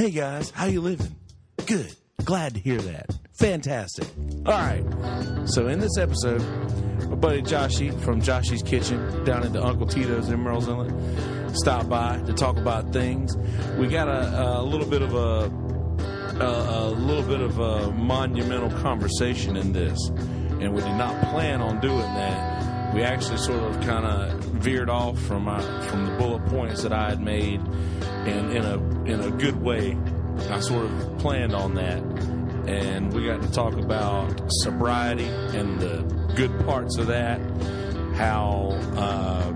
Hey guys, how you living? Good. Glad to hear that. Fantastic. All right. So in this episode, my buddy Joshy from Joshy's Kitchen down at the Uncle Tito's in Murrells Inlet stopped by to talk about things. We got a, a little bit of a, a a little bit of a monumental conversation in this, and we did not plan on doing that. We actually sort of kind of veered off from my, from the bullet points that I had made, in a in a good way. I sort of planned on that, and we got to talk about sobriety and the good parts of that, how uh,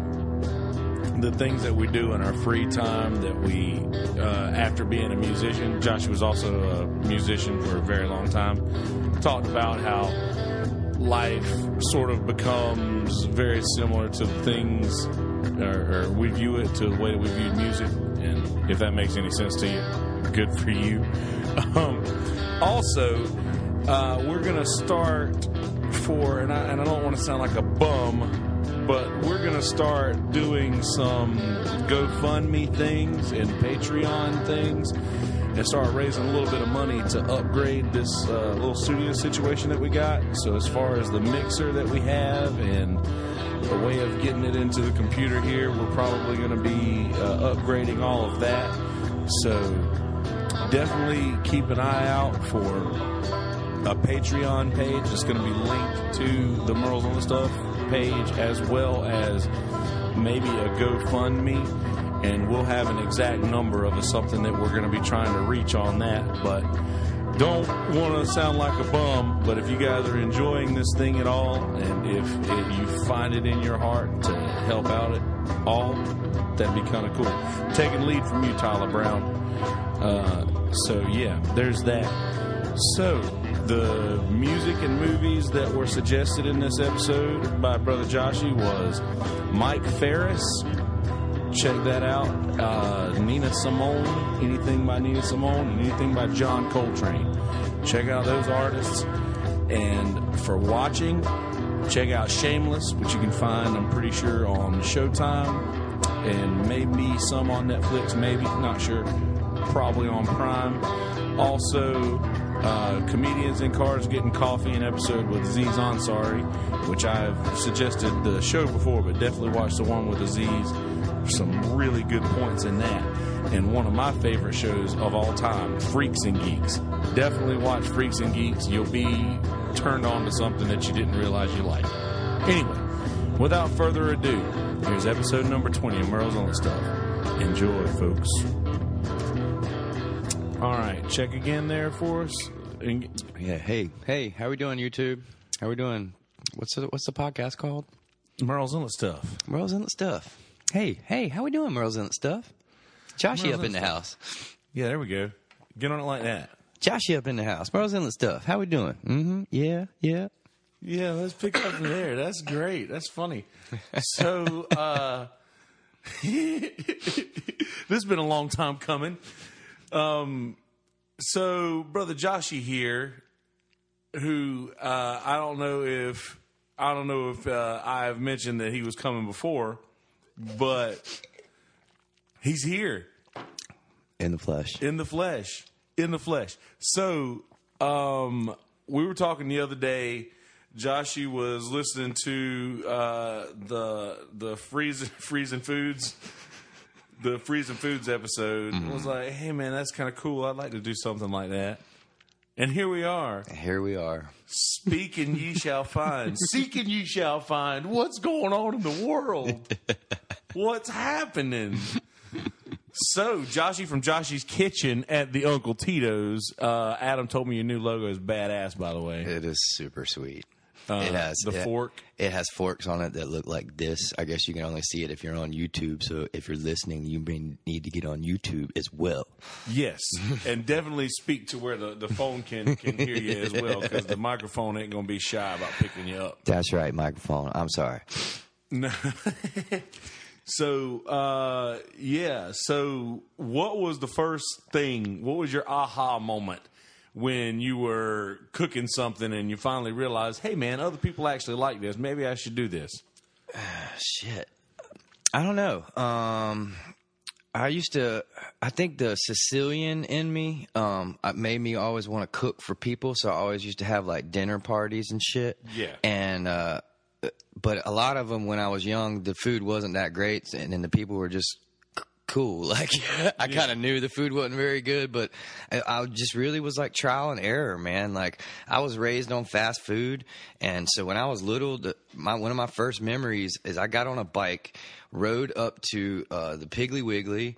the things that we do in our free time that we, uh, after being a musician, Josh was also a musician for a very long time, talked about how life sort of becomes very similar to things, or, or we view it to the way that we view music. And if that makes any sense to you, good for you. Um, also, uh, we're going to start for, and I, and I don't want to sound like a bum, but we're going to start doing some GoFundMe things and Patreon things and start raising a little bit of money to upgrade this uh, little studio situation that we got. So, as far as the mixer that we have and a way of getting it into the computer here, we're probably going to be uh, upgrading all of that. So, definitely keep an eye out for a Patreon page. It's going to be linked to the Merles on the Stuff page as well as maybe a GoFundMe. And we'll have an exact number of something that we're going to be trying to reach on that. But don't want to sound like a bum, but if you guys are enjoying this thing at all, and if, if you find it in your heart to help out at all, that'd be kind of cool. Taking lead from you, Tyler Brown. Uh, so yeah, there's that. So the music and movies that were suggested in this episode by Brother Joshy was Mike Farris. Check that out. Uh, Nina Simone, anything by Nina Simone, and anything by John Coltrane. Check out those artists. And for watching, check out Shameless, which you can find, I'm pretty sure, on Showtime and maybe some on Netflix, maybe, not sure. Probably on Prime. Also, uh, Comedians in Cars Getting Coffee, an episode with Aziz Ansari, which I've suggested the show before, but definitely watch the one with Aziz. Some really good points in that. And one of my favorite shows of all time, Freaks and Geeks. Definitely watch Freaks and Geeks. You'll be turned on to something that you didn't realize you liked. Anyway, without further ado, here's episode number 20 of Merle's on the Stuff. Enjoy, folks. All right, check again there for us. Yeah. Hey, hey, how we doing, YouTube? How we doing? What's the What's the podcast called? Merle's on the Stuff. Merle's in the stuff. Hey, hey, how we doing, Merle's in the stuff? Joshy Merle's up in the house. Yeah, there we go. Get on it like that. Joshy up in the house. Merle's in the stuff. How we doing? Mm-hmm. Yeah, yeah. Yeah, let's pick up from there. That's great. That's funny. So, uh, this has been a long time coming. Um, so, brother Joshy here, who uh, I don't know if I don't know if uh, I've mentioned that he was coming before, but he's here. In the flesh. in the flesh. In the flesh. So um we were talking the other day. Joshy was listening to uh the the freezing freezing foods the freezing foods episode. And was like hey man that's kind of cool. I'd like to do something like that and here we are. Here we are. speaking ye shall find. Seeking ye shall find. What's going on in the world? What's happening? So joshy from joshy's kitchen at the uncle tito's. Uh, adam told me your new logo is badass by the way. It is super sweet. Uh, it has the it- fork It has forks on it that look like this. I guess you can only see it if you're on YouTube. So if you're listening, you may need to get on YouTube as well. yes and definitely speak to where the, the phone can, can hear you as well because the microphone ain't gonna be shy about picking you up That's right, microphone. I'm sorry. No. so uh yeah so what was the first thing what was your aha moment when you were cooking something and you finally realized hey man other people actually like this maybe i should do this Shit. I don't know. Um, I used to. I think the Sicilian in me um, uh, made me always want to cook for people. So I always used to have like dinner parties and shit. Yeah. And uh, but a lot of them when I was young, the food wasn't that great, and then the people were just cool. Like I kind of knew the food wasn't very good, but I, I just really was like trial and error, man. Like I was raised on fast food, and so when I was little, the, my one of my first memories is I got on a bike, rode up to uh, the Piggly Wiggly,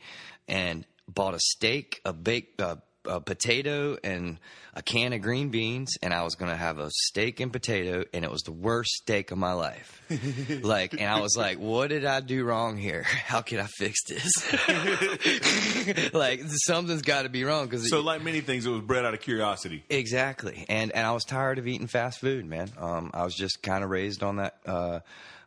and bought a steak, a baked. Uh, a potato and a can of green beans, and I was gonna have a steak and potato, and it was the worst steak of my life. like, and I was like, "What did I do wrong here? How can I fix this? like, something's got to be wrong." Because So, like many things, it was bred out of curiosity. Exactly, and and I was tired of eating fast food, man. Um, I was just kind of raised on that. Uh,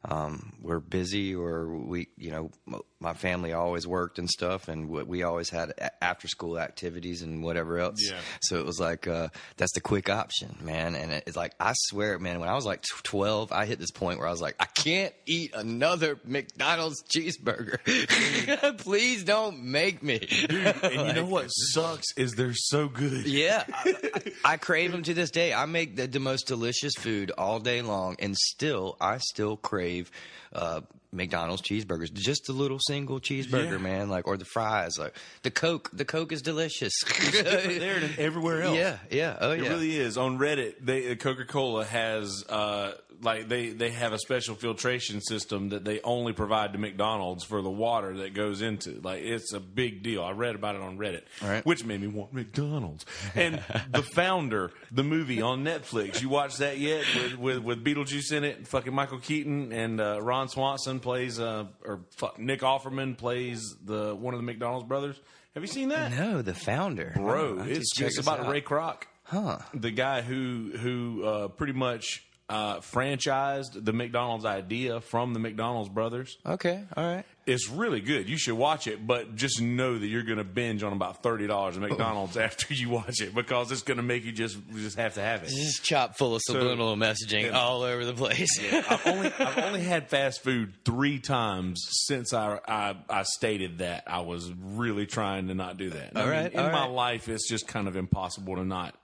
um, we're busy, or we, you know, my family always worked and stuff, and we- we always had after school activities and whatever else. Yeah. So it was like uh, that's the quick option, man. And it's like I swear, man, when I was like twelve, I hit this point where I was like, I can't eat another McDonald's cheeseburger. Please don't make me. And you know what sucks is they're so good. Yeah, I, I crave them to this day. I make the, the most delicious food all day long, and still, I still crave uh, McDonald's cheeseburgers. Just a little single cheeseburger, Yeah. man. Like or the fries, like the Coke. The Coke is delicious. There than everywhere else. yeah, yeah, oh It yeah. really is. On Reddit, they Coca Cola has uh, like they they have a special filtration system that they only provide to McDonald's for the water that goes into. Like it's a big deal. I read about it on Reddit, right. which made me want McDonald's. And the founder, the movie on Netflix, you watched that yet? With with, with Beetlejuice in it, fucking Michael Keaton and uh, Ron Swanson plays uh, or fuck, Nick Offerman plays the one of the McDonald's brothers. Have you seen that? no, the founder, bro. To It's just about out. Ray Kroc, Huh. the guy who who uh, pretty much uh, franchised the McDonald's idea from the McDonald's brothers. Okay, all right. It's really good. You should watch it, but just know that you're going to binge on about thirty dollars at McDonald's after you watch it because it's going to make you just just have to have it. It's Just chock full of subliminal messaging yeah. all over the place. I've only I've only had fast food three times since I, I I stated that I was really trying to not do that. I All mean, right, in all my right. life, it's just kind of impossible to not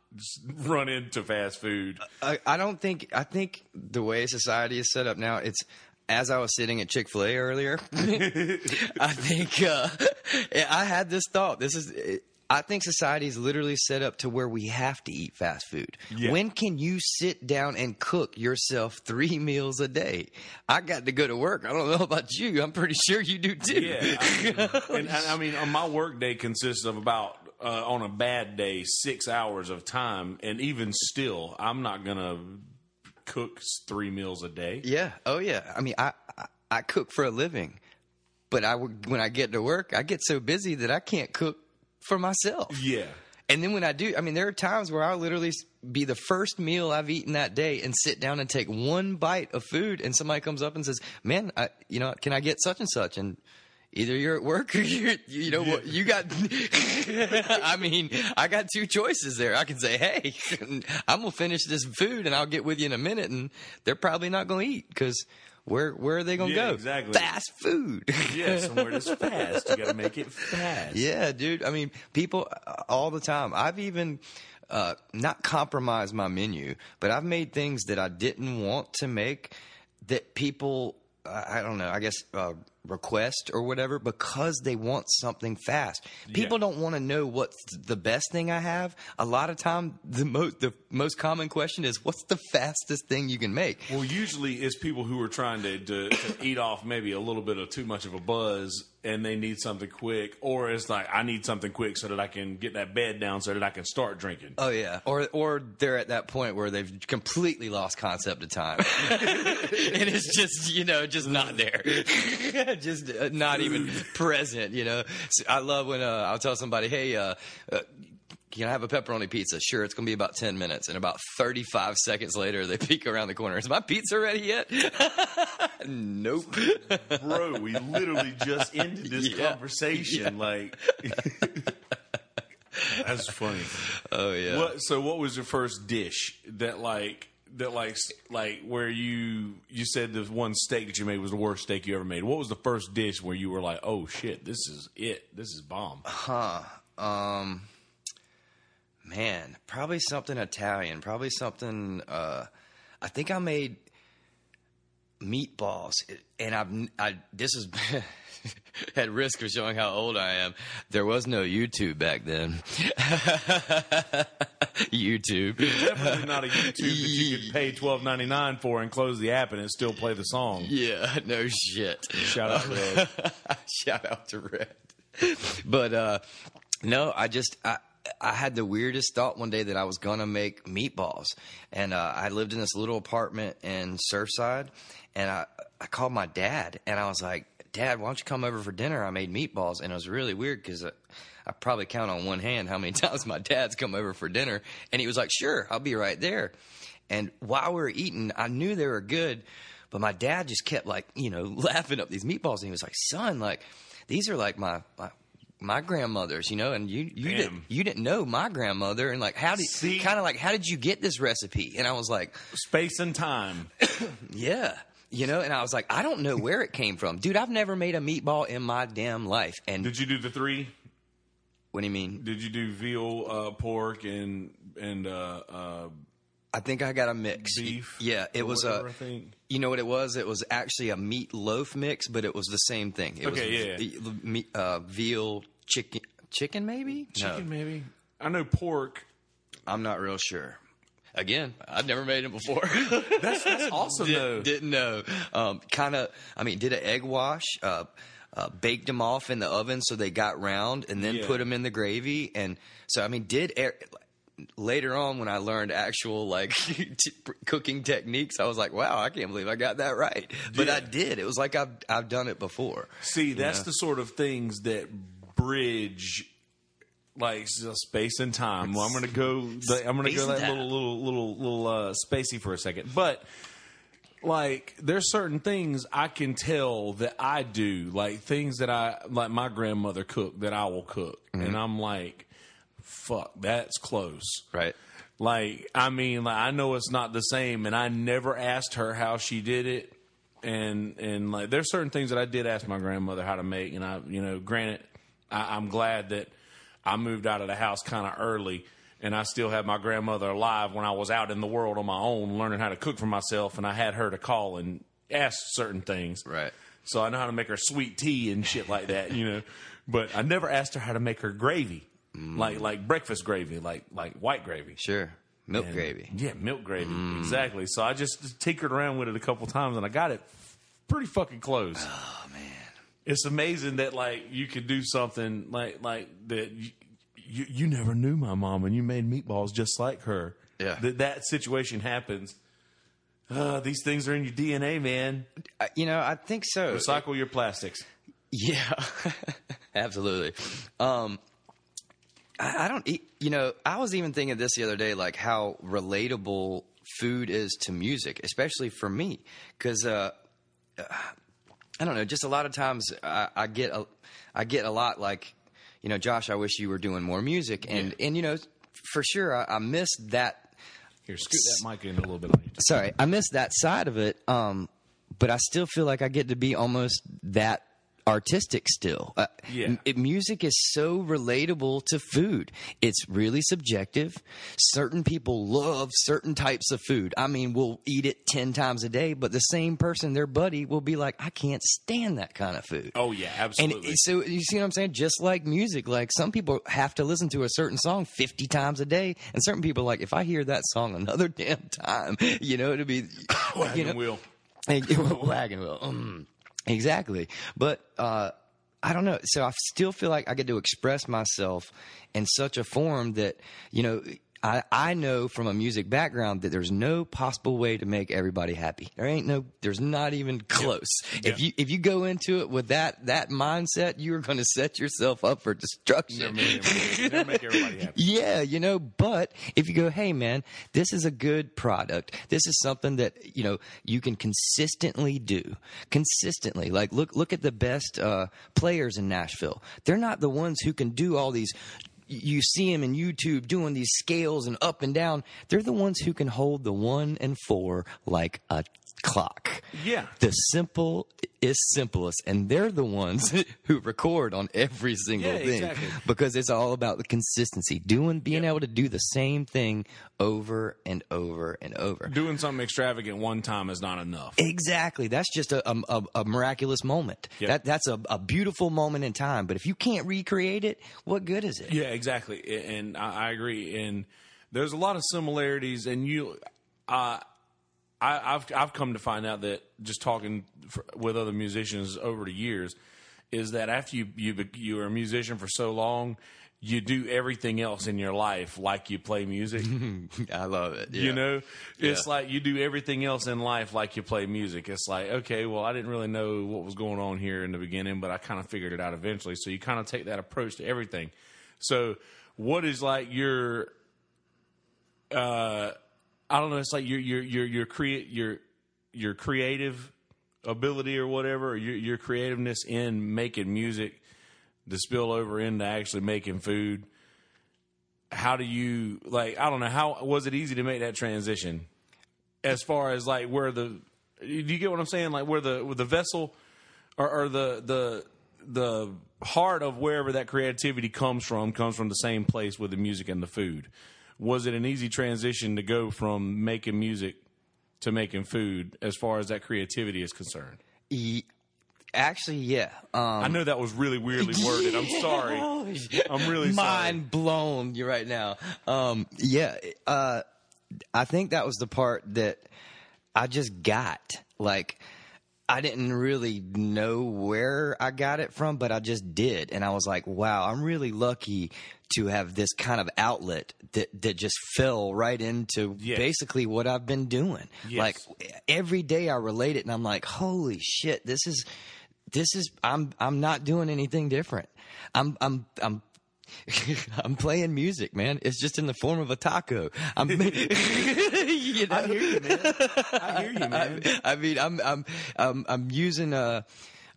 run into fast food. I, I don't think I think the way society is set up now, it's as I was sitting at Chick Fil A earlier. I think uh, I had this thought. This is. I think society is literally set up to where we have to eat fast food. Yeah. When can you sit down and cook yourself three meals a day? I got to go to work. I don't know about you. I'm pretty sure you do too. Yeah, I mean, and, and I mean, uh, my work day consists of about uh, on a bad day six hours of time, and even still, I'm not gonna cook three meals a day. Yeah. Oh, yeah. I mean, I, I I cook for a living, but I would- when I get to work, I get so busy that I can't cook for myself. Yeah. And then when I do, I mean, there are times where I'll literally be the first meal I've eaten that day and sit down and take one bite of food, and somebody comes up and says, "Man, I, you know, can I get such and such?" And either you're at work or you're, you know, what you got. I mean, I got two choices there. I can say, "Hey, I'm gonna finish this food, and I'll get with you in a minute," and they're probably not gonna eat because. Where where are they gonna Yeah, go? exactly. Fast food. Yeah, somewhere that's fast. You got to make it fast. Yeah, dude. I mean, people uh, all the time. I've even uh, not compromised my menu, but I've made things that I didn't want to make that people, I don't know, I guess, uh, request or whatever because they want something fast. People Yeah. don't want to know what's the best thing I have. A lot of time, the most the most common question is, "What's the fastest thing you can make?" Well, usually it's people who are trying to, to, to eat off maybe a little bit of too much of a buzz and they need something quick, or it's like, I need something quick so that I can get that bed down so that I can start drinking. Oh yeah, or or they're at that point where they've completely lost concept of time, and it's just you know just not there, just uh, not even present. You know, so I love when uh, I'll tell somebody, hey. Uh, uh, can I have a pepperoni pizza? Sure, it's going to be about 10 minutes. And about 35 seconds later, they peek around the corner. Is my pizza ready yet? nope. Bro, we literally just ended this Yeah. conversation. Like, that's funny. Oh, yeah. What, so, what was your first dish that, like, that like like where you you said the one steak that you made was the worst steak you ever made. What was the first dish where you were like, "Oh shit, this is it. This is bomb." Huh. Um, man, probably something Italian. Probably something. Uh, I think I made meatballs, and I've I this is at risk of showing how old I am. There was no YouTube back then. YouTube. Definitely not a YouTube that you could pay twelve ninety nine for and close the app and it still play the song. Yeah, no shit. Shout out Red. Shout out to Red. But uh no, I just I I had the weirdest thought one day that I was gonna make meatballs, and uh, I lived in this little apartment in Surfside, and I I called my dad, and I was like, Dad, why don't you come over for dinner? I made meatballs, and it was really weird because. I, I probably count on one hand how many times my dad's come over for dinner, and he was like, "Sure, I'll be right there." And while we were eating, I knew they were good, but my dad just kept like, you know, laughing up these meatballs. And he was like, son, like, these are like my, my, my grandmother's, you know, and you, you Damn. didn't, you didn't know my grandmother. And like, how did, kind of like, how did you get this recipe? And I was like, Space and time. yeah. You know, and I was like, I don't know where it came from. Dude, I've never made a meatball in my damn life. And Did you do the three? what do you mean? Did you do veal, uh, pork, and and uh, uh, I think I got a mix. beef? Yeah, it was whatever, a. I think. You know what it was? It was actually a meat loaf mix, but it was the same thing. It Okay, was yeah. meat, uh, veal chicken, chicken maybe. Chicken, No, maybe. I know pork. I'm not real sure. Again, I've never made it before. That's that's awesome though. Did, didn't know. Um, kind of. I mean, did an egg wash. Uh, uh, baked them off in the oven so they got round, and then Yeah. put them in the gravy. And so, I mean, did air, later on when I learned actual like t- cooking techniques, I was like, wow, I can't believe I got that right. But I did. It was like I've I've done it before. See, that's the sort of things that bridge like space and time. Well, I'm going to go. I'm going to Space go that time. little little little little uh, spacey for a second, but. Like there's certain things I can tell that I do, like things that I like my grandmother cooked that I will cook, Mm-hmm. and I'm like, "Fuck, that's close." Right. Like, I mean, like I know it's not the same, and I never asked her how she did it, and and like there's certain things that I did ask my grandmother how to make, and I, you know, granted, I, I'm glad that I moved out of the house kind of early, and I still have my grandmother alive when I was out in the world on my own, learning how to cook for myself, and I had her to call and ask certain things, Right. So I know how to make her sweet tea and shit like that, you know. But I never asked her how to make her gravy, like like breakfast gravy, like like white gravy. Sure. Milk And- gravy. Yeah, milk gravy. Exactly. So I just tinkered around with it a couple times and I got it pretty fucking close. Oh man. It's amazing that like you could do something like like that you, you you never knew my mom and you made meatballs just like her. Yeah. That that situation happens. Uh, these things are in your DNA, man. You know, I think so. Recycle your plastics. Yeah, absolutely. Um, I, I don't, eat, you know, I was even thinking this the other day, like how relatable food is to music, especially for me, because uh, I don't know, just a lot of times I, I get a, I get a lot like, you know, Josh, I wish you were doing more music, and and you know, for sure, I, I miss that Here, scoot that mic in a little bit sorry, I missed that side of it. Um, but I still feel like I get to be almost that artistic still. Uh, Yeah. it- music is so relatable to food. It's really subjective. Certain people love certain types of food. I mean, we'll eat it 10 times a day, but the same person, their buddy, will be like, I can't stand that kind of food. Oh yeah, And absolutely. it- so you see what I'm saying? Just like music, like some people have to listen to a certain song 50 times a day, and certain people are like, if I hear that song another damn time, you know, it'll be Wagon you know, wheel. Hey, wagon wheel. Mm. Exactly. But uh, I don't know. So I still feel like I get to express myself in such a form that, you know, I, I know from a music background that there's no possible way to make everybody happy. There ain't no, there's not even close. If Yeah. you if you go into it with that that mindset, you're going to set yourself up for destruction. make, never make everybody happy. Yeah, you know, but if you go, hey man, this is a good product. This is something that, you know, you can consistently do. Consistently. Like look look at the best uh players in Nashville. They're not the ones who can do all these you see them in YouTube doing these scales and up and down. They're the ones who can hold the one and four like a clock. Yeah. The simple is simplest, and they're the ones who record on every single Yeah, thing exactly. because it's all about the consistency, doing, being able to do the same thing over and over and over. Doing something extravagant one time is not enough. Exactly. That's just a, a, a miraculous moment. Yep. That that's a, a beautiful moment in time. But if you can't recreate it, what good is it? Yeah, exactly, and I, I agree. And there's a lot of similarities, and you, uh, I, I've I've come to find out that just talking for, with other musicians over the years is that after you you you're a musician for so long, you do everything else in your life like you play music. I love it. You know, it's Yeah. like you do everything else in life like you play music. It's like, okay, well, I didn't really know what was going on here in the beginning, but I kind of figured it out eventually. So you kind of take that approach to everything. So, what is like your, uh, I don't know, it's like your your your your create your your creative ability or whatever, or your your creativeness in making music to spill over into actually making food. How do you like i don't know how was it easy to make that transition? As far as like where the do you get what i'm saying? Like where the where the vessel or, or the the the heart of wherever that creativity comes from comes from the same place with the music and the food was it an easy transition to go from making music to making food as far as that creativity is concerned Ye- Actually, yeah. Um, i know that was really weirdly worded i'm sorry i'm really sorry mind blown you right now. Um, yeah, uh, I think that was the part that I just got. Like, I didn't really know where I got it from, but I just did, and I was like, "Wow, I'm really lucky to have this kind of outlet that that just fell right into Yes. basically what I've been doing. Yes. Like every day, I relate it, and I'm like, "Holy shit, this is." This is I'm I'm not doing anything different. I'm I'm I'm I'm playing music, man. It's just in the form of a taco. I'm, you know? i hear you man i hear you man I mean, I'm I'm I'm, I'm using a.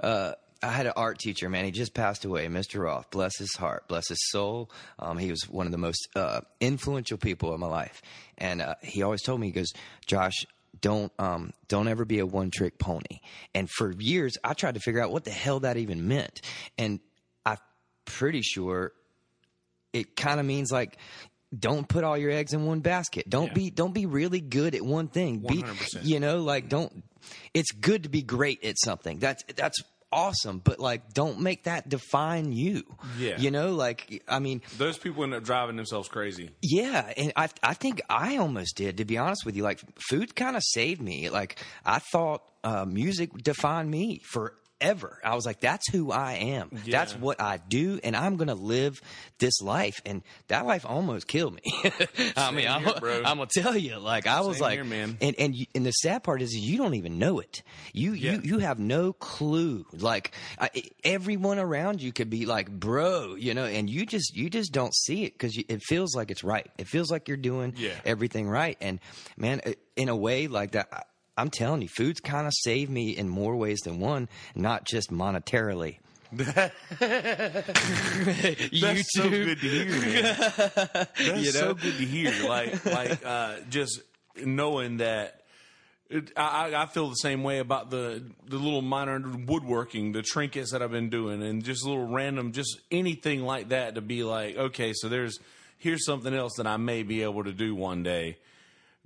Uh, I had an art teacher, man. He just passed away, Mr. Roth. Bless his heart, bless his soul. Um, he was one of the most uh, influential people in my life, and uh, he always told me, he goes, Josh. Don't um don't ever be a one trick pony. And for years I tried to figure out what the hell that even meant. And I'm pretty sure it kind of means like don't put all your eggs in one basket. Don't Yeah. be don't be really good at one thing. Be 100%. you know like don't it's good to be great at something. That's that's awesome, but like don't make that define you. Yeah. You know like I mean those people end up driving themselves crazy yeah, and I I think I almost did to be honest with you. Like food kind of saved me. Like I thought uh, music defined me forever. I was like, that's who I am. That's what I do, and I'm gonna live this life. And that life almost killed me. I mean, I'm, here. I'm gonna tell you, like I was Same like, here, man. and and you, and the sad part is you don't even know it. You Yeah. you you have no clue. Like I, everyone around you could be like, bro, you know, and you just you just don't see it because it feels like it's right. It feels like you're doing Yeah. everything right. And man, uh, in a way like that. I'm telling you, food's kind of saved me in more ways than one, not just monetarily. That's so good to hear, man. That's You so know? good to hear. Like, like uh, just knowing that. It, I, I- I feel the same way about the the little minor woodworking, the trinkets that I've been doing, and just little random, just anything like that to be like, okay, so there's here's something else that I may be able to do one day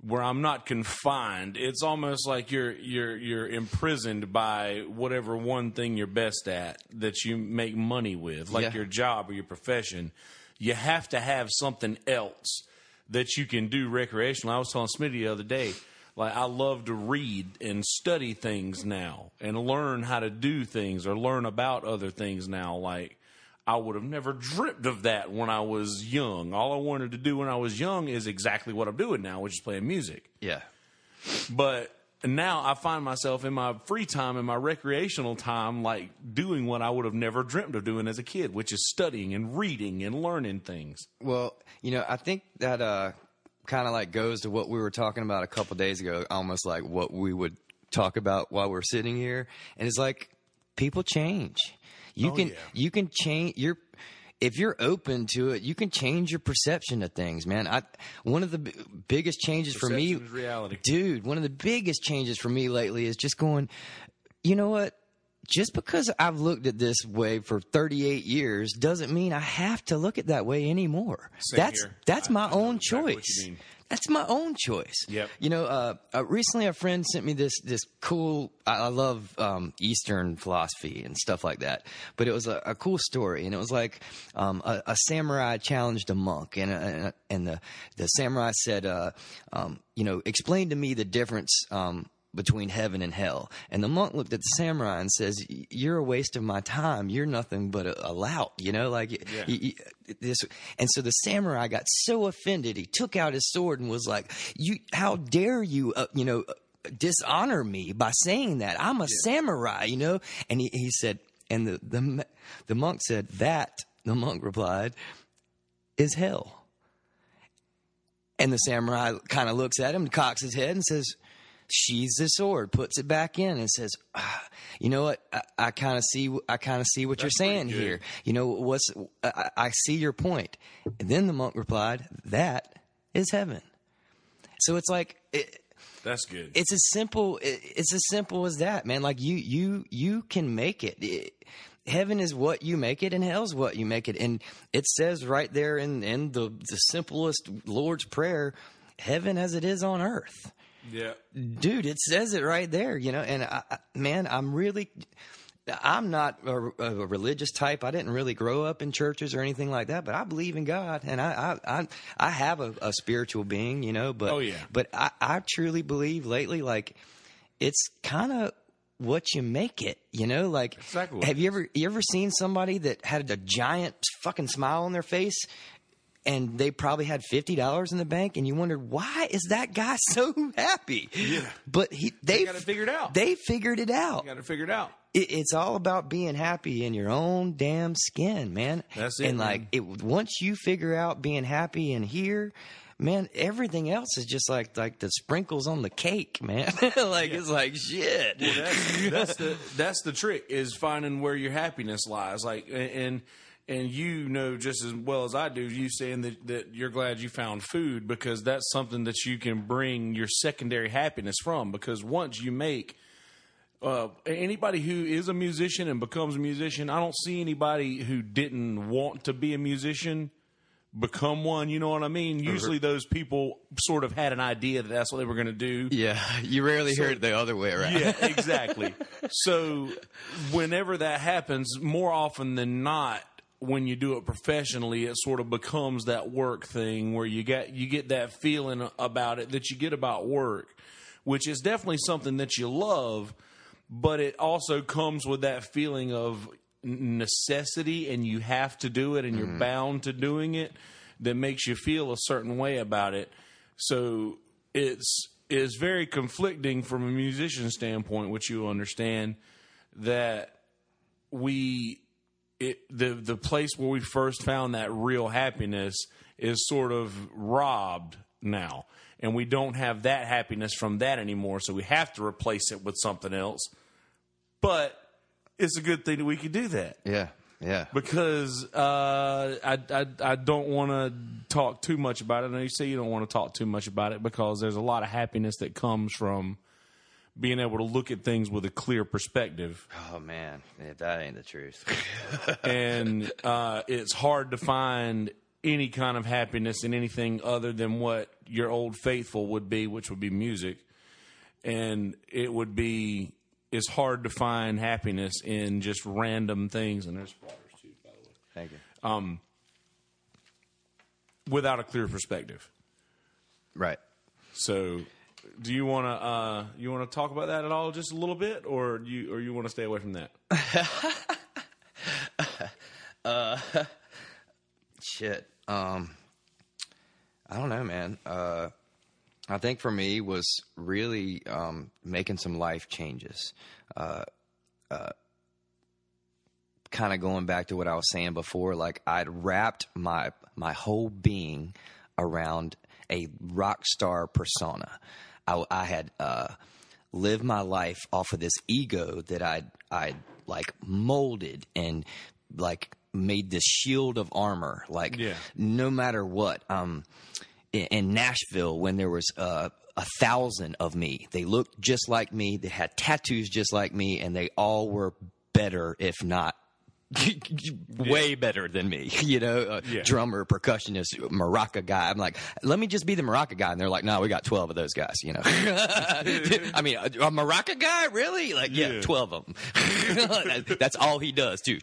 where I'm not confined. It's almost like you're you're you're imprisoned by whatever one thing you're best at that you make money with, like Yeah. your job or your profession. You have to have something else that you can do recreational. I was telling Smitty the other day, like I love to read and study things now and learn how to do things or learn about other things now. Like I would have never dreamt of that when I was young. All I wanted to do when I was young is exactly what I'm doing now, which is playing music. Yeah. But now I find myself in my free time, in my recreational time, like doing what I would have never dreamt of doing as a kid, which is studying and reading and learning things. Well, you know, I think that uh, kind of like goes to what we were talking about a couple days ago, almost like what we would talk about while we're sitting here. And it's like people change. You Oh, can yeah. you can change your if you're open to it, you can change your perception of things, man. I one of the b- biggest changes for me, reality. dude. One of the biggest changes for me lately is just going. You know what? Just because I've looked at this way for 38 years doesn't mean I have to look at that way anymore. Same that's here. that's I- my I own exactly choice. That's my own choice. Yep. You know, uh, uh, recently a friend sent me this this cool. I, I love um, Eastern philosophy and stuff like that. But it was a, a cool story, and it was like um, a, a samurai challenged a monk, and uh, and the the samurai said, uh, um, you know, explain to me the difference. Um, between heaven and hell. And the monk looked at the samurai and says, "You're a waste of my time. You're nothing but a, a lout." You know, like Yeah. this. And so the samurai got so offended, he took out his sword and was like, "You, how dare you? Uh, you know." Dishonor me by saying that I'm a samurai, you know, and he, he said, and the, the the monk said that the monk replied, is hell. And the samurai kind of looks at him, cocks his head, and says, sheathes the sword, puts it back in, and says, ah, "You know what? I, I kind of see. I kind of see what That's you're saying here. You know what's? I, I see your point." And then the monk replied, "That is heaven." So it's like. It, That's good. it's as simple it- it's as simple as that man like you you you can make it. It- heaven is what you make it and hell's what you make it and it says right there in in the the simplest lord's prayer heaven as it is on earth yeah. dude it says it right there you know and I, I- man i'm really i'm not a, a religious type i didn't really grow up in churches or anything like that but i believe in god and i i i, I have a, a spiritual being you know but Oh, yeah. but i i truly believe lately like it's kind of what you make it you know like Exactly have you ever you ever seen somebody that had a giant fucking smile on their face and they probably had fifty dollars in the bank, and you wondered why is that guy so happy? Yeah. but he they got it figured out. They figured it out. You got to figure it out. It, it's all about being happy in your own damn skin, man. That's it, And like man. it, once you figure out being happy in here. Man, everything else is just like like the sprinkles on the cake, man. like it's like shit. that's, that's the that's the trick is finding where your happiness lies. Like and and you know just as well as I do. You saying that that you're glad you found food because that's something that you can bring your secondary happiness from. Because once you make uh, anybody who is a musician and becomes a musician, I don't see anybody who didn't want to be a musician become one. You know what I mean? Usually, those people sort of had an idea that that's what they were going to do. Yeah, you rarely hear it the other way around. Yeah, exactly. so whenever that happens, more often than not, when you do it professionally, it sort of becomes that work thing where you get you get that feeling about it that you get about work, which is definitely something that you love, but it also comes with that feeling of necessity and you have to do it and you're mm-hmm. bound to doing it that makes you feel a certain way about it. So it's is very conflicting from a musician standpoint, which you understand that we it, the the place where we first found that real happiness is sort of robbed now, and we don't have that happiness from that anymore. So we have to replace it with something else. But it's a good thing that we could do that yeah, yeah. because uh, I, I I don't want to talk too much about it. I know you say you don't want to talk too much about it because there's a lot of happiness that comes from being able to look at things with a clear perspective, Oh man, Yeah, that ain't the truth. and uh, it's hard to find any kind of happiness in anything other than what your old faithful would be, which would be music, and it would be. It's hard to find happiness in just random things, and there's flowers too, by the way. Thank you. without a clear perspective. Right. So, do you want to uh, you want to talk about that at all, just a little bit, or do you or you want to stay away from that? Shit. Um, I don't know, man. Uh, I think for me was really um, making some life changes. Uh, uh, kind of going back to what I was saying before, like I'd wrapped my my whole being around a rock star persona. I, I had uh, lived my life off of this ego that I'd I'd like molded and like made this shield of armor. Like Yeah. no matter what. Um, in, in Nashville, when there was uh, a thousand of me, they looked just like me. They had tattoos just like me, and they all were better, if not. way better than me, you know, uh, Yeah. drummer, percussionist, maraca guy. I'm like, let me just be the maraca guy, and they're like, no, we got twelve of those guys, you know. I mean, a, a maraca guy, really? Like, yeah, Yeah. twelve of them. That's all he does, too.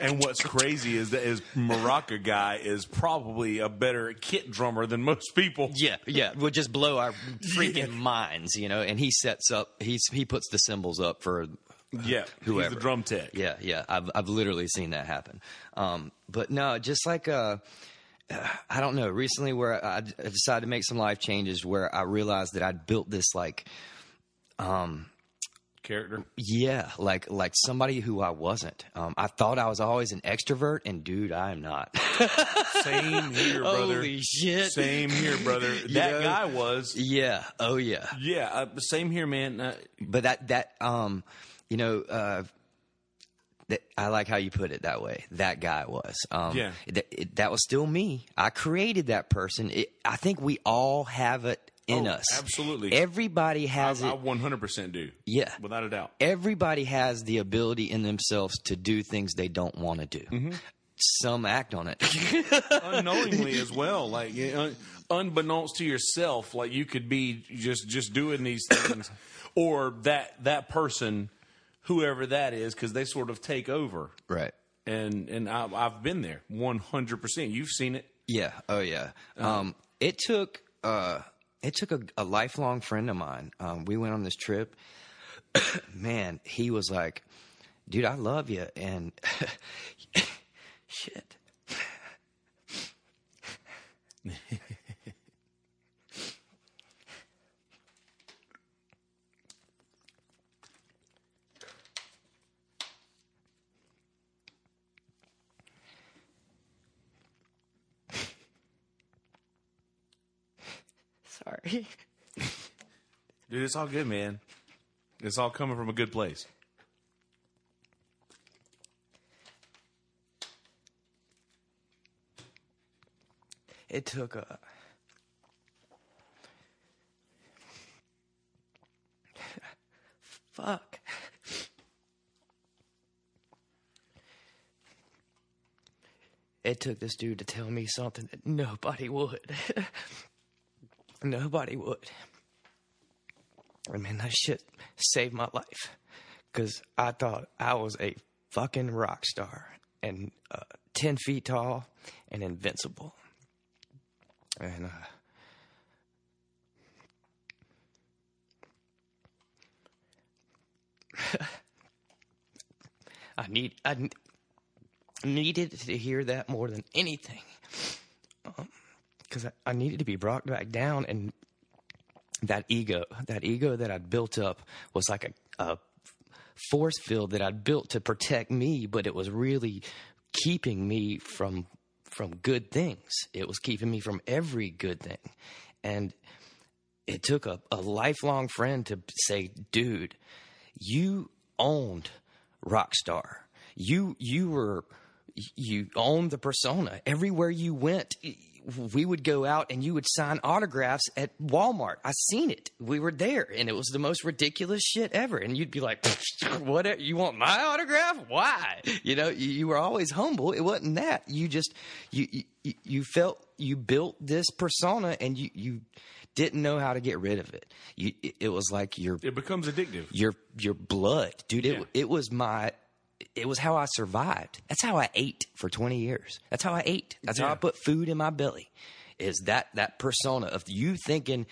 And what's crazy is that his maraca guy is probably a better kit drummer than most people. Yeah, yeah, would just blow our freaking minds, you know. And he sets up, he's he puts the cymbals up for Yeah, whoever. he's the drum tech. Yeah, yeah, I've I've literally seen that happen. Um, but no, just like uh, uh, I don't know. Recently, where I, I decided to make some life changes, where I realized that I'd built this like, um, Character. yeah, like like somebody who I wasn't. Um, I thought I was always an extrovert, and dude, I am not. Same here, brother. Holy shit! Same here, brother. That know? guy was. Yeah. Oh yeah. Yeah, uh, same here, man. Uh, but that that um you know uh that, I like how you put it that way. That guy was. Um, Yeah. That, it, that was still me. I created that person. It, I think we all have it in Oh, us. absolutely. Everybody has it I 100% do. Yeah. Without a doubt. Everybody has the ability in themselves to do things they don't want to do. Mm-hmm. Some act on it. Unknowingly as well. Like, know, unbeknownst to yourself, like you could be just just doing these things. or that that person, whoever that is, because they sort of take over. right. And and I, I've been there 100%. You've seen it. Yeah. Oh yeah. Uh-huh. Um, it took uh, it took a, a lifelong friend of mine. Um, we went on this trip. Man, he was like, "Dude, I love you," and shit. Sorry. Dude, it's all good, man. It's all coming from a good place. It took a. Fuck. It took this dude to tell me something that nobody would. nobody would. I mean, that shit saved my life. Because I thought I was a fucking rock star and uh, 10 feet tall and invincible. And, uh, I need I needed to hear that more than anything, because I, I needed to be brought back down, and that ego, that ego that I'd built up, was like a, a force field that I'd built to protect me, but it was really keeping me from from good things. It was keeping me from every good thing, and it took a, a lifelong friend to say, dude, you owned Rockstar. You you were you owned the persona. Everywhere you went, we would go out and you would sign autographs at Walmart. I seen it. We were there, and it was the most ridiculous shit ever. And you'd be like, "What? You want my autograph? Why?" You know, you, you were always humble. It wasn't that. You just you you, you felt you built this persona, and you you didn't know how to get rid of it. You, it- it was like your It becomes addictive. your your blood, dude. It Yeah. it was my it was how I survived. That's how I ate for 20 years. That's how I ate. That's how I put food in my belly. Is that that persona of you thinking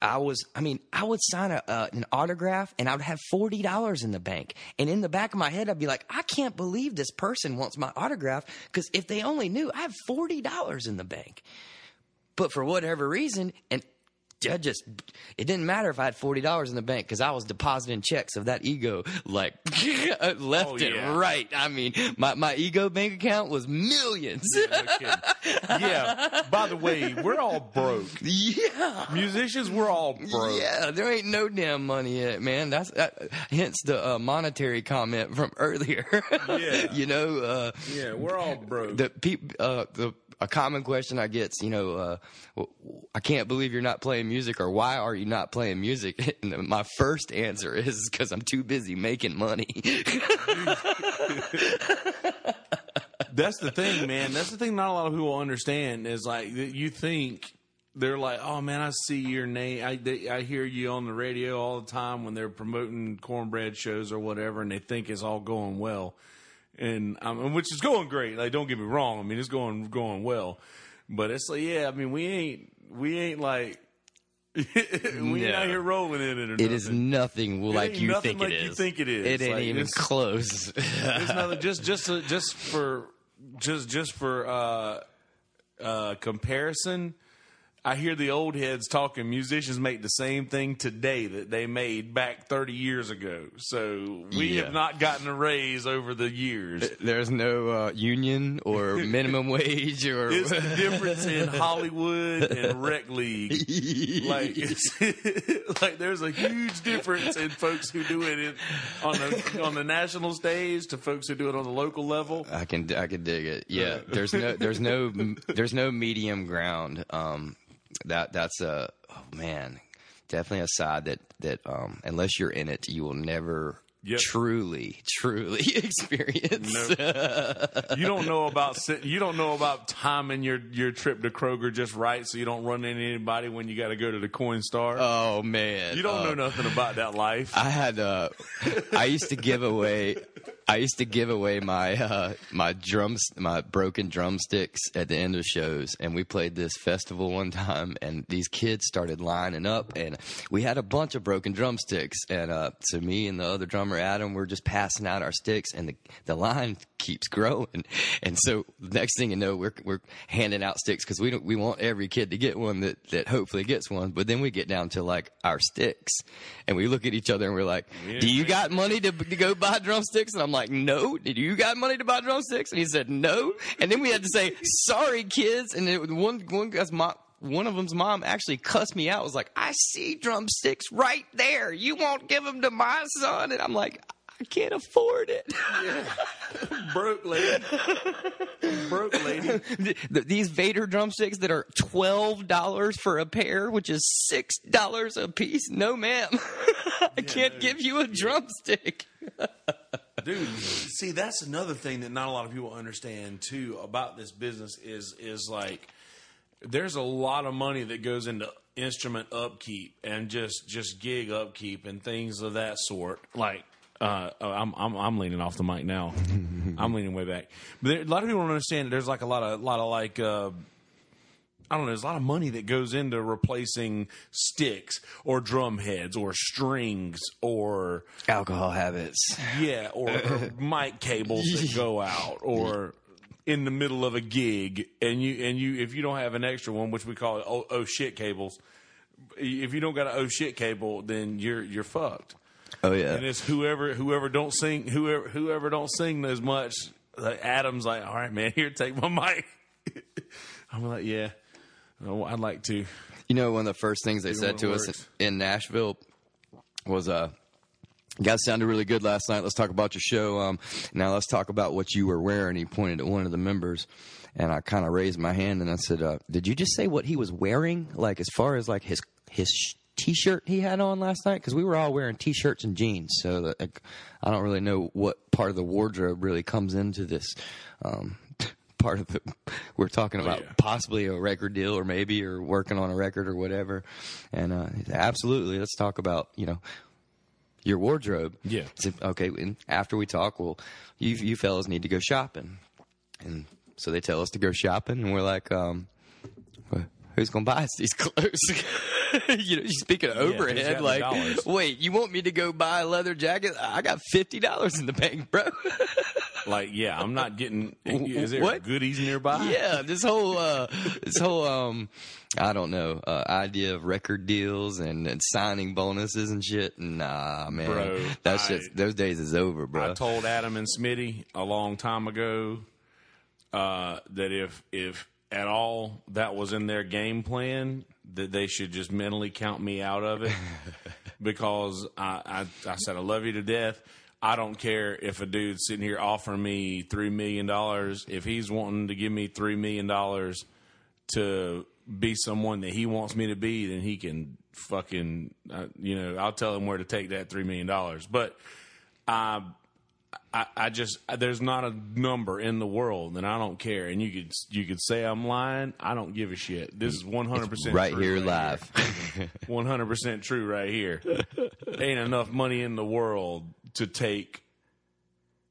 I was I mean, I would sign a, uh, an autograph and I would have $40 in the bank. And in the back of my head I'd be like, I can't believe this person wants my autograph cuz if they only knew I have $40 in the bank. But for whatever reason and I just it didn't matter if I had forty dollars in the bank because I was depositing checks of that ego like left Oh, and right. I mean, my my ego bank account was millions. No yeah. By the way, we're all broke. yeah. Musicians, we're all broke. Yeah, there ain't no damn money yet, man. That's uh, hence the uh, monetary comment from earlier. Yeah. you know, uh, Yeah, we're all broke. the peop, uh, the a common question I get, you know, uh, I can't believe you're not playing music, or why are you not playing music? And my first answer is because I'm too busy making money. That's the thing, man. That's the thing. Not a lot of people understand is like you think they're like, oh man, I see your name. I they, I hear you on the radio all the time when they're promoting cornbread shows or whatever, and they think it's all going well, and um, which is going great. Like, don't get me wrong. I mean, it's going going well, but it's like, yeah, I mean, we ain't we ain't like. we ain't No. out here rolling in it or it is nothing like you think like it you think it is. It ain't Like, even it's- close. There's nothing just just just for just just for uh, uh, comparison. I hear the old heads talking. Musicians make the same thing today that they made back 30 years ago. So we Yeah. have not gotten a raise over the years. There's no uh, union or minimum wage or It's the difference in Hollywood and rec league. Like, like there's a huge difference in folks who do it in, on the on the national stage to folks who do it on the local level. I can I can dig it. Yeah, there's no there's no there's no medium ground. Um, that that's a oh man, definitely a side that that um, unless you're in it, you will never Yep. truly truly experience. You don't know about you don't know about timing your your trip to Kroger just right, so you don't run into anybody when you got to go to the Coinstar. Oh man, you don't Uh, know nothing about that life. I had uh, I used to give away I used to give away my uh, my drums my broken drumsticks at the end of shows and we played this festival one time and these kids started lining up and we had a bunch of broken drumsticks and uh, so me and the other drummer Adam were just passing out our sticks and the the line keeps growing. And so next thing you know we're we're handing out sticks because we don't we want every kid to get one that that hopefully gets one but then we get down to like our sticks and we look at each other and we're like do you got money to, to go buy drumsticks? And I'm like no did you got money to buy drumsticks and he said no. And then we had to say sorry kids. And it, one one guy's mom one of them's mom actually cussed me out was like I see drumsticks right there. You won't give them to my son. And I'm like I can't afford it. Broke lady, broke lady. Th- th- these Vater drumsticks that are twelve dollars for a pair, which is six dollars a piece. No, ma'am, I can't no. give you a drumstick. Dude, see, that's another thing that not a lot of people understand too about this business is is like there's a lot of money that goes into instrument upkeep and just just gig upkeep and things of that sort. Like uh, I'm I'm I'm leaning off the mic now. I'm leaning way back. But there, a lot of people don't understand. There's like a lot of lot of like. Uh, I don't know. There's a lot of money that goes into replacing sticks or drum heads or strings or Alcohol habits. yeah, or, or mic cables that go out, or in the middle of a gig, and you and you if you don't have an extra one, which we call it oh, oh shit cables. If you don't got an oh shit cable, then you're you're fucked. Oh yeah. And it's whoever whoever don't sing whoever whoever don't sing as much. Like Adam's like, all right, man, here, take my mic. I'm like, yeah, oh, I'd like to. You know, one of the first things they said to it us in Nashville was, uh, "You guys sounded really good last night. Let's talk about your show. Um, now let's talk about what you were wearing." He pointed at one of the members, and I kind of raised my hand and I said, uh, "Did you just say what he was wearing? Like as far as like his his sh- t-shirt he had on last night? Because we were all wearing t-shirts and jeans, so like, I don't really know what part of the wardrobe really comes into this." Um, part of the we're talking about Oh, yeah. possibly a record deal or maybe or working on a record or whatever. And uh absolutely let's talk about you know your wardrobe. Yeah. Said, okay and after we talk well you you fellas need to go shopping. And so they tell us to go shopping and we're like um who's gonna buy us these clothes? You know speaking of overhead the like wait you want me to go buy a leather jacket? I got $50 in the bank bro like, yeah, I'm not getting. Is there What? goodies nearby? yeah, this whole uh, this whole um, I don't know uh, idea of record deals and, and signing bonuses and shit. Nah, man, Bro, that shit. Those days is over, bro. I told Adam and Smitty a long time ago uh, that if if at all that was in their game plan, that they should just mentally count me out of it because I, I I said I love you to death. I don't care if a dude's sitting here offering me three million dollars. If he's wanting to give me three million dollars to be someone that he wants me to be, then he can fucking, uh, you know, I'll tell him where to take that three million dollars. But I, I, I just there's not a number in the world, and I don't care. And you could you could say I'm lying. I don't give a shit. This is 100 percent right here live. 100 percent true right here. Ain't enough money in the world to take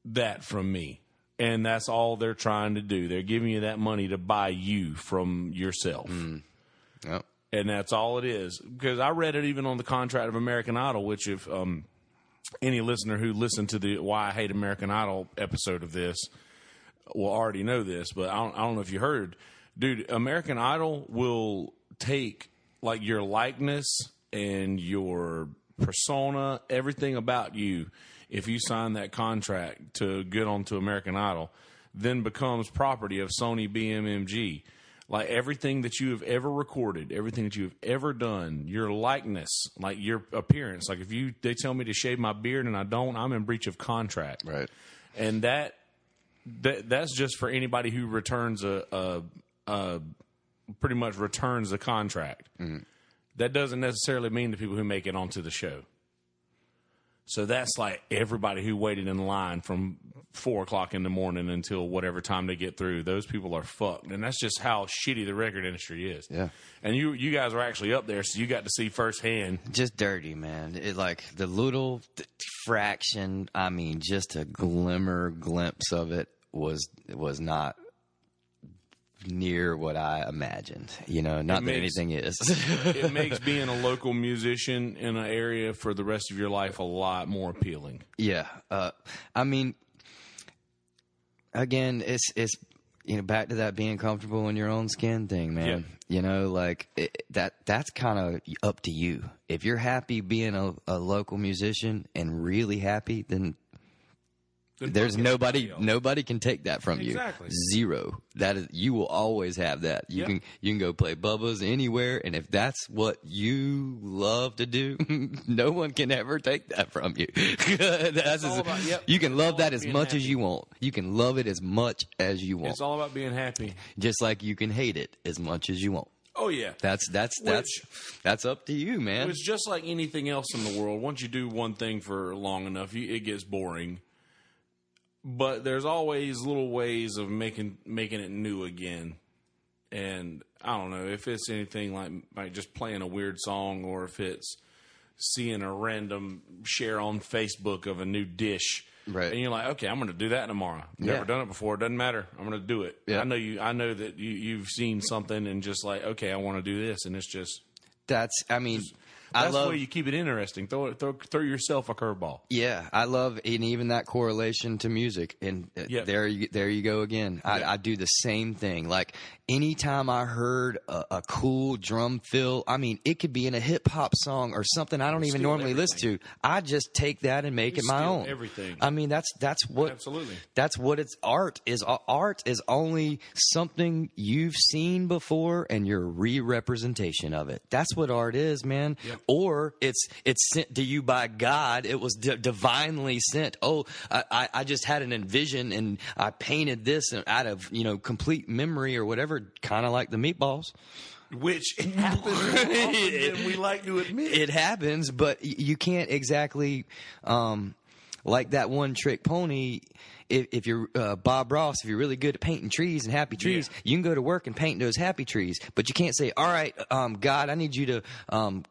that from me. And that's all they're trying to do. They're giving you that money to buy you from yourself. Yep. And that's all it is. Because I read it even on the contract of American Idol, which if um, any listener who listened to the Why I Hate American Idol episode of this will already know this, but I don't, I don't know if you heard. Dude, American Idol will take like your likeness and your persona, everything about you, if you sign that contract to get onto American Idol, then becomes property of Sony BMG. Like everything that you have ever recorded, everything that you have ever done, your likeness, like your appearance. Like if you they tell me to shave my beard and I don't, I'm in breach of contract Right. and that that that's just for anybody who returns a, a, a pretty much returns the contract. Mm-hmm. That doesn't necessarily mean the people who make it onto the show. So that's like everybody who waited in line from four o'clock in the morning until whatever time they get through. Those people are fucked, and that's just how shitty the record industry is. Yeah. And you you guys were actually up there, so you got to see firsthand. just dirty, man. It like the little fraction. I mean, just a glimmer glimpse of it was was not near what I imagined. You know, not that anything is. It makes being a local musician in an area for the rest of your life a lot more appealing. yeah, uh, I mean, again, it's it's you know back to that being comfortable in your own skin thing, man. Yeah. You know, like it, that that's kind of up to you. If you're happy being a, a local musician and really happy, then there's nobody nobody can take that from Exactly. you zero that is you will always have that you Yep. can you can go play bubba's anywhere and if that's what you love to do no one can ever take that from you that's as- about- yep. you can It's love that as much as you want you can love it as much as you want It's all about being happy. just like you can hate it as much as you want Oh yeah. that's that's that's that's up to you man It's just like anything else in the world. Once you do one thing for long enough, you, it gets boring. But there's always little ways of making making it new again. And I don't know if it's anything like like just playing a weird song or if it's seeing a random share on Facebook of a new dish. Right. And you're like, okay, I'm going to do that tomorrow. Never Yeah. done it before. It doesn't matter. I'm going to do it. Yeah. I know you. I know that you, you've seen something and just like, okay, I want to do this, and it's just that's i mean i that's love the way you keep it interesting. Throw throw, throw yourself a curveball. Yeah, I love and even that correlation to music, and uh, Yeah. there you there you go again. I. I do the same thing. Like anytime I heard a, a cool drum fill, I mean, it could be in a hip hop song or something I don't even normally listen to. I just take that and make You it my own. everything. I mean, that's that's what Absolutely. that's what it's art is. Art is only something you've seen before and your re-representation of it. That's what art is, man. Or it's it's sent to you by God. It was di- divinely sent. Oh, I, I, I just had an envision and I painted this out of you know complete memory or whatever. Kind of like the meatballs. Which happens often than we like to admit. It happens, but you can't exactly um, like that one trick pony. If, if you're uh, Bob Ross, if you're really good at painting trees and happy trees, Yeah. you can go to work and paint those happy trees. But you can't say, "All right, um, God, I need you to." Um,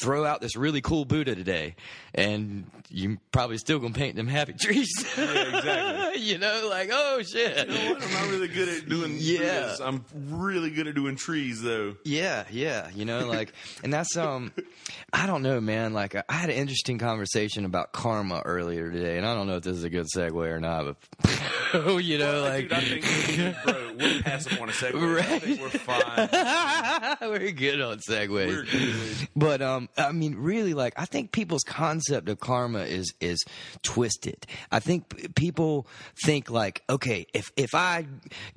throw out this really cool Buddha today, and you probably still gonna paint them happy trees. Yeah, exactly. you know, like oh shit. You know what? I'm not really good at doing Yeah. this. I'm really good at doing trees, though. Yeah, yeah, you know, like, and that's um, I don't know, man. Like, I had an interesting conversation about karma earlier today, and I don't know if this is a good segue or not, but you know, like, Dude, I think, bro, we're passing on a segue. I think we're fine. we're good on segues. We're good. But um, I mean, really, like I think people's concept of karma is is twisted. I think people think like, okay, if if I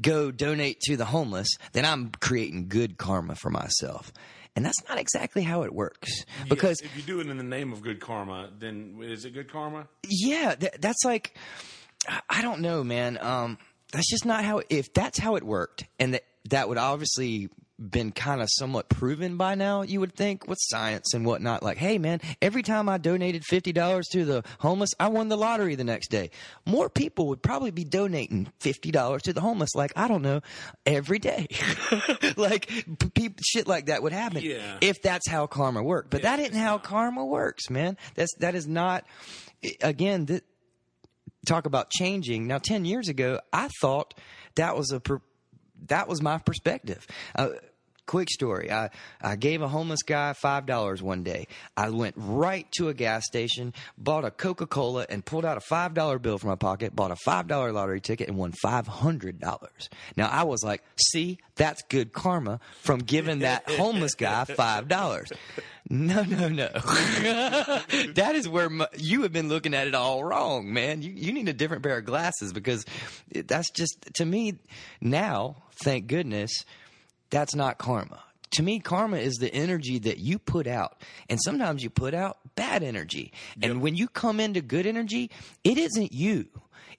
go donate to the homeless, then I'm creating good karma for myself, and that's not exactly how it works. Because if you do it in the name of good karma, then is it good karma? yeah, th- that's like, I- I don't know, man. Um, that's just not how. If that's how it worked, and that that would obviously been kind of somewhat proven by now, you would think with science and whatnot. Like, hey, man, every time I donated fifty dollars to the homeless, I won the lottery the next day. More people would probably be donating fifty dollars to the homeless. Like, I don't know, every day. like, p- peop shit like that would happen Yeah. if that's how karma worked. But that isn't how karma works, man. That's that is not. Again, th- talk about changing. Now, ten years ago, I thought that was a per- that was my perspective. Uh, quick story: I I gave a homeless guy five dollars one day. I went right to a gas station, bought a Coca Cola, and pulled out a five dollar bill from my pocket. Bought a five dollar lottery ticket and won five hundred dollars. Now I was like, "See, that's good karma from giving that homeless guy five dollars." No, no, no. that is where my, you have been looking at it all wrong, man. You you need a different pair of glasses because that's just to me now. Thank goodness, that's not karma. To me, karma is the energy that you put out, and sometimes you put out bad energy. And when you come into good energy, it isn't you.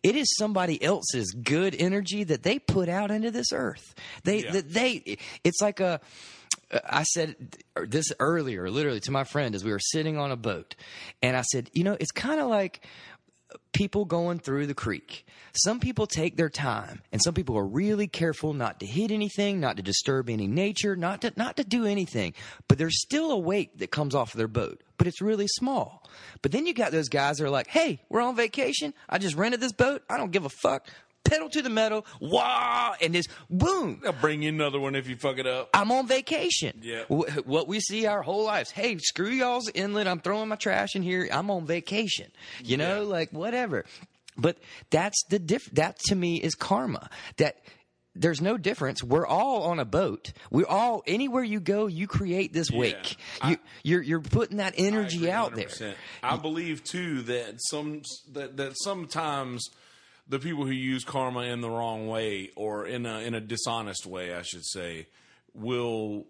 It is somebody else's good energy that they put out into this earth. They, Yeah. that they, it's like a, I said this earlier, literally to my friend as we were sitting on a boat, and I said, you know, it's kind of like people going through the creek. Some people take their time, and some people are really careful not to hit anything, not to disturb any nature, not to not to do anything. But there's still a weight that comes off their boat, but it's really small. But then you got those guys that are like, "Hey, we're on vacation. I just rented this boat. I don't give a fuck." Pedal to the metal, wah, and just boom. I'll bring you another one if you fuck it up. I'm on vacation. Yeah. Wh- What we see our whole lives. Hey, screw y'all's inlet. I'm throwing my trash in here. I'm on vacation. You know, Yeah. like whatever. But that's the diff. That to me is karma. That there's no difference. We're all on a boat. We're all anywhere you go, you create this wake. You, you're you're putting that energy out there. I believe too that some that that sometimes the people who use karma in the wrong way or in a in a dishonest way, I should say, will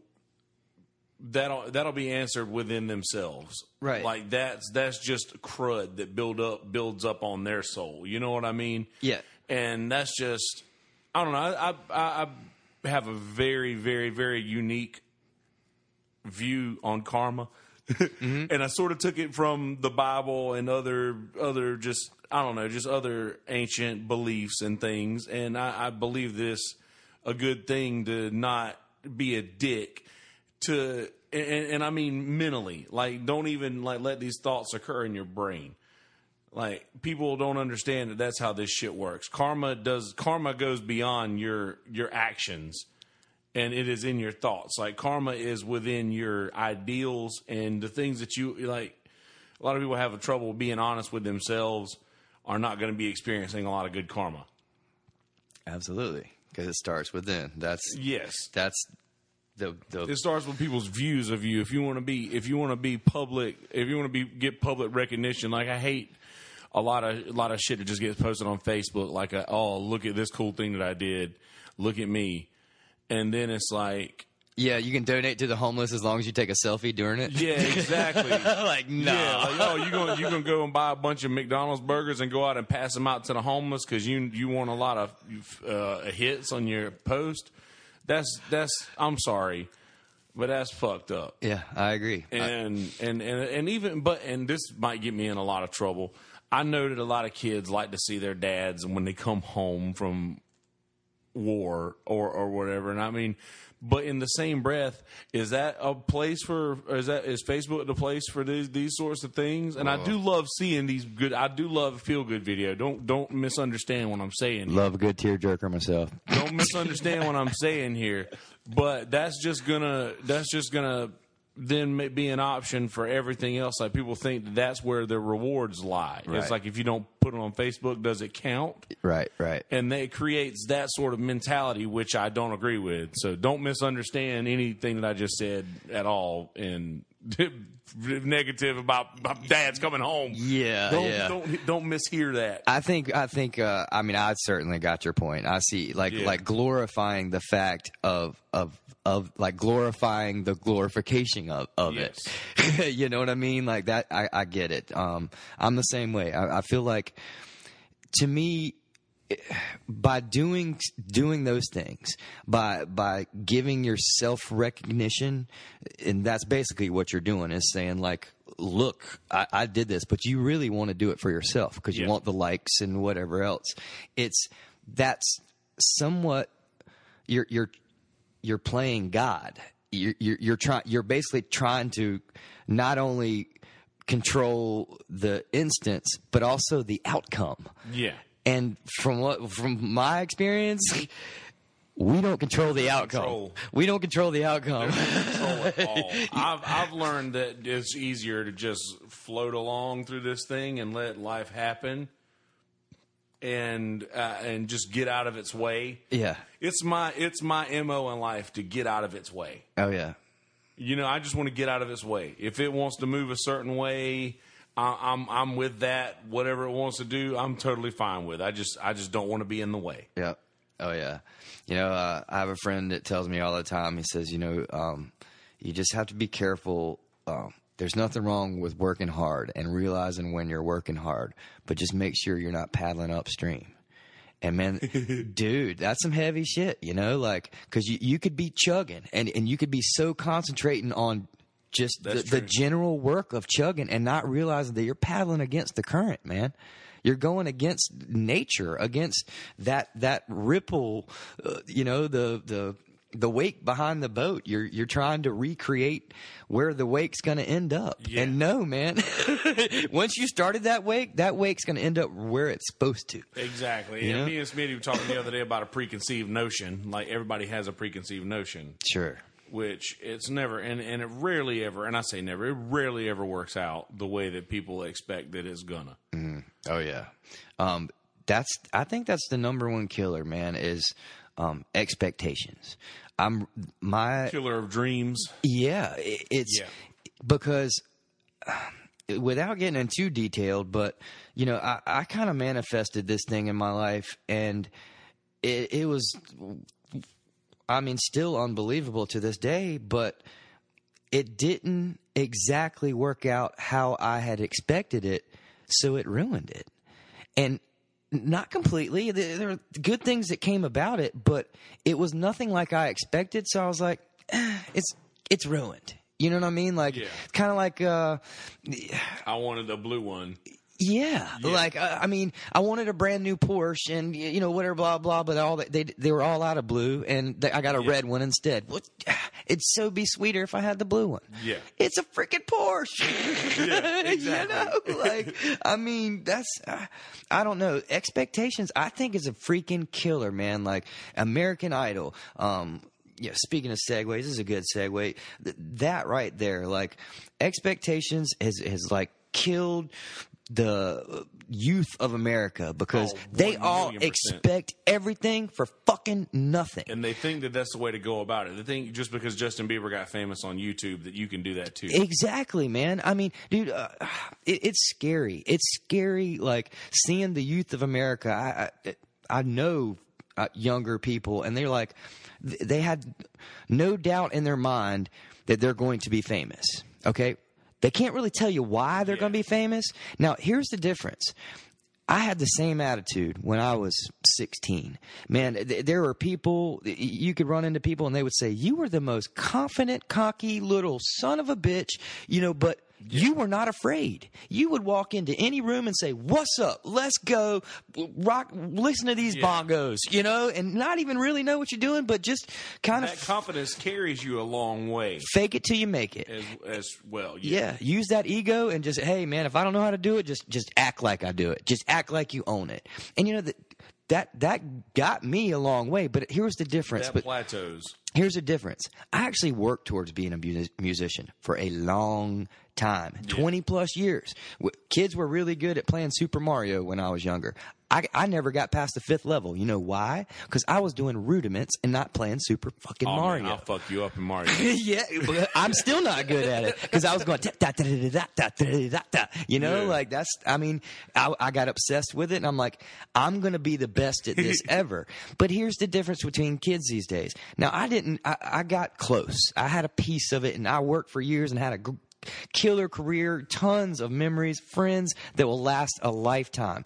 that'll that'll be answered within themselves. Right. Like that's that's just crud that build up builds up on their soul. You know what I mean? Yeah. And that's just I don't know. I I, I have a very very very unique view on karma. Mm-hmm. and I sort of took it from the Bible and other other just I don't know, just other ancient beliefs and things. And I, I believe this a good thing to not be a dick to and, and I mean mentally. Like don't even like let these thoughts occur in your brain. Like people don't understand that that's how this shit works. Karma does karma goes beyond your your actions and it is in your thoughts. Like karma is within your ideals and the things that you like. A lot of people have a trouble being honest with themselves. Are not going to be experiencing a lot of good karma. Absolutely, because it starts within. That's Yes, that's the the it starts with people's views of you. If you want to be, if you want to be public, if you want to be get public recognition, like I hate a lot of a lot of shit that just gets posted on Facebook. Like, a, oh, look at this cool thing that I did. Look at me, and then it's like, yeah. You can donate to the homeless as long as you take a selfie during it. yeah, exactly. like no. Yeah, like, oh, you going you gonna go and buy a bunch of McDonald's burgers and go out and pass them out to the homeless because you you want a lot of uh, hits on your post. That's that's I'm sorry, but that's fucked up. Yeah, I agree. And and and and even but and this might get me in a lot of trouble. I know that a lot of kids like to see their dads when they come home from war or or whatever. And I mean, but in the same breath, is that a place for? Or is that is Facebook the place for these these sorts of things? And I uh-huh. do love seeing these good. I do love feel good video. Don't don't misunderstand what I'm saying. Love a good tearjerker myself. Don't misunderstand what I'm saying here. But that's just gonna that's just gonna then be an option for everything else. Like people think that that's where the rewards lie. Right. It's like if you don't put it on Facebook, does it count? Right, right. and they creates that sort of mentality which I don't agree with. So don't misunderstand anything that I just said at all And negative about my dad's coming home. Yeah, Don't yeah. don't don't mishear that. I think I think uh, I mean I certainly got your point. I see like Yeah. like glorifying the fact of of of like glorifying the glorification of of it. you know what I mean? Like that I, I get it. Um I'm the same way. I, I feel like to me by doing doing those things by by giving yourself recognition and that's basically what you're doing is saying like look I, I did this but you really want to do it for yourself because you Yeah. want the likes and whatever else it's that's somewhat you're you're you're playing God. You're you're, you're trying. You're basically trying to not only control the instance, but also the outcome. Yeah. And from what from my experience, we don't control the outcome. control. We don't control the outcome. control at all. I've I've learned that it's easier to just float along through this thing and let life happen, and uh, and just get out of its way. yeah. It's my it's my mo in life to get out of its way. Oh yeah. You know, I just want to get out of its way. If it wants to move a certain way, I, I'm I'm with that. Whatever it wants to do, I'm totally fine with. I just I just don't want to be in the way. Yeah. Oh yeah. You know, uh, I have a friend that tells me all the time. He says, you know, um, you just have to be careful. Um, there's nothing wrong with working hard and realizing when you're working hard, but just make sure you're not paddling upstream. And man, dude, that's some heavy shit, you know, like, cause you, you could be chugging and, and you could be so concentrating on just the, the general work of chugging and not realizing that you're paddling against the current, man. You're going against nature, against that that ripple, uh, you know, the the the wake behind the boat. You're you're trying to recreate where the wake's going to end up. Yeah. And no, man, once you started that wake, that wake's going to end up where it's supposed to. Exactly. You And know? me and Smitty were talking the other day about a preconceived notion. Like everybody has a preconceived notion. Sure. which it's never and, and it rarely ever and I say never, it rarely ever works out the way that people expect that it's gonna. Oh yeah. Um, that's I think that's the number one killer, man. Is um, expectations. I'm my Killer of dreams. Yeah, i- it's Yeah. because uh, without getting in too detailed, but you know, I, I kind of manifested this thing in my life, and it, it was, I mean, still unbelievable to this day, but it didn't exactly work out how I had expected it, so it ruined it, and. Not completely. There were good things that came about it, but it was nothing like I expected. So I was like, eh, "It's it's ruined." You know what I mean? Like, Yeah. kind of like, uh, I wanted a blue one. Yeah, like uh, I mean, I wanted a brand new Porsche and you know whatever, blah blah. But all that they they were all out of blue, and they, I got a red one instead. What? It'd so be sweeter if I had the blue one. Yeah. it's a freaking Porsche. Yeah, exactly. you know, like I mean, that's uh, I don't know. Expectations, I think, is a freaking killer, man. Like American Idol. Um, yeah, speaking of segues, this is a good segue. Th- that right there, like expectations has has like killed the youth of America because Oh, they all expect everything for fucking nothing. And they think that that's the way to go about it. They think just because Justin Bieber got famous on YouTube that you can do that too. Exactly, man. I mean, dude, uh, it, it's scary. It's scary, like seeing the youth of America. I I, I know uh, younger people, and they're like, they had no doubt in their mind that they're going to be famous. Okay, they can't really tell you why they're Yeah. going to be famous. Now, here's the difference. I had the same attitude when I was 16. Man, th- there were people, you could run into people and they would say, You were the most confident, cocky little son of a bitch, you know, but you were not afraid. You would walk into any room and say, "What's up? Let's go rock. Listen to these bongos," you know, and not even really know what you're doing, but just kind That of confidence carries you a long way fake it till you make it. as as well. Yeah, use that ego and just hey man, if I don't know how to do it, just just act like I do it. Just act like you own it. And you know that that that got me a long way. But here's the difference. That But plateaus. here's the difference. I actually worked towards being a mu- musician for a long time. Yeah. 20 plus years kids were really good at playing super mario when i was younger. I, I never got past the fifth level. You know why? Because i was doing rudiments and not playing super fucking oh, mario. Man, i'll fuck you up in mario. Yeah i'm still not good at it because i was going da, da, da, you know yeah. like that's i mean I, I got obsessed with it and i'm like i'm gonna be the best at this ever. But here's the difference between kids these days. Now i didn't i, I got close. I had a piece of it and i worked for years and had a Killer career, tons of memories, friends that will last a lifetime.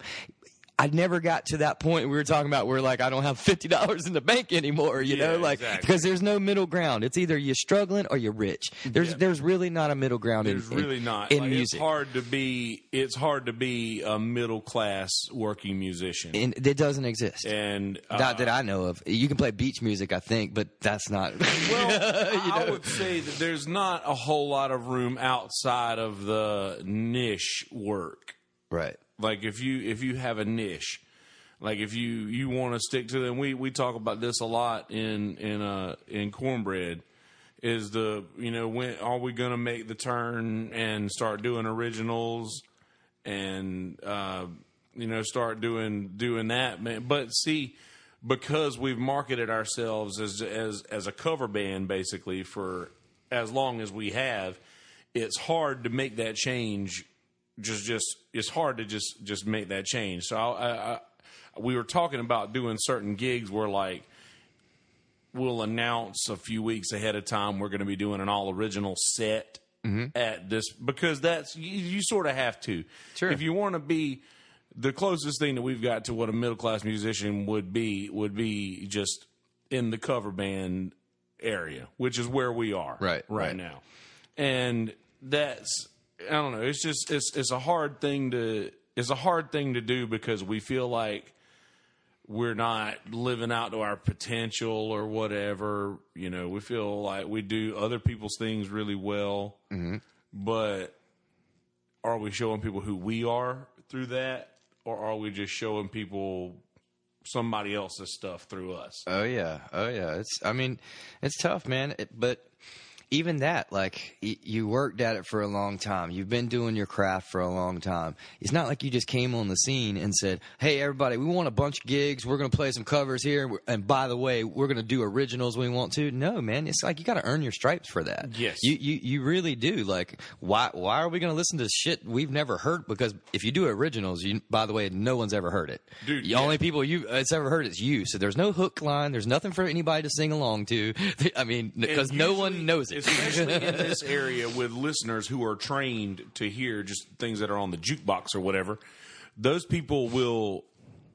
I never got to that point we were talking about where like I don't have fifty dollars in the bank anymore, you know, Yeah, like exactly. because there's no middle ground. It's either you're struggling or you're rich. There's Yeah. there's really not a middle ground There's in, really not. in Like, music. It's hard to be. It's hard to be a middle class working musician. And it doesn't exist. and uh, not that I know of. You can play beach music, I think, but that's not. well, I would say that there's not a whole lot of room outside of the niche work. right. Like if you if you have a niche, like if you you want to stick to them, we we talk about this a lot in in uh in cornbread. Is the you know when are we going to make the turn and start doing originals and uh, you know start doing doing that man? But see, because we've marketed ourselves as as as a cover band basically for as long as we have, it's hard to make that change just just it's hard to just just make that change. So I, I, I we were talking about doing certain gigs where like we'll announce a few weeks ahead of time we're going to be doing an all original set mm-hmm. at this because that's you, you sort of have to. Sure. If you want to be the closest thing that we've got to what a middle class musician would be would be just in the cover band area, which is where we are Right, right, right. now. And that's I don't know, it's just it's it's a hard thing to it's a hard thing to do because we feel like we're not living out to our potential or whatever. You know, we feel like we do other people's things really well, mm-hmm. but are we showing people who we are through that, or are we just showing people somebody else's stuff through us? Oh yeah, oh yeah. It's I mean, it's tough, man. It, but even that, like y- you worked at it for a long time. You've been doing your craft for a long time. It's not like you just came on the scene and said, "Hey, everybody, we want a bunch of gigs. We're going to play some covers here, and by the way, we're going to do originals when we want to." No, man. It's like you got to earn your stripes for that. Yes. you you you really do. Like, why why are we going to listen to shit we've never heard? Because if you do originals, you by the way, no one's ever heard it. Dude, the yeah. only people you it's ever heard is you. So there's no hook line. There's nothing for anybody to sing along to. I mean, because no one knows it. Especially in this area with listeners who are trained to hear just things that are on the jukebox or whatever. Those people will,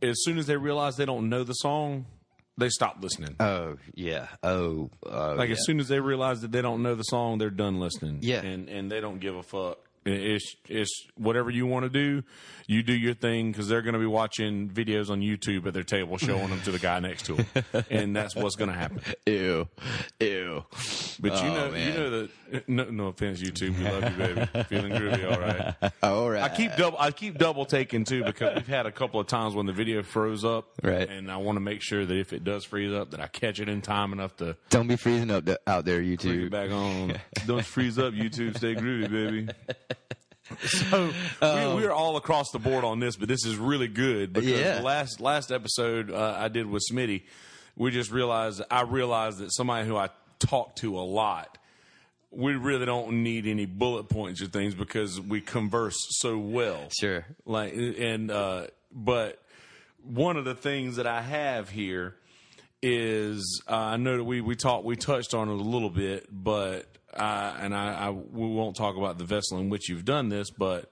as soon as they realize they don't know the song, they stop listening. oh yeah. Oh. oh like yeah. as soon as they realize that they don't know the song, they're done listening. Yeah. and and they don't give a fuck. It's it's whatever you want to do, you do your thing because they're going to be watching videos on YouTube at their table, showing them to the guy next to them, and that's what's going to happen. Ew. Ew. But you Oh, know, man. you know that. No, no offense, YouTube. We love you, baby. Feeling groovy, all right. All right. I keep double. I keep double taking too because we've had a couple of times when the video froze up, Right. And I want to make sure that if it does freeze up, that I catch it in time enough to Don't be freezing up out there, YouTube. back on. Don't freeze up, YouTube. Stay groovy, baby. So we, we're all across the board on this, but this is really good because Yeah. last last episode uh, I did with Smitty, we just realized I realized that somebody who I talk to a lot, we really don't need any bullet points or things because we converse so well. Sure. Like and uh, but one of the things that I have here is uh, I know that we we talked we touched on it a little bit, but uh, and I, I we won't talk about the vessel in which you've done this, but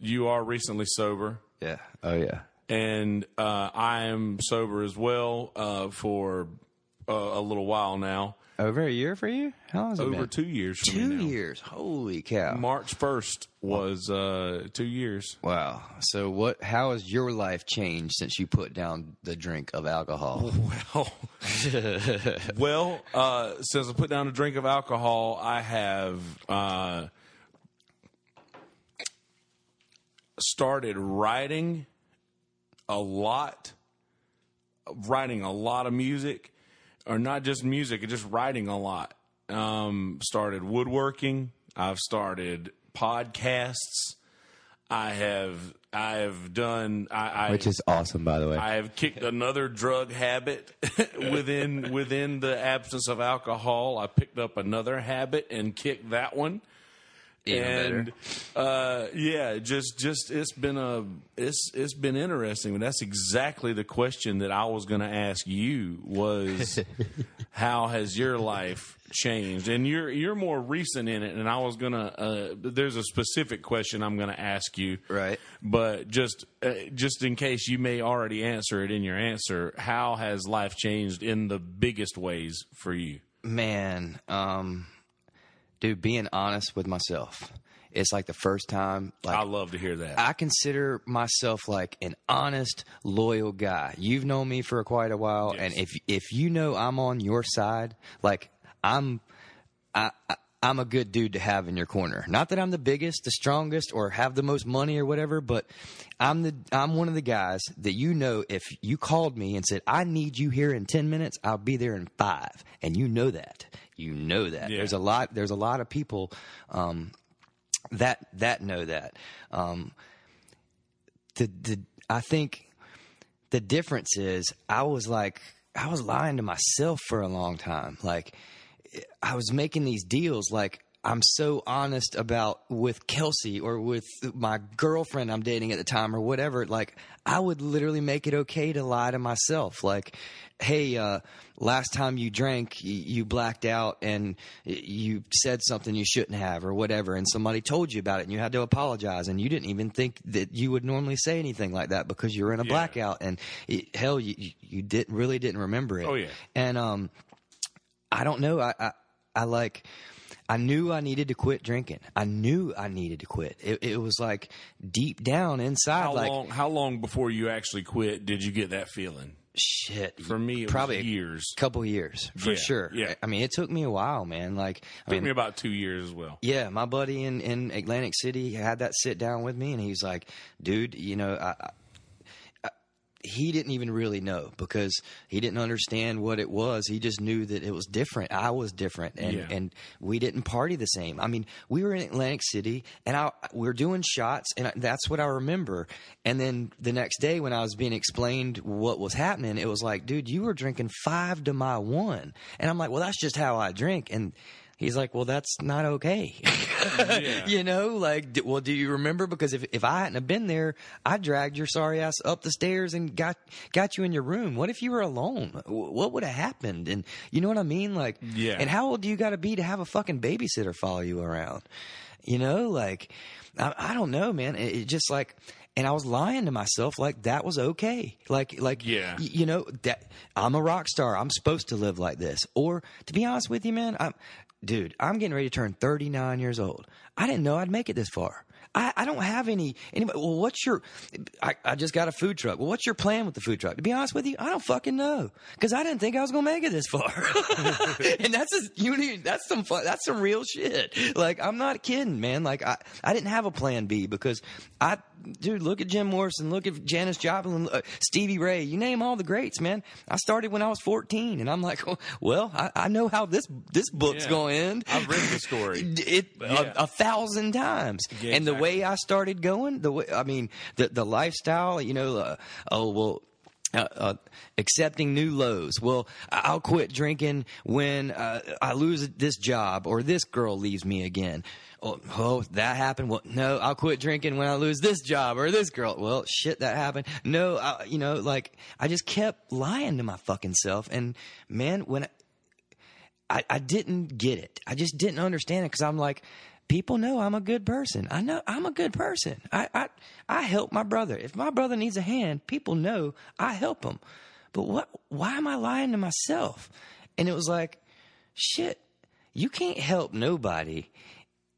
you are recently sober, Yeah. Oh yeah. and uh, I am sober as well uh, for uh, a little while now. Over a year for you? How long has it Over been? two years. For Two me now. years. Holy cow! March first was uh, two years. Wow. So what? How has your life changed since you put down the drink of alcohol? Well, well, uh, since I put down a drink of alcohol, I have uh, started writing a lot, writing a lot of music, or not just music, just writing a lot. Um, started woodworking. I've started podcasts. I have I have done I, I Which is awesome, by the way. I have kicked another drug habit within within the absence of alcohol. I picked up another habit and kicked that one. Even and uh, yeah, just just it's been a it's it's been interesting. And that's exactly the question that I was going to ask you was how has your life changed? And you're you're more recent in it. And I was gonna uh, there's a specific question I'm going to ask you Right. but just uh, just in case you may already answer it in your answer, how has life changed in the biggest ways for you? Man, um, dude, being honest with myself. It's like the first time like I love to hear that. I consider myself like an honest, loyal guy. You've known me for quite a while, Yes. and if if you know I'm on your side, like I'm, I, I I'm a good dude to have in your corner. Not that I'm the biggest, the strongest, or have the most money or whatever, but I'm the I'm one of the guys that you know. If you called me and said I need you here in ten minutes, I'll be there in five, and you know that. You know that. Yeah. There's a lot. There's a lot of people. Um, that that know that. Um, the the I think the difference is I was like I was lying to myself for a long time. Like I was making these deals like I'm so honest about with Kelsey or with my girlfriend I'm dating at the time or whatever. Like I would literally make it okay to lie to myself. Like, hey, uh, last time you drank, you blacked out and you said something you shouldn't have or whatever, and somebody told you about it and you had to apologize and you didn't even think that you would normally say anything like that because you were in a Yeah. blackout and it, hell, you you- you didn't really didn't remember it. Oh, yeah. and um. I don't know. I, I, I like, I knew I needed to quit drinking. I knew I needed to quit. It, it was like deep down inside, how like long how long before you actually quit did you get that feeling? Shit. For me, it probably was years. a couple years for Yeah, sure. yeah. I mean, it took me a while, man. Like, I Took mean, me about two years as well. yeah, my buddy in, in Atlantic City had that sit down with me, and he's like, "Dude, you know, I, he didn't even really know because he didn't understand what it was. He just knew that it was different. I was different, and Yeah. and we didn't party the same. I mean, we were in Atlantic City, and I we were doing shots, and I, that's what I remember. And then the next day, when I was being explained what was happening, it was like, dude, you were drinking five to my one, and I'm like, well, that's just how I drink, and. He's like, well, that's not okay. you know, like, well, do you remember? Because if, if I hadn't have been there, I dragged your sorry ass up the stairs and got, got you in your room. What if you were alone? What would have happened? And you know what I mean? Like, Yeah. and how old do you got to be to have a fucking babysitter follow you around? You know, like, I, I don't know, man. It, it just like, and I was lying to myself like that was okay. Like, like, Yeah. y- you know that I'm a rock star. I'm supposed to live like this. Or to be honest with you, man, I'm, dude, I'm getting ready to turn 39 years old. I didn't know I'd make it this far. I, I don't have any anybody. Well, what's your? I, I just got a food truck. Well, what's your plan with the food truck? To be honest with you, I don't fucking know because I didn't think I was gonna make it this far. and that's just, you. need- That's some fun. That's some real shit. Like I'm not kidding, man. Like I, I didn't have a plan B because I, dude, look at Jim Morrison, look at Janis Joplin, uh, Stevie Ray. You name all the greats, man. I started when I was 14, and I'm like, well, I, I know how this this book's Yeah. going to end. I've read the story. It Yeah. a, a thousand times, Yeah, and the way I started going, the way I mean, the the lifestyle, you know, uh, oh well. Uh, uh, accepting new lows. Well, I'll quit drinking when uh, I lose this job or this girl leaves me again. Oh, oh, that happened. Well, no, I'll quit drinking when I lose this job or this girl. Well, shit, that happened. No, I, you know, like I just kept lying to my fucking self. And man, when I, I didn't get it. I just didn't understand it because I'm like, people know I'm a good person. I know I'm a good person. I, I I help my brother. If my brother needs a hand, people know I help him. But what? Why am I lying to myself? And it was like, shit, you can't help nobody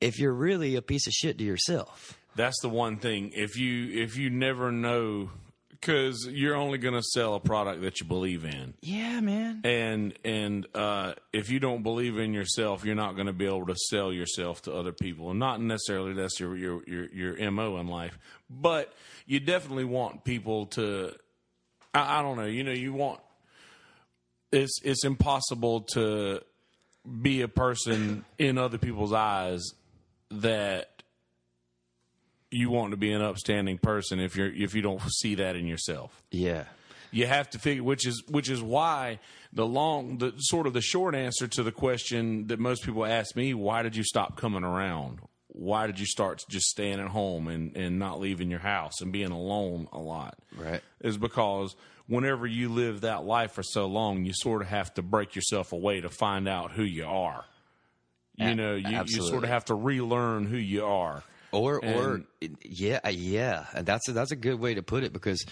if you're really a piece of shit to yourself. That's the one thing. If you if you never know, because you're only going to sell a product that you believe in, Yeah, man. and and uh, if you don't believe in yourself, you're not going to be able to sell yourself to other people. And not necessarily that's your your your, your mo in life, but you definitely want people to. I, I don't know. You know, you want. It's it's impossible to be a person in other people's eyes that you want to be an upstanding person if you're if you don't see that in yourself. Yeah. You have to figure which is which is why the long the sort of the short answer to the question that most people ask me, why did you stop coming around? Why did you start just staying at home and, and not leaving your house and being alone a lot? Right. Is because whenever you live that life for so long, you sort of have to break yourself away to find out who you are. You know, you, you sort of have to relearn who you are. Or or yeah, yeah. And That's a, that's a good way to put it because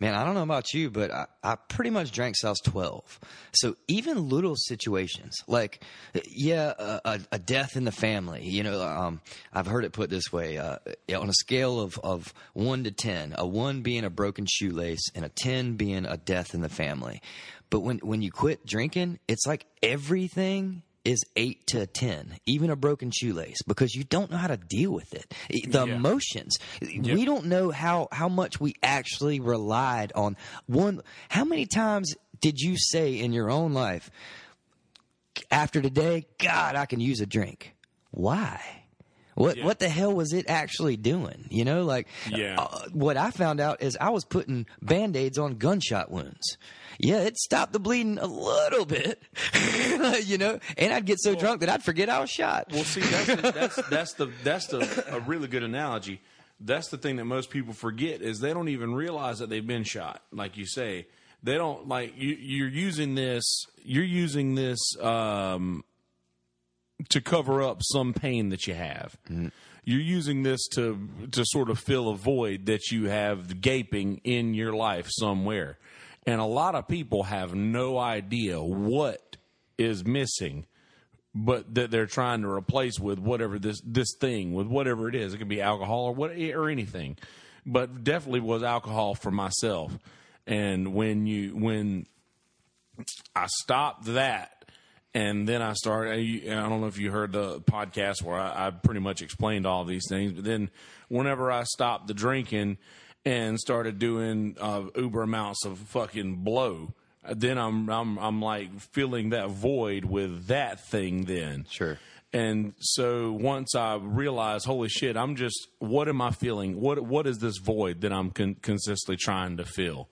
man, I don't know about you, but I, I pretty much drank since I was 12. So even little situations like yeah, a, a, a death in the family, you know, um, I've heard it put this way, uh, on a scale of of 1 to 10, a 1 being a broken shoelace and a 10 being a death in the family. But when when you quit drinking, it's like everything is eight to ten, even a broken shoelace, because you don't know how to deal with it. The Yeah. emotions. We don't know how how much we actually relied on one. How many times did you say in your own life after today, God, I can use a drink? Why? What Yeah. what the hell was it actually doing? You know, like Yeah. uh, what I found out is I was putting band-aids on gunshot wounds. Yeah, it stopped the bleeding a little bit, you know, and I'd get so drunk that I'd forget I was shot. Well, see, that's the, that's that's the that's the a really good analogy. That's the thing that most people forget is they don't even realize that they've been shot. Like you say, they don't like you. You're using this. You're using this um, to cover up some pain that you have. You're using this to to sort of fill a void that you have gaping in your life somewhere. And a lot of people have no idea what is missing but that they're trying to replace with whatever this this thing with whatever it is. It could be alcohol or what eh, or anything, but definitely was alcohol for myself. And when you when I stopped that, and then I started. I I don't know if you heard the podcast where I, I pretty much explained all these things. But then whenever I stopped the drinking and started doing uh, uber amounts of fucking blow. Then I'm I'm I'm like filling that void with that thing. Then Sure. and so once I realized, holy shit, I'm just what am I feeling? What what is this void that I'm con- consistently trying to fill?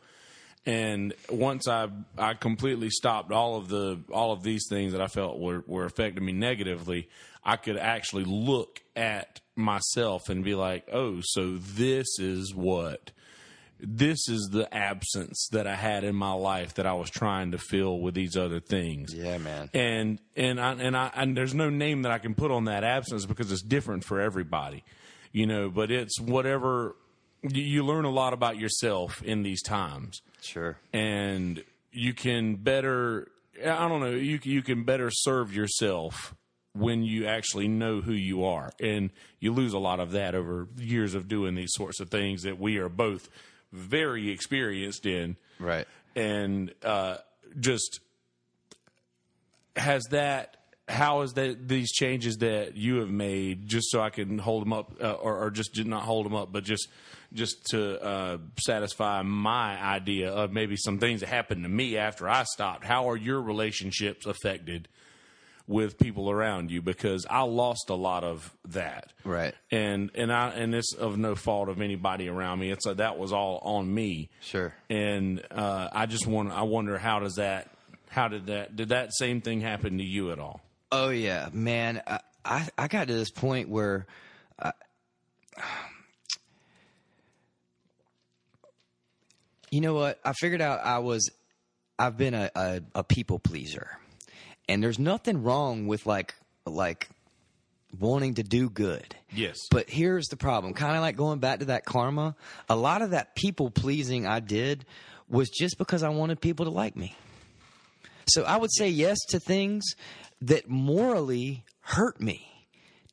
And once I I completely stopped all of the all of these things that I felt were were affecting me negatively, I could actually look at myself and be like, oh, so this is what this is the absence that I had in my life that I was trying to fill with these other things Yeah, man. and and I and I and there's no name that I can put on that absence because it's different for everybody, you know. But it's whatever you, learn a lot about yourself in these times, Sure. and you can better. I don't know. You you can better serve yourself when you actually know who you are, and you lose a lot of that over years of doing these sorts of things that we are both very experienced in. Right. and uh, just has that how is that these changes that you have made just so i can hold them up uh, or, or just did not hold them up but just just to uh, satisfy my idea of maybe some things that happened to me after i stopped. How are your relationships affected with people around you because i lost a lot of that Right. and and i and it's of no fault of anybody around me it's uh, that was all on me Sure. and uh, I just want I wonder how does that how did that did that same thing happen to you at all? Oh yeah, man. I I, I got to this point where. I, you know what? I figured out I was. I've been a, a, a people pleaser, and there's nothing wrong with like like wanting to do good. Yes. But here's the problem. Kind of like going back to that karma. A lot of that people pleasing I did was just because I wanted people to like me. So I would say yes to things that morally hurt me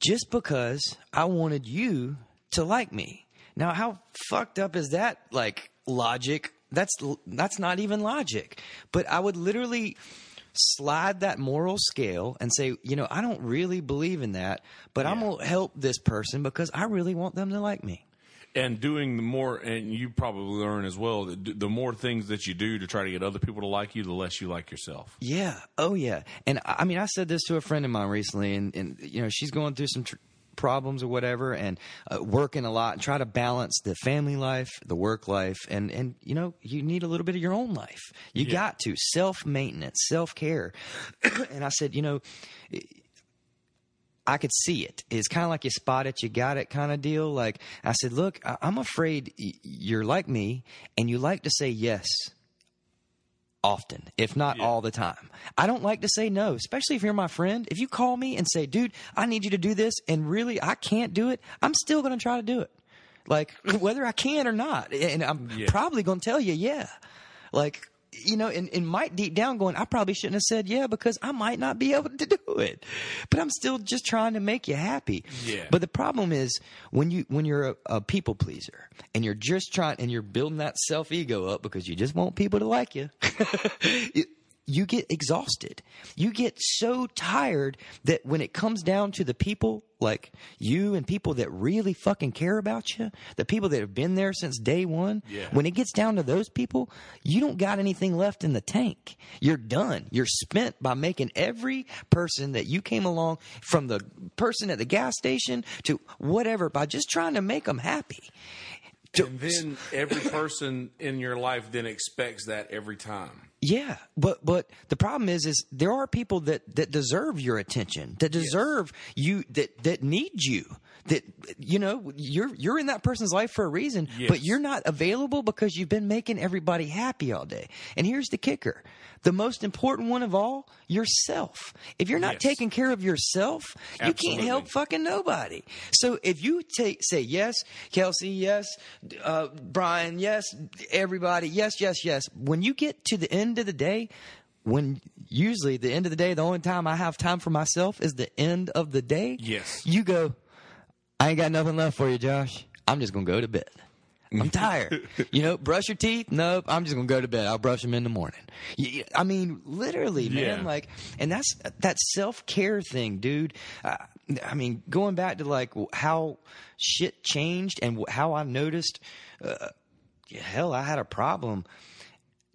just because I wanted you to like me. Now, how fucked up is that? Like logic? That's that's not even logic. But I would literally slide that moral scale and say, you know, I don't really believe in that, but I'm gonna help this person because I really want them to like me. and doing the more and you probably learn as well the more things that you do to try to get other people to like you the less you like yourself Yeah. Oh, yeah. And I I mean, I said this to a friend of mine recently, and, and you know, she's going through some tr- problems or whatever, and uh, working a lot, and try to balance the family life, the work life, and and you know, you need a little bit of your own life. You Yeah. got to self maintenance, self care. and I said, you know. I could see it. It's kind of like you spot it, you got it kind of deal. Like I said, look, I- I'm afraid y- you're like me and you like to say yes often, if not Yeah. all the time. I don't like to say no, especially if you're my friend. If you call me and say, dude, I need you to do this, and really I can't do it, I'm still going to try to do it. Like, whether I can or not. And I'm Yeah. probably going to tell you, yeah. Like, you know, and, and might deep down going, I probably shouldn't have said yeah because I might not be able to do it. But I'm still just trying to make you happy. Yeah. But the problem is when you when you're a, a people pleaser and you're just trying and you're building that self ego up because you just want people to like you. it- you get exhausted. You get so tired that when it comes down to the people like you and people that really fucking care about you, the people that have been there since day one, Yeah. when it gets down to those people, you don't got anything left in the tank. You're done. You're spent by making every person that you came along from the person at the gas station to whatever by just trying to make them happy. And then every person in your life then expects that every time Yeah, but but the problem is is there are people that that deserve your attention, that deserve you that that need you. That you know, you're you're in that person's life for a reason, Yes. but you're not available because you've been making everybody happy all day. And here's the kicker. The most important one of all, yourself. If you're not Yes. taking care of yourself, you can't help fucking nobody. So if you take say yes, Kelsey, yes, uh, Brian, yes, everybody, yes, yes, yes. When you get to the end of the day, when usually the end of the day, the only time I have time for myself is the end of the day. Yes. you go. I ain't got nothing left for you, Josh. I'm just gonna go to bed. I'm tired. you know, brush your teeth. Nope. I'm just gonna go to bed. I'll brush them in the morning. I mean, literally, man. Yeah. Like, and that's that self care thing, dude. Uh, I mean, going back to like how shit changed and how I noticed. Uh, hell, I had a problem.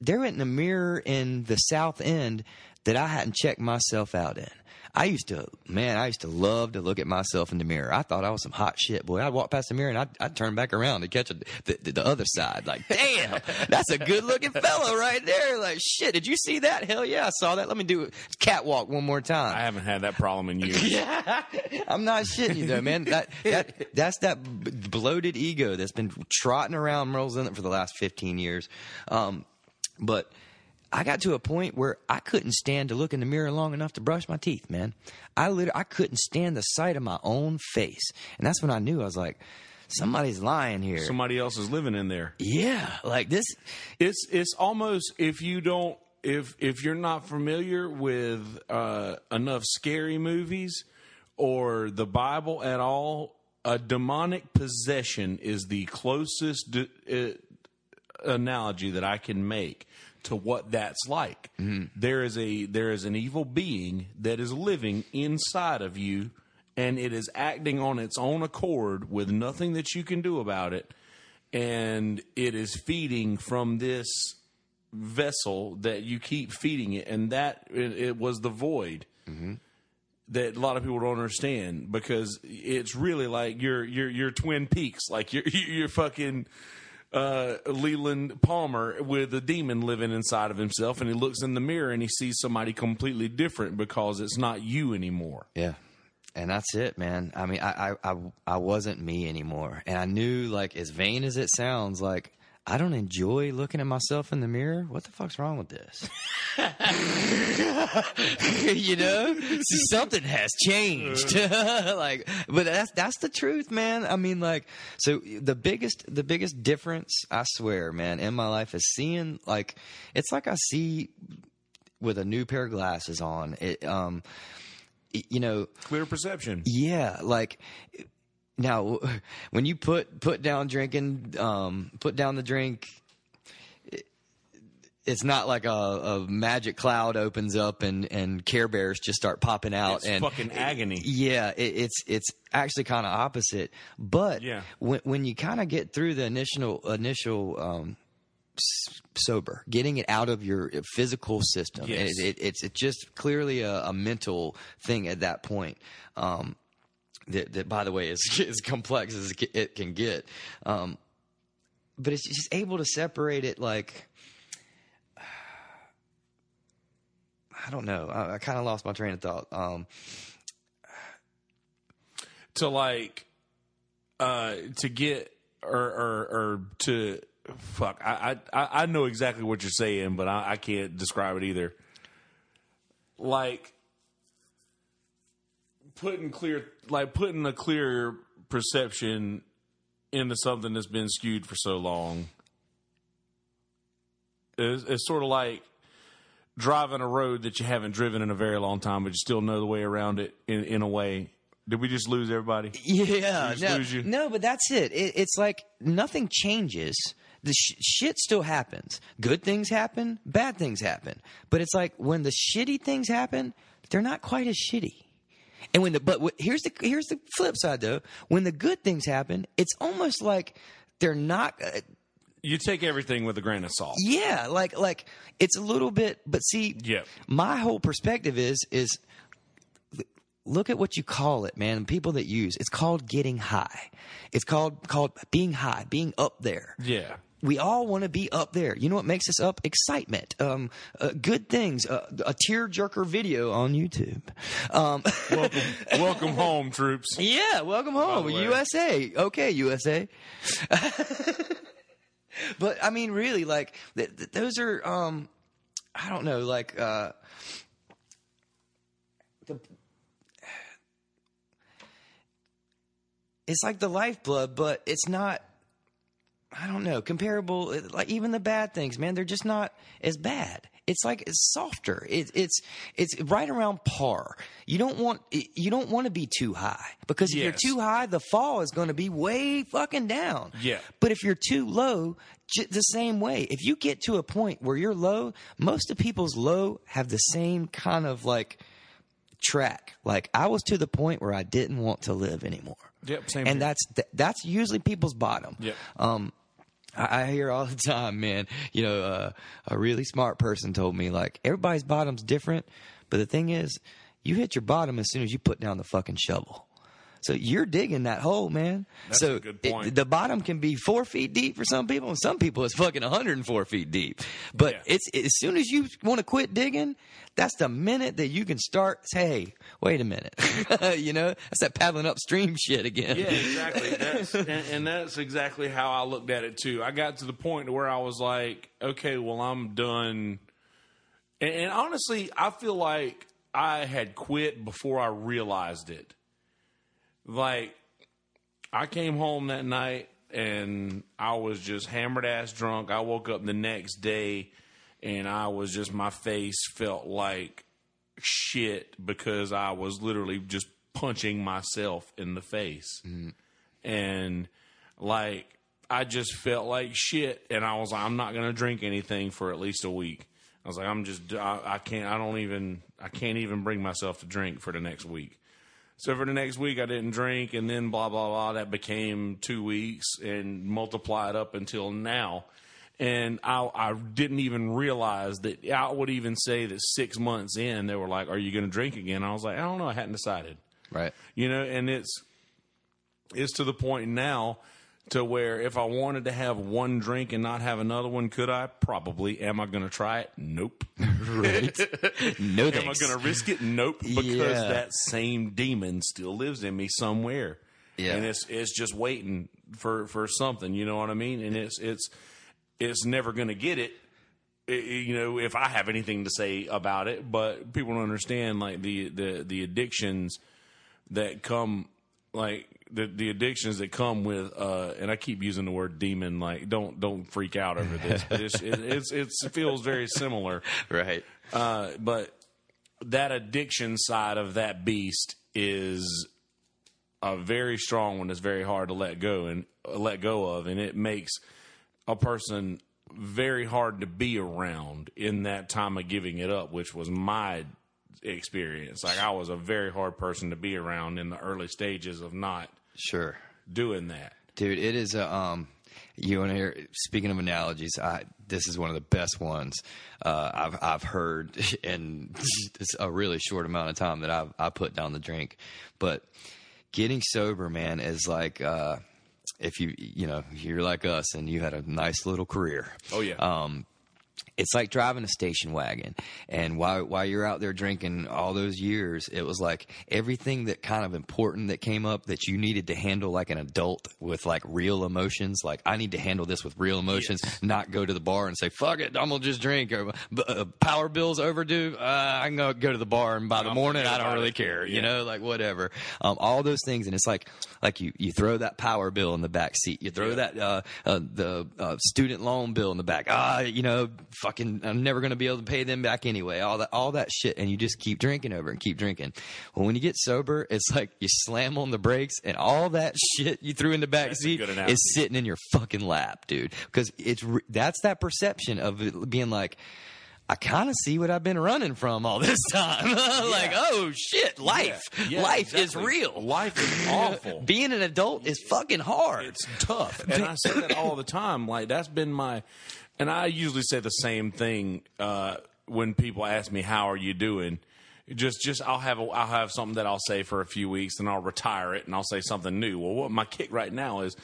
There in a mirror in the South End that I hadn't checked myself out in. I used to, man, I used to love to look at myself in the mirror. I thought I was some hot shit, boy. I'd walk past the mirror and I'd, I'd turn back around to catch a, the, the, the other side. Like, damn, that's a good looking fella right there. Like, shit, did you see that? Hell yeah, I saw that. Let me do catwalk one more time. i haven't had that problem in years I'm not shitting you though, man. That that that's that bloated ego that's been trotting around Murrells Inlet for the last 15 years. Um, but I got to a point where I couldn't stand to look in the mirror long enough to brush my teeth, man. I literally I couldn't stand the sight of my own face, and that's when I knew I was like, somebody's lying here. somebody else is living in there yeah, like this. it's it's almost if you don't if if you're not familiar with uh, enough scary movies or the Bible at all, a demonic possession is the closest d- uh, analogy that I can make to what that's like. Mm-hmm. There is a there is an evil being that is living inside of you and it is acting on its own accord with nothing that you can do about it and it is feeding from this vessel that you keep feeding it and that it, it was the void mm-hmm. that a lot of people don't understand because it's really like your your your twin peaks like you're you're fucking uh, Leland Palmer with a demon living inside of himself, and he looks in the mirror and he sees somebody completely different because it's not you anymore. Yeah. And that's it, man. I mean, I, I, I, I wasn't me anymore. And I knew, like, as vain as it sounds, like, I don't enjoy looking at myself in the mirror. What the fuck's wrong with this? you know, So something has changed. like, but that's that's the truth, man. I mean, like, so the biggest the biggest difference, I swear, man, in my life is seeing like it's like I see with a new pair of glasses on. It, um, it- you know, Clear perception. yeah, like now when you put put down drinking, um, put down the drink. it- It's not like a, a magic cloud opens up and, and Care Bears just start popping out It's and fucking agony. yeah, it, it's it's actually kind of opposite. But Yeah. when when you kind of get through the initial initial um, s- sober, getting it out of your physical system, Yes. it, it, it's it's just clearly a, a mental thing at that point. Um, that, that by the way is as complex as it can get. Um, but it's just able to separate it like. I don't know. I, I kind of lost my train of thought. Um, to like uh to get or or, or to fuck I, I I know exactly what you're saying, but I, I can't describe it either. Like putting clear like putting a clear perception into something that's been skewed for so long. It's, it's sort of like driving a road that you haven't driven in a very long time, but you still know the way around it in, in a way. Did we just lose everybody? Yeah, just no, lose you. no, but that's it. it. It's like nothing changes. The sh- shit still happens. Good things happen, bad things happen. But it's like when the shitty things happen, they're not quite as shitty. And when the but here's the here's the flip side though. When the good things happen, it's almost like they're not. Uh, You take everything with a grain of salt. yeah, like like it's a little bit. But see, Yeah. my whole perspective is is look at what you call it, man. People that use it's called getting high. It's called called being high, being up there. Yeah. We all want to be up there. You know what makes us up? Excitement, um, uh, good things, uh, a tear jerker video on YouTube. Um, Welcome, welcome home, troops. yeah, welcome home. USA. Okay, USA. but I mean, really, like th- th- those are, um, I don't know, like uh, the. It's like the lifeblood, but it's not. I don't know, comparable. Like even the bad things, man, they're just not as bad. It's like it's softer. It, it's it's right around par. You don't want you don't want to be too high because if Yes. you're too high, the fall is going to be way fucking down. Yeah. But if you're too low, j- the same way. If you get to a point where you're low, most of people's low have the same kind of like track. Like I was to the point where I didn't want to live anymore. Yep, same And here. that's th- that's usually people's bottom. Yep. Um, I, hear all the time, man. You know, uh, a really smart person told me like everybody's bottom's different, but the thing is, you hit your bottom as soon as you put down the fucking shovel. So you're digging that hole, man. That's so a good it- the bottom can be four feet deep for some people, and some people it's fucking 104 feet deep. But Yeah. it's as soon as you want to quit digging, that's the minute that you can start. Say, hey, wait a minute. you know, that's that paddling upstream shit again. Yeah, exactly. That's and, and that's exactly how I looked at it too. I got to the point where I was like, okay, well, I'm done. And, and honestly, I feel like I had quit before I realized it. Like, I came home that night and I was just hammered ass drunk. I woke up the next day and I was just my face felt like shit because I was literally just punching myself in the face. Mm. And like I just felt like shit and I was like I'm not going to drink anything for at least a week. I was like I'm just I, I can't I don't even I can't even bring myself to drink for the next week. So for the next week, I didn't drink, and then blah blah blah. That became two weeks, and multiplied up until now. And I, I didn't even realize that I would even say that six months in, they were like, "Are you going to drink again?" I was like, "I don't know. I hadn't decided." Right. You know, and it's it's to the point now to where if I wanted to have one drink and not have another one, could I? Probably. Am I going to try it? Nope. Right. no Am I going to risk it? Nope. Because Yeah. that same demon still lives in me somewhere. Yeah. And it's it's just waiting for for something. You know what I mean? And it's it's it's never going to get it. You know, if I have anything to say about it, but people don't understand like the the the addictions that come like the the addictions that come with uh and I keep using the word demon like don't don't freak out over this but it's it, it's it's it feels very similar right. Uh, but that addiction side of that beast is a very strong one. It's very hard to let go and uh, let go of, and it makes a person very hard to be around in that time of giving it up, which was my experience. Like I was a very hard person to be around in the early stages of not Sure. doing that. Dude, it is a um. You want to hear? Speaking of analogies, I this is one of the best ones uh, I've I've heard in a really short amount of time that I've I put down the drink. But getting sober, man, is like uh, if you you know you're like us and you had a nice little career. Oh yeah. Um, it's like driving a station wagon. And while while you're out there drinking all those years, it was like everything that kind of important that came up that you needed to handle like an adult with like real emotions. Like I need to handle this with real emotions, not go to the bar and say fuck it, I'm gonna just drink. Or uh, power bills overdue, uh, I can go go to the bar and by the I'll morning I don't really it. care. You Yeah. know, like whatever. Um, all those things, and it's like like you you throw that power bill in the back seat. You throw Yeah. that uh, uh, the uh, student loan bill in the back. Ah, you know, fucking, I'm never going to be able to pay them back anyway. All that, all that shit, and you just keep drinking over and keep drinking. Well, when you get sober, it's like you slam on the brakes, and all that shit you threw in the back That's seat is sitting in your fucking lap, dude. Because it's that's that perception of being like. I kind of see what I've been running from all this time. like, oh shit, life, Yeah, yeah, life is real. Life is awful. Being an adult is fucking hard. it's tough. And I say that all the time. Like that's been my, and I usually say the same thing uh, when people ask me how are you doing. Just, just I'll have a, I'll have something that I'll say for a few weeks, and I'll retire it, and I'll say something new. Well, what my kick right now is,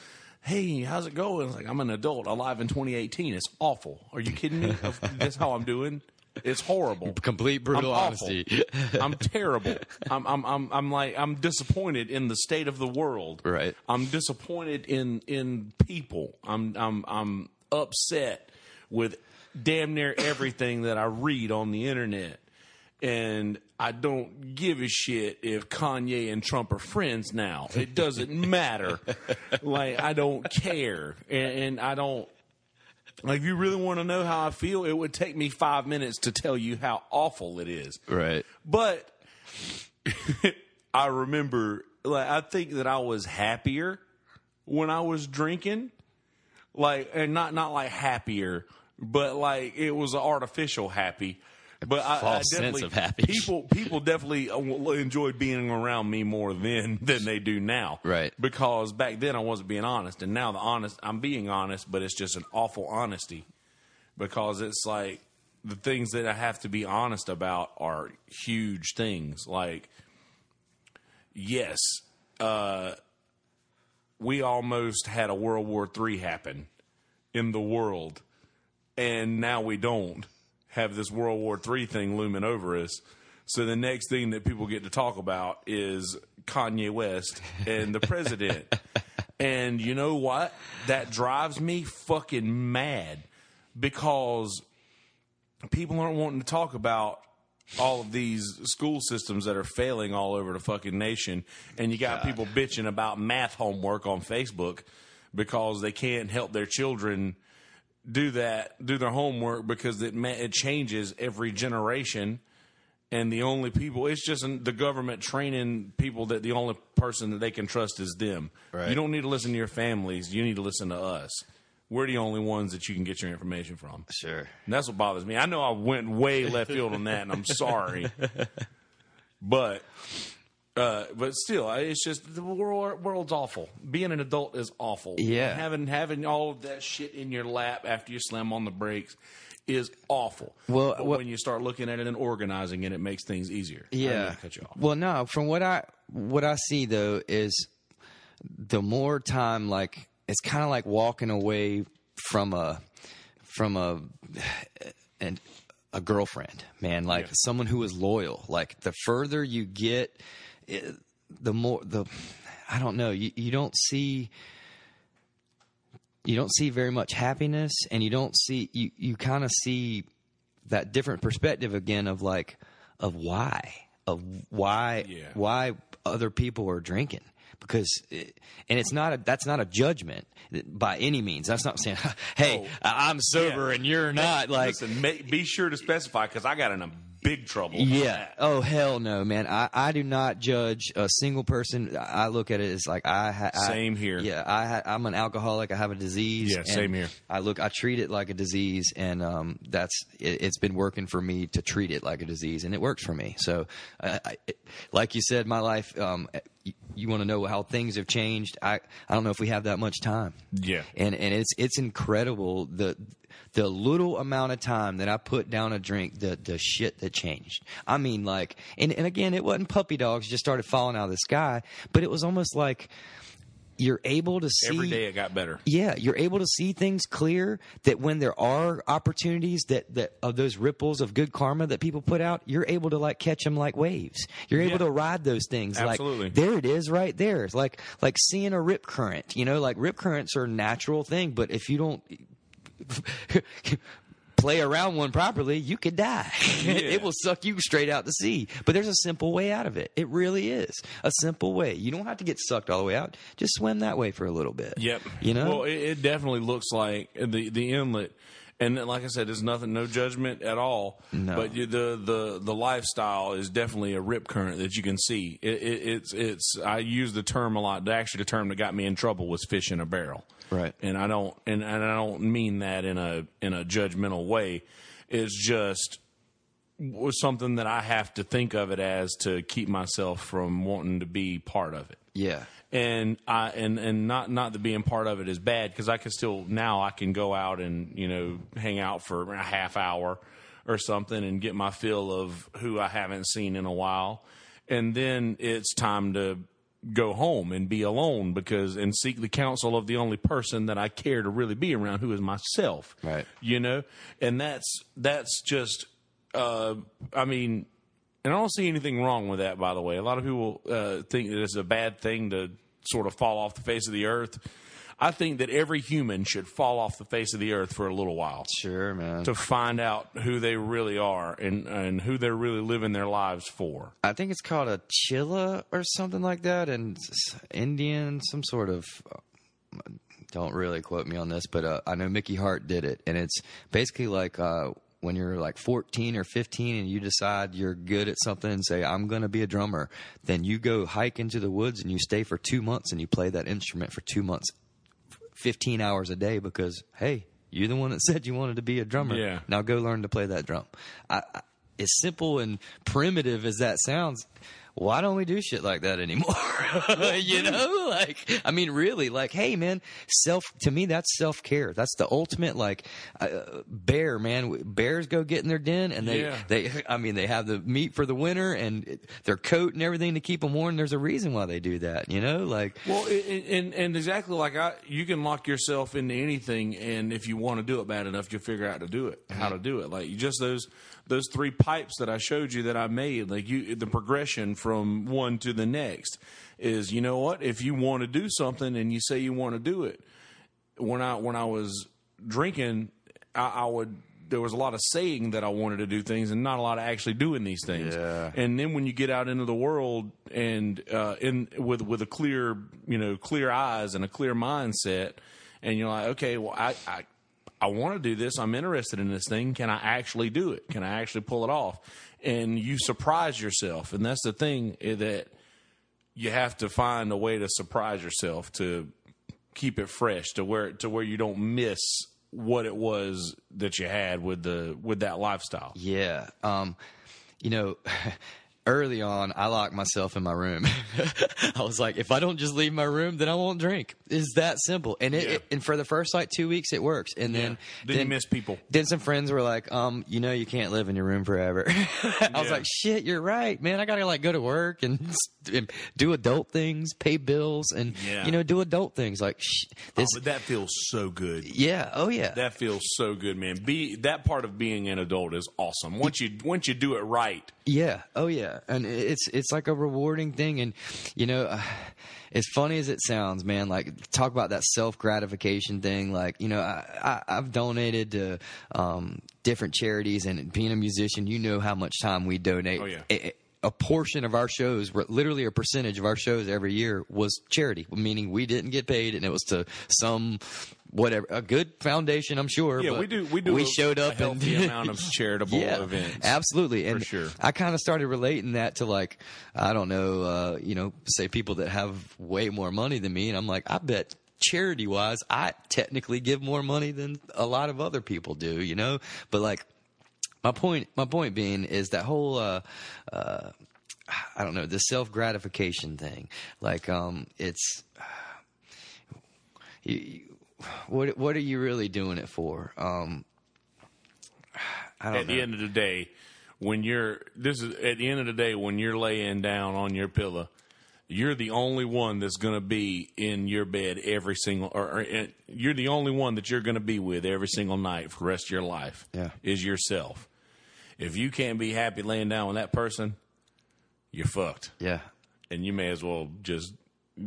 hey, how's it going? It's like I'm an adult, alive in 2018. It's awful. Are you kidding me? That's how I'm doing. It's horrible. Complete brutal I'm honesty. I'm terrible. I'm, I'm, I'm, I'm like, I'm disappointed in the state of the world. Right. I'm disappointed in, in people. I'm, I'm, I'm upset with damn near everything that I read on the internet. And I don't give a shit if Kanye and Trump are friends now. It doesn't matter. like, I don't care. And, and I don't, like, if you really want to know how I feel, it would take me five minutes to tell you how awful it is. right. But I remember, like, I think that I was happier when I was drinking, like, and not not like happier, but like it was an artificial happy. But I, I False sense definitely of happy. people people definitely uh, enjoyed being around me more then than they do now. Right. Because back then I wasn't being honest, and now the honest I'm being honest, but it's just an awful honesty because it's like the things that I have to be honest about are huge things. Like, yes, uh, we almost had a World War III happen in the world, and now we don't have this World War III thing looming over us. So the next thing that people get to talk about is Kanye West and the president. and you know what? That drives me fucking mad because people aren't wanting to talk about all of these school systems that are failing all over the fucking nation and you got people bitching about math homework on Facebook because they can't help their children do that do their homework because it it changes every generation and the only people it's just the government training people that the only person that they can trust is them Right. you don't need to listen to your families you need to listen to us we're the only ones that you can get your information from Sure. and that's what bothers me. I know I went way left field on that, and I'm sorry. But, uh, but still, I- it's just the world, world's awful. Being an adult is awful. Yeah. having having all of that shit in your lap after you slam on the brakes is awful. Well, what- when you start looking at it and organizing it, it makes things easier. I didn't mean Yeah. cut you off. Well, no. From what I what I see though is the more time, like it's kind of like walking away from a from a and a girlfriend, man. Like Yeah. someone who is loyal. Like the further you get, it, the more the I don't know. You you don't see you don't see very much happiness and you don't see you you kind of see that different perspective again of like of why of why Yeah. why other people are drinking because it, and it's not a that's not a judgment by any means. That's not saying, "Hey, Oh. I'm sober Yeah. and you're not." Like, Listen, be sure to specify because I got in a big trouble. yeah. Oh hell no, man. I, I do not judge a single person. I look at it as like I ha- I- Same here. Yeah, I ha- I'm an alcoholic. I have a disease. Yeah, and same here. I look. I treat it like a disease, and um, that's it, it's been working for me to treat it like a disease, and it works for me. So, uh, I, like you said, my life. Um, you, you want to know how things have changed? I I don't know if we have that much time. Yeah. and and it's it's incredible the the little amount of time that I put down a drink, the the shit that changed. I mean, like, and and again, it wasn't puppy dogs just started falling out of the sky, but it was almost like you're able to see Every day it got better. yeah, you're able to see things clear that when there are opportunities that, that of those ripples of good karma that people put out, you're able to like catch them like waves. You're able Yeah. to ride those things Absolutely. like there it is right there. It's like like seeing a rip current, you know, like rip currents are a natural thing, but if you don't play around one properly, you could die. it will suck you straight out to sea. But there's a simple way out of it. It really is a simple way. You don't have to get sucked all the way out. Just swim that way for a little bit. Yep. You know. Well, it, it definitely looks like the the inlet, and like I said, there's nothing, no judgment at all. No. But you, the the the lifestyle is definitely a rip current that you can see. It, it, it's it's. I use the term a lot. Actually, the term that got me in trouble was fish in a barrel. Right. And I don't and, and I don't mean that in a in a judgmental way. It's just was something that I have to think of it as to keep myself from wanting to be part of it yeah. and I and and not not that being part of it is bad because I can still now I can go out and you know hang out for a half hour or something and get my fill of who I haven't seen in a while, and then it's time to go home and be alone because and seek the counsel of the only person that I care to really be around who is myself Right. you know and that's that's just uh I mean and I don't see anything wrong with that, by the way. A lot of people uh, think that it's a bad thing to sort of fall off the face of the earth. I think that every human should fall off the face of the earth for a little while Sure, man. to find out who they really are and, and who they're really living their lives for. I think it's called a chilla or something like that, and Indian, some sort of. Don't really quote me on this, but uh, I know Mickey Hart did it, and it's basically like uh, when you're like 14 or 15 and you decide you're good at something and say I'm going to be a drummer, then you go hike into the woods and you stay for two months and you play that instrument for two months, 15 hours a day because hey, you're the one that said you wanted to be a drummer. Yeah. Now go learn to play that drum. I, I, as simple and primitive as that sounds, why don't we do shit like that anymore? you know, like I mean, really, like, hey, man, self. To me, that's self care. That's the ultimate. Like, uh, bear, man. Bears go get in their den, and they, Yeah. they. I mean, they have the meat for the winter and it- their coat and everything to keep them warm. There's a reason why they do that. You know, like, Well, i- and and exactly like I, you can lock yourself into anything, and if you want to do it bad enough, you'll figure out to do it, how to do it. Like you just those those three pipes that I showed you that I made, like you, the progression from one to the next is, you know what? If you want to do something and you say you want to do it, when I when I was drinking, I, I would. There was a lot of saying that I wanted to do things, and not a lot of actually doing these things. Yeah. And then when you get out into the world and uh, in with with a clear, you know, clear eyes and a clear mindset, and you're like, okay, well, I I, I want to do this. I'm interested in this thing. Can I actually do it? Can I actually pull it off? And you surprise yourself, and that's the thing eh, that you have to find a way to surprise yourself to keep it fresh to where to where you don't miss what it was that you had with the with that lifestyle. Yeah. Um, you know, early on, I locked myself in my room. I was like, if I don't just leave my room, then I won't drink. It's that simple. And it, Yeah. it- and for the first like two weeks, it works. And then, Then you miss people. Then some friends were like, um, you know, you can't live in your room forever. I was like, shit, you're right, man. I gotta like go to work and, and do adult things, pay bills, and Yeah. you know, do adult things like sh- this. Oh, but that feels so good. yeah. Oh yeah. That feels so good, man. Be that part of being an adult is awesome. Once you once you do it right. Yeah. Oh, yeah. And it's it's like a rewarding thing, and you know, uh, as funny as it sounds, man. Like talk about that self gratification thing. Like you know, I, I I've donated to um, different charities, and being a musician, you know how much time we donate. Oh, yeah. a portion of our shows, literally a percentage of our shows every year was charity, meaning we didn't get paid, and it was to some whatever a good foundation, I'm sure. Yeah, but we do. We do. We a- showed a up and healthy amount of charitable yeah, events. Absolutely, and sure. I kind of started relating that to like I don't know, uh, you know, say people that have way more money than me, and I'm like, I bet charity wise, I technically give more money than a lot of other people do, you know, but like. My point, my point being is that whole, uh, uh, I don't know, the self gratification thing. Like, um, it's, you- what, what are you really doing it for? Um, I don't at know. the end of the day, when you're this is at the end of the day when you're laying down on your pillow, you're the only one that's going to be in your bed every single, or, or you're the only one that you're going to be with every single night for the rest of your life. Yeah. is yourself. If you can't be happy laying down with that person, you're fucked, yeah. and you may as well just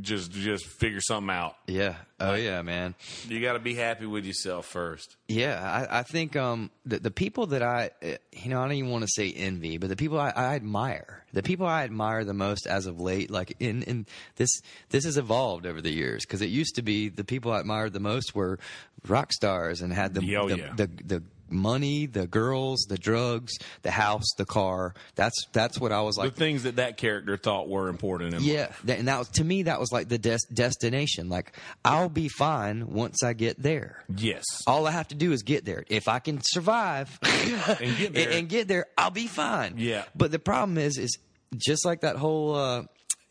just just figure something out. Yeah. Oh yeah, man. You got to be happy with yourself first. Yeah, I, I think um, the the people that I, uh, you know, I don't even want to say envy, but the people I, I admire, the people I admire the most as of late, like in in this this has evolved over the years because it used to be the people I admired the most were rock stars and had the Oh, the, yeah. the the money, the girls, the drugs, the house, the car. That's that's what I was like. the things that that character thought were important in Yeah, that, and that was to me that was like the des- destination. Like I'll be fine once I get there. Yes. All I have to do is get there. If I can survive And get there. and get there, I'll be fine. Yeah. But the problem is, is just like that whole uh,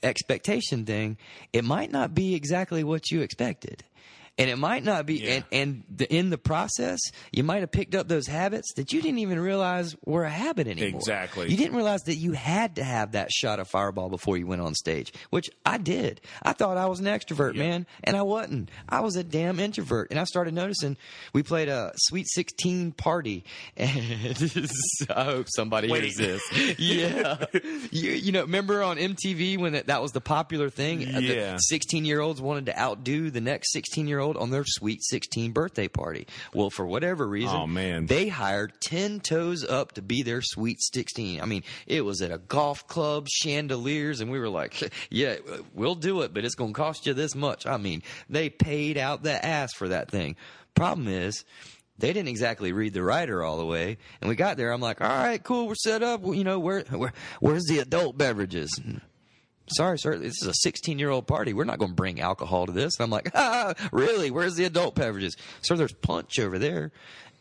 expectation thing. It might not be exactly what you expected. And it might not be, Yeah. and, and the, in the process, you might have picked up those habits that you didn't even realize were a habit anymore. Exactly. You didn't realize that you had to have that shot of fireball before you went on stage, which I did. I thought I was an extrovert, man, and I wasn't. I was a damn introvert. And I started noticing we played a Sweet 16 party, and I hope somebody Wait. hears this. Yeah. you, you know, remember on MTV when that, that was the popular thing? Uh, yeah. 16 year olds wanted to outdo the next 16 year old on their Sweet 16 birthday party. Well, for whatever reason, Oh, man. they hired 10 toes up to be their Sweet 16. I mean, it was at a golf club, chandeliers, and we were like, yeah, we'll do it, but it's going to cost you this much. I mean, they paid out the ass for that thing. Problem is, they didn't exactly read the writer all the way. And we got there. I'm like, all right, cool. We're set up. You know, where, where, where's the adult beverages? Sorry, sir. This is a 16 year old party. We're not going to bring alcohol to this. And I'm like, ah, really? Where's the adult beverages? Sir, there's punch over there.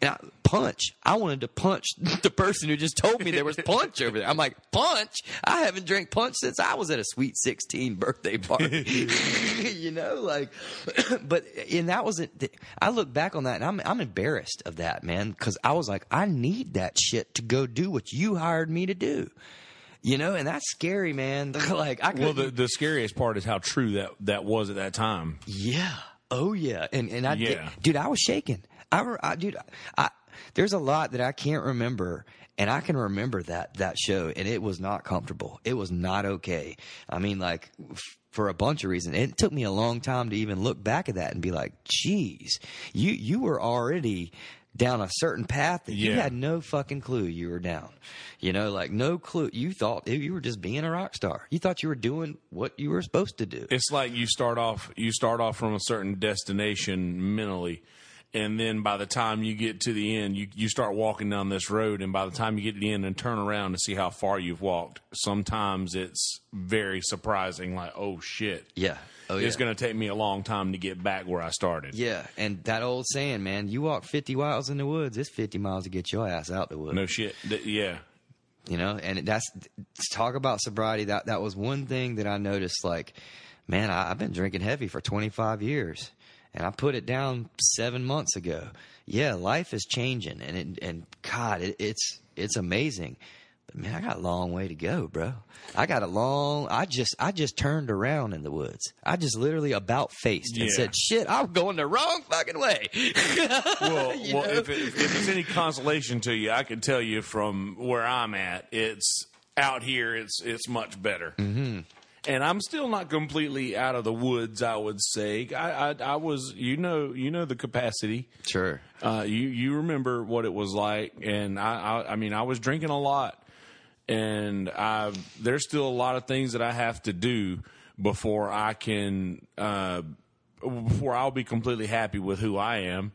And I, punch. I wanted to punch the person who just told me there was punch over there. I'm like, punch? I haven't drank punch since I was at a sweet 16 birthday party. you know, like, but, and that wasn't, I look back on that and I'm, I'm embarrassed of that, man, because I was like, I need that shit to go do what you hired me to do. You know, and that's scary, man. like, I Well, the, the scariest part is how true that, that was at that time. yeah. Oh yeah. And and I Yeah. dude, I was shaking. I, I dude, I there's a lot that I can't remember. And I can remember that that show, and it was not comfortable. It was not okay. I mean, like f- for a bunch of reasons. It took me a long time to even look back at that and be like, "Geez, you you were already down a certain path that you had no fucking clue you were down. You know, like no clue. You thought you were just being a rock star. You thought you were doing what you were supposed to do. It's like you start off you start off from a certain destination mentally, and then by the time you get to the end, you you start walking down this road, and by the time you get to the end and turn around to see how far you've walked, sometimes it's very surprising. Like, oh shit, Yeah. Oh it's yeah. going to take me a long time to get back where I started. Yeah, and that old saying, man, you walk 50 miles in the woods, it's 50 miles to get your ass out the woods. No shit. Th- yeah. You know, and that's talk about sobriety. That that was one thing that I noticed. Like, man, I, I've been drinking heavy for 25 years, and I put it down seven months ago. Yeah, life is changing, and it, and God, it, it's it's amazing. But man, I got a long way to go, bro. I got a long. I just I just turned around in the woods. I just literally about faced and said, "Shit, I'm going the wrong fucking way." Well, You well if, it, if it's any consolation to you, I can tell you from where I'm at, it's out here. It's it's much better. Mm-hmm. And I'm still not completely out of the woods. I would say I, I I was you know you know the capacity. Sure. Uh, you you remember what it was like, and I, I I mean I was drinking a lot, and I there's still a lot of things that I have to do before I can uh, before I'll be completely happy with who I am.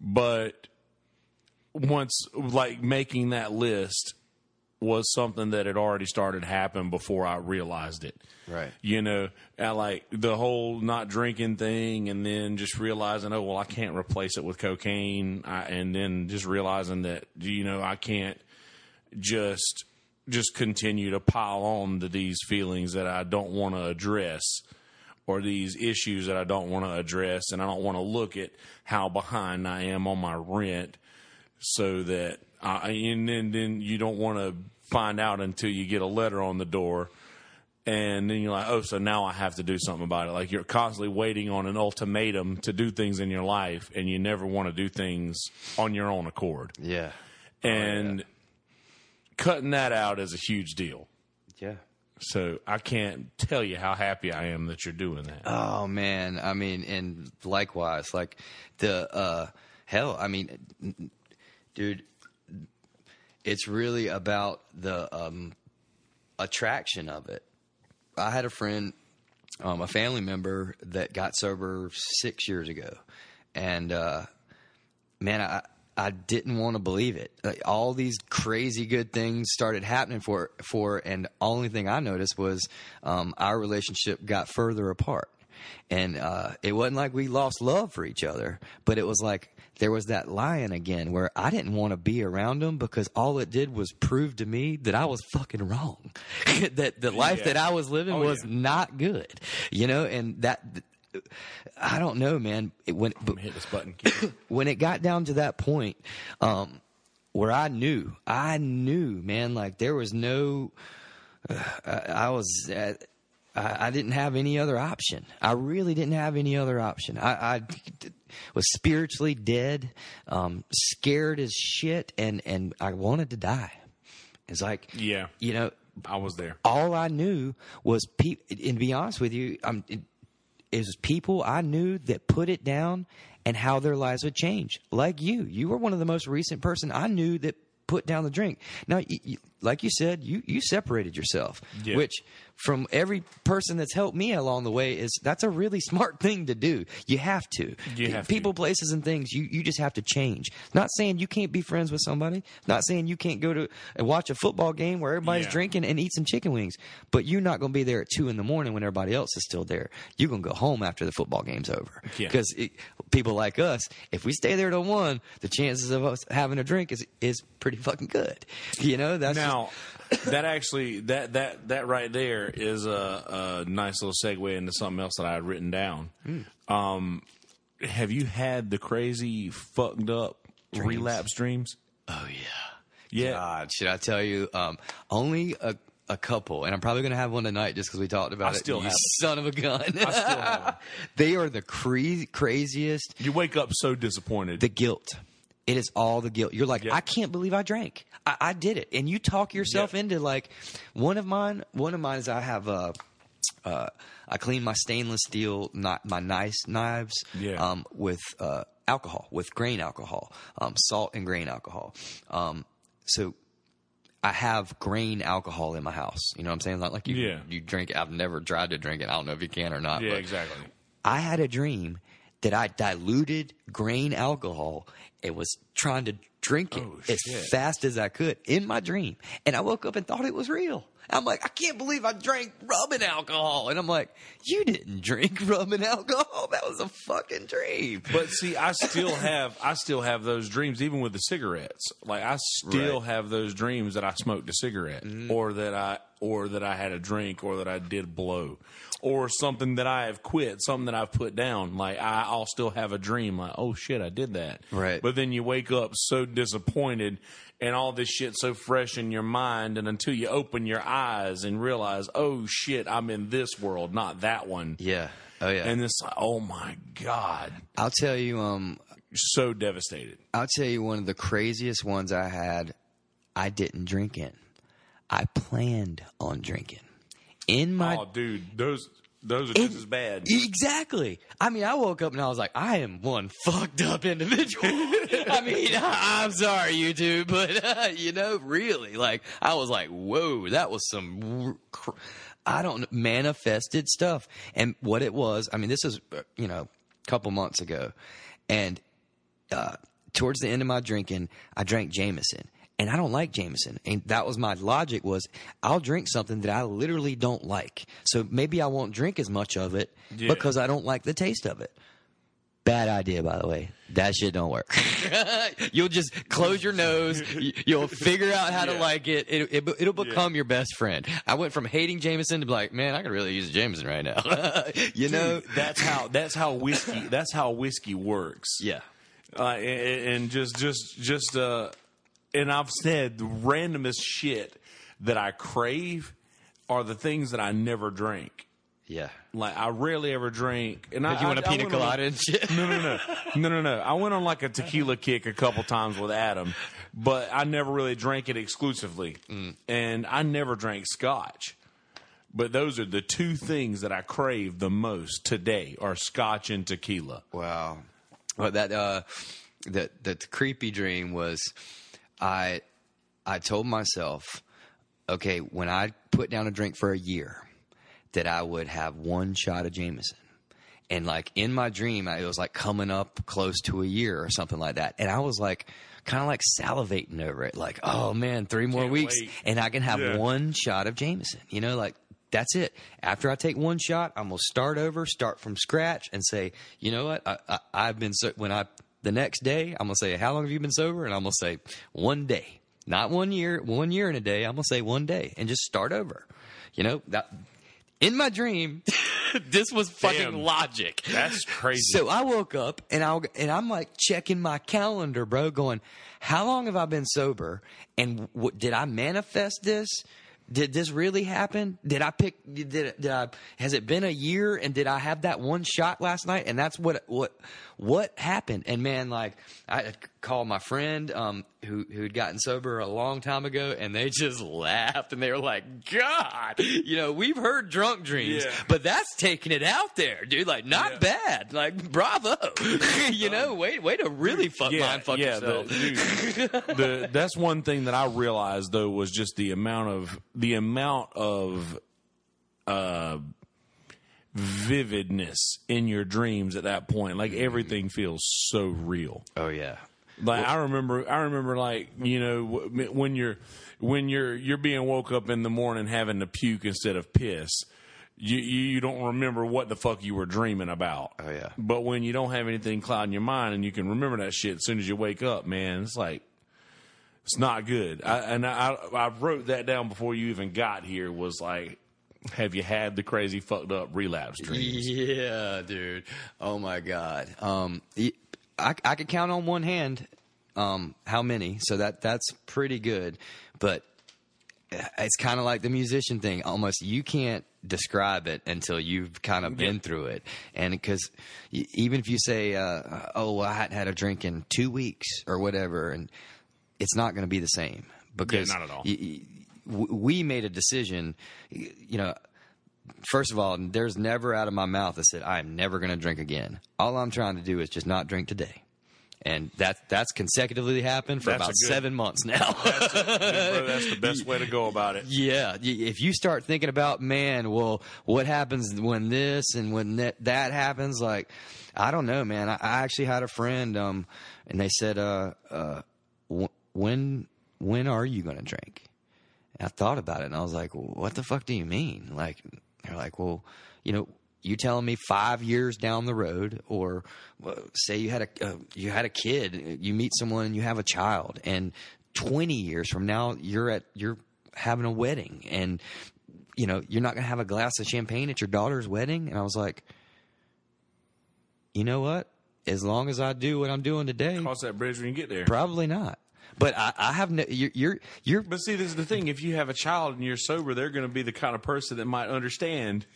But once like making that list was something that had already started to happen before I realized it. Right. You know, I like the whole not drinking thing and then just realizing, oh, well, I can't replace it with cocaine. I, and then just realizing that, you know, I can't just just continue to pile on to these feelings that I don't want to address or these issues that I don't want to address and I don't want to look at how behind I am on my rent so that I, and then, then you don't want to find out until you get a letter on the door and then you're like oh so now I have to do something about it like you're constantly waiting on an ultimatum to do things in your life and you never want to do things on your own accord Yeah. and cutting that out is a huge deal Yeah. so I can't tell you how happy I am that you're doing that. Oh man, I mean, and likewise, like the uh, hell, I mean, n- dude, it's really about the um, attraction of it. I had a friend, um, a family member that got sober six years ago, and uh, man, I I didn't want to believe it. Like, all these crazy good things started happening for for, and only thing I noticed was um, our relationship got further apart. And uh, it wasn't like we lost love for each other, but it was like there was that lion again where I didn't want to be around him because all it did was prove to me that I was fucking wrong. that the life Yeah. that I was living Oh, was yeah. not good, you know. And that I don't know, man. It, when but Hit this button. when it got down to that point, um, where I knew, I knew, man, like there was no, uh, I, was, uh, I, I didn't have any other option. I really didn't have any other option. I, I was spiritually dead, um, scared as shit, and and I wanted to die. It's like, Yeah. you know, I was there. all I knew was people. And to be honest with you, I'm, it, it was people I knew that put it down and how their lives would change. Like you, you were one of the most recent person I knew that put down the drink. Now, you, you, like you said, you you separated yourself, Yeah. which from every person that's helped me along the way is that's a really smart thing to do. You have to. You have to. people, places, and things. You you just have to change. Not saying you can't be friends with somebody. Not saying you can't go to and watch a football game where everybody's Yeah. drinking and eat some chicken wings. But you're not going to be there at two in the morning when everybody else is still there. You're going to go home after the football game's over. Yeah. Because people like us, if we stay there till one, the chances of us having a drink is is pretty fucking good. You know, that's just- Now, that actually that that that right there is a, a nice little segue into something else that I had written down. Um, have you had the crazy fucked up relapse dreams? oh yeah. Yeah. God, should I tell you? Um, only a, a couple, and I'm probably going to have one tonight just because we talked about I it. still you have son of a gun. I still have they are the cra- craziest. You wake up so disappointed. The guilt. It is all the guilt. You're like, Yeah. I can't believe I drank. I, I did it, and you talk yourself Yeah. into like one of mine. One of mine is I have uh, uh, I clean my stainless steel, not my nice knives, Yeah. um, with uh, alcohol, with grain alcohol, um, salt and grain alcohol. Um, so I have grain alcohol in my house. You know what I'm saying? Not like you Yeah. you drink. I've never tried to drink it. I don't know if you can or not. yeah, exactly. I had a dream that I diluted grain alcohol and was trying to drink it Oh, as fast as I could in my dream. And I woke up and thought it was real. I'm like, I can't believe I drank rubbing alcohol. And I'm like, you didn't drink rubbing alcohol. That was a fucking dream. But see, I still have I still have those dreams, even with the cigarettes. Like I still Right. Mm-hmm. have those dreams that I smoked a cigarette, or that I or that I had a drink, or that I did blow, or something that I have quit, something that I've put down. Like I, I'll still have a dream, like oh shit, I did that. Right. But then you wake up so disappointed. And all this shit so fresh in your mind, and until you open your eyes and realize, oh shit, I'm in this world, not that one. Yeah. Oh yeah. And it's like, oh my god, I'll tell you, um, so devastated. I'll tell you one of the craziest ones I had. I didn't drink in. I planned on drinking. In my oh, dude, those those are It- just as bad. Exactly. I mean, I woke up and I was like, I am one fucked up individual. I mean, I, am sorry, YouTube, but uh, you know, really, like, I was like, whoa, that was some, cr- I don't manifested stuff. And what it was, I mean, this is, uh, you know, a couple months ago, and uh, towards the end of my drinking, I drank Jameson. And I don't like Jameson. And that was my logic was I'll drink something that I literally don't like. So maybe I won't drink as much of it Yeah. because I don't like the taste of it. Bad idea, by the way. That shit don't work. You'll just close your nose. You'll figure out how to like it. it, it it'll become your best friend. I went from hating Jameson to be like, man, I could really use Jameson right now. you know? That's how that's how whiskey that's how whiskey works. Yeah. uh, and, and just just just uh and I've said the randomest shit that I crave are the things that I never drink. Yeah. Like I rarely ever drink. And I, you want a pina colada and shit? No, no, no, no, no, no. I went on like a tequila kick a couple times with Adam, but I never really drank it exclusively, and I never drank scotch. But those are the two things that I crave the most today: are scotch and tequila. Wow. Well, that uh, that that creepy dream was, I, I told myself, okay, when I put down a drink for a year, that I would have one shot of Jameson. And like in my dream, I, it was like coming up close to a year or something like that. And I was like, kind of like salivating over it. Like, oh man, three more Can't weeks wait. and I can have Yeah. one shot of Jameson. You know, like that's it. After I take one shot, I'm gonna start over, start from scratch, and say, you know what? I, I, I've been so when I the next day, I'm gonna say, how long have you been sober? And I'm gonna say one day, not one year, one year and a day. I'm gonna say one day, and just start over. You know that. In my dream, this was fucking Damn. logic. That's crazy. So I woke up and I and I'm like checking my calendar, bro, going, how long have I been sober? And what, did I manifest this? Did this really happen? Did I pick? Did, did I? Has it been a year? And did I have that one shot last night? And that's what what what happened. And man, like I called my friend um, who who'd gotten sober a long time ago, and they just laughed and they were like, "God, you know, we've heard drunk dreams, Yeah. but that's taking it out there, dude. Like, not Yeah. bad. Like, bravo. you know, way way to really fuck mind fuck yeah, yourself. The, dude, the, that's one thing that I realized though was just the amount of the amount of uh, vividness in your dreams at that point. Like everything feels so real. oh yeah. Like I remember, I remember, like you know, when you're when you're you're being woke up in the morning having to puke instead of piss. You, you you don't remember what the fuck you were dreaming about. Oh, yeah. But when you don't have anything clouding your mind and you can remember that shit as soon as you wake up, man, it's like it's not good. I, and I I wrote that down before you even got here. Was like, have you had the crazy fucked up relapse dreams? Yeah, dude. Oh my god. Um, I I could count on one hand, um, how many. So that that's pretty good. But it's kind of like the musician thing. Almost you can't describe it until you've kind of been Yeah. through it. And because even if you say, uh, "Oh, I hadn't had a drink in two weeks" or whatever, and it's not going to be the same because not at all. y- y- we made a decision. You know, first of all, there's never out of my mouth that said I'm never going to drink again. All I'm trying to do is just not drink today. And that that's consecutively happened for That's about good- seven months now. Bro, that's the best way to go about it. Yeah, if you start thinking about man, well, what happens when this and when that, that happens? Like, I don't know, man. I, I actually had a friend, um, and they said, uh, uh, w- when when are you going to drink? And I thought about it, and I was like, what the fuck do you mean? Like, they're like, well, you know. You telling me five years down the road, or uh, say you had a uh, you had a kid, you meet someone and you have a child, and twenty years from now you're at you're having a wedding, and you know you're not gonna have a glass of champagne at your daughter's wedding. And I was like, you know what? As long as I do what I'm doing today, Cross that bridge when you get there. Probably not. But I, I have no. You're, you're you're But see, this is the thing. If you have a child and you're sober, they're going to be the kind of person that might understand.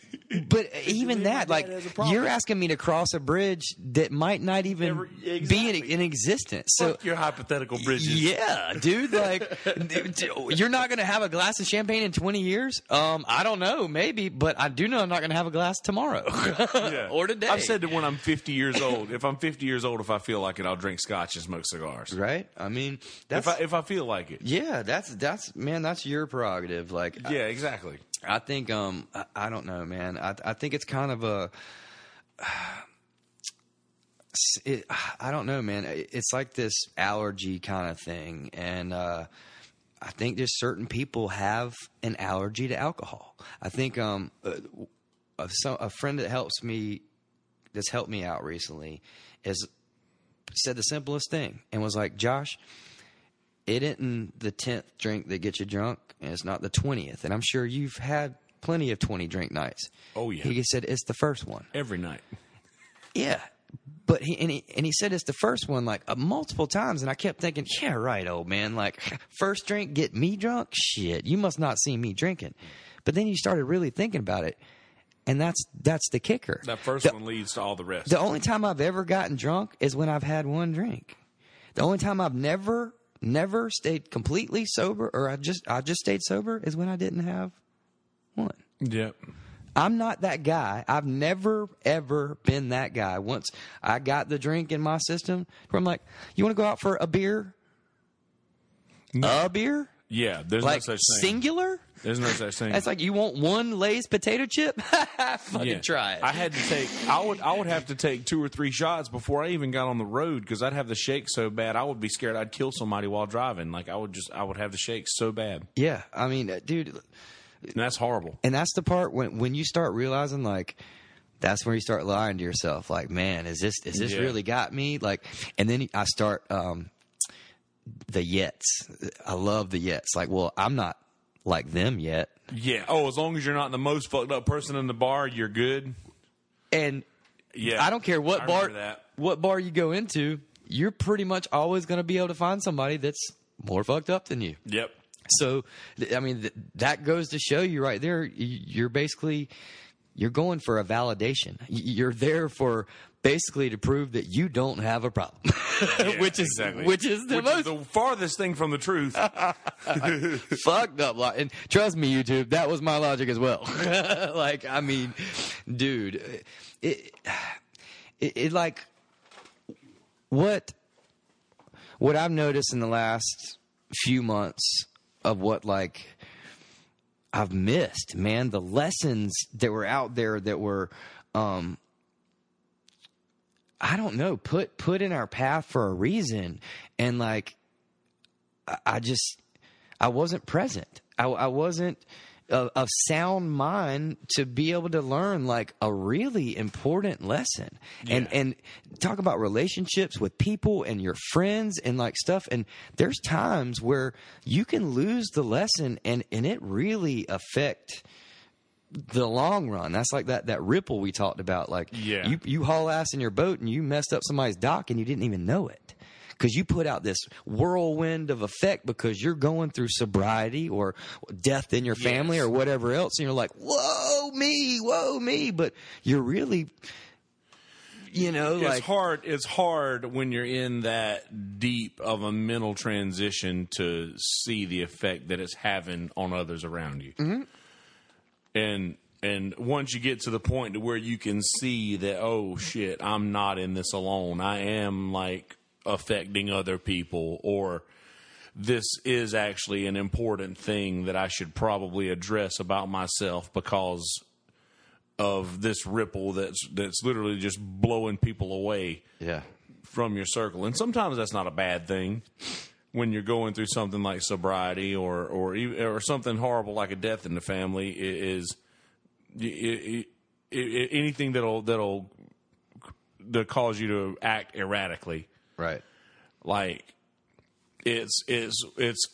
But even that, like, dad has a problem. you're asking me to cross a bridge that might not even Never- be in, in existence. So, Fuck your hypothetical bridges. yeah, dude, like, you're not going to have a glass of champagne in 20 years? Um, I don't know, maybe, but I do know I'm not going to have a glass tomorrow Yeah. or today. I've said that when I'm 50 years old, if I'm 50 years old, if I feel like it, I'll drink scotch and smoke cigars. right? I mean, that's, If I if I feel like it. yeah, that's, that's, man, that's your prerogative. Like, Yeah, exactly. I think um I, I don't know, man. I I think it's kind of a it, I don't know, man. It's like this allergy kind of thing, and uh, I think just certain people have an allergy to alcohol. I think um a, a, so- a friend that helps me that's helped me out recently is said the simplest thing and was like, Josh, it isn't the tenth drink that gets you drunk, and it's not the twentieth. And I'm sure you've had plenty of twenty drink nights. Oh, yeah. He said it's the first one. Every night. Yeah. But he and he and he said it's the first one like uh, multiple times, and I kept thinking, yeah, right, old man. Like first drink get me drunk, shit. You must not see me drinking. But then you started really thinking about it, and that's that's the kicker. That first The- one leads to all the rest. The only time I've ever gotten drunk is when I've had one drink. The only time I've never never stayed completely sober, or I just I just stayed sober, is when I didn't have one. yep. I'm not that guy. I've never ever been that guy. Once I got the drink in my system, where I'm like, you want to go out for a beer? A beer? Yeah, there's Like no such thing. singular? There's no such thing. That's like you want one Lay's potato chip? Fucking Yeah. try it. I had to take. I would. I would have to take two or three shots before I even got on the road because I'd have the shake so bad. I would be scared I'd kill somebody while driving. Like I would just. I would have the shakes so bad, yeah, I mean, uh, dude, and that's horrible. and that's the part when when you start realizing like that's when you start lying to yourself like man is this is this Yeah. really got me like and then i start um the yets i love the yets like well i'm not like them yet Yeah. Oh, as long as you're not the most fucked up person in the bar, you're good. and Yeah. i don't care what I bar that. what bar you go into you're pretty much always going to be able to find somebody that's more fucked up than you Yep. So, I mean, th- that goes to show you right there. You're basically you're going for a validation. You're there for basically to prove that you don't have a problem, Yeah, which is exactly. which is the Which most is the farthest thing from the truth. fucked up. Lo- and trust me, YouTube, that was my logic as well. like, I mean, dude, it, it, it like what what I've noticed in the last few months of what like I've missed, man, the lessons that were out there that were um I don't know, put put in our path for a reason and like I, I just I wasn't present. I, I wasn't of, of sound mind to be able to learn like a really important lesson and Yeah. and talk about relationships with people and your friends and like stuff and there's times where you can lose the lesson and and it really affect the long run that's like that that ripple we talked about like Yeah. you you haul ass in your boat and you messed up somebody's dock and you didn't even know it because you put out this whirlwind of effect because you're going through sobriety or death in your family Yes. or whatever else, and you're like, "Whoa, me, whoa, me," but you're really, you know, like it's hard. It's hard when you're in that deep of a mental transition to see the effect that it's having on others around you. Mm-hmm. And and once you get to the point to where you can see that, oh shit, I'm not in this alone. I am like affecting other people, or this is actually an important thing that I should probably address about myself because of this ripple that's that's literally just blowing people away yeah, from your circle. And sometimes that's not a bad thing when you're going through something like sobriety or or or something horrible like a death in the family is i- i- i- anything that'll that'll that cause you to act erratically. right, Like it's it's it's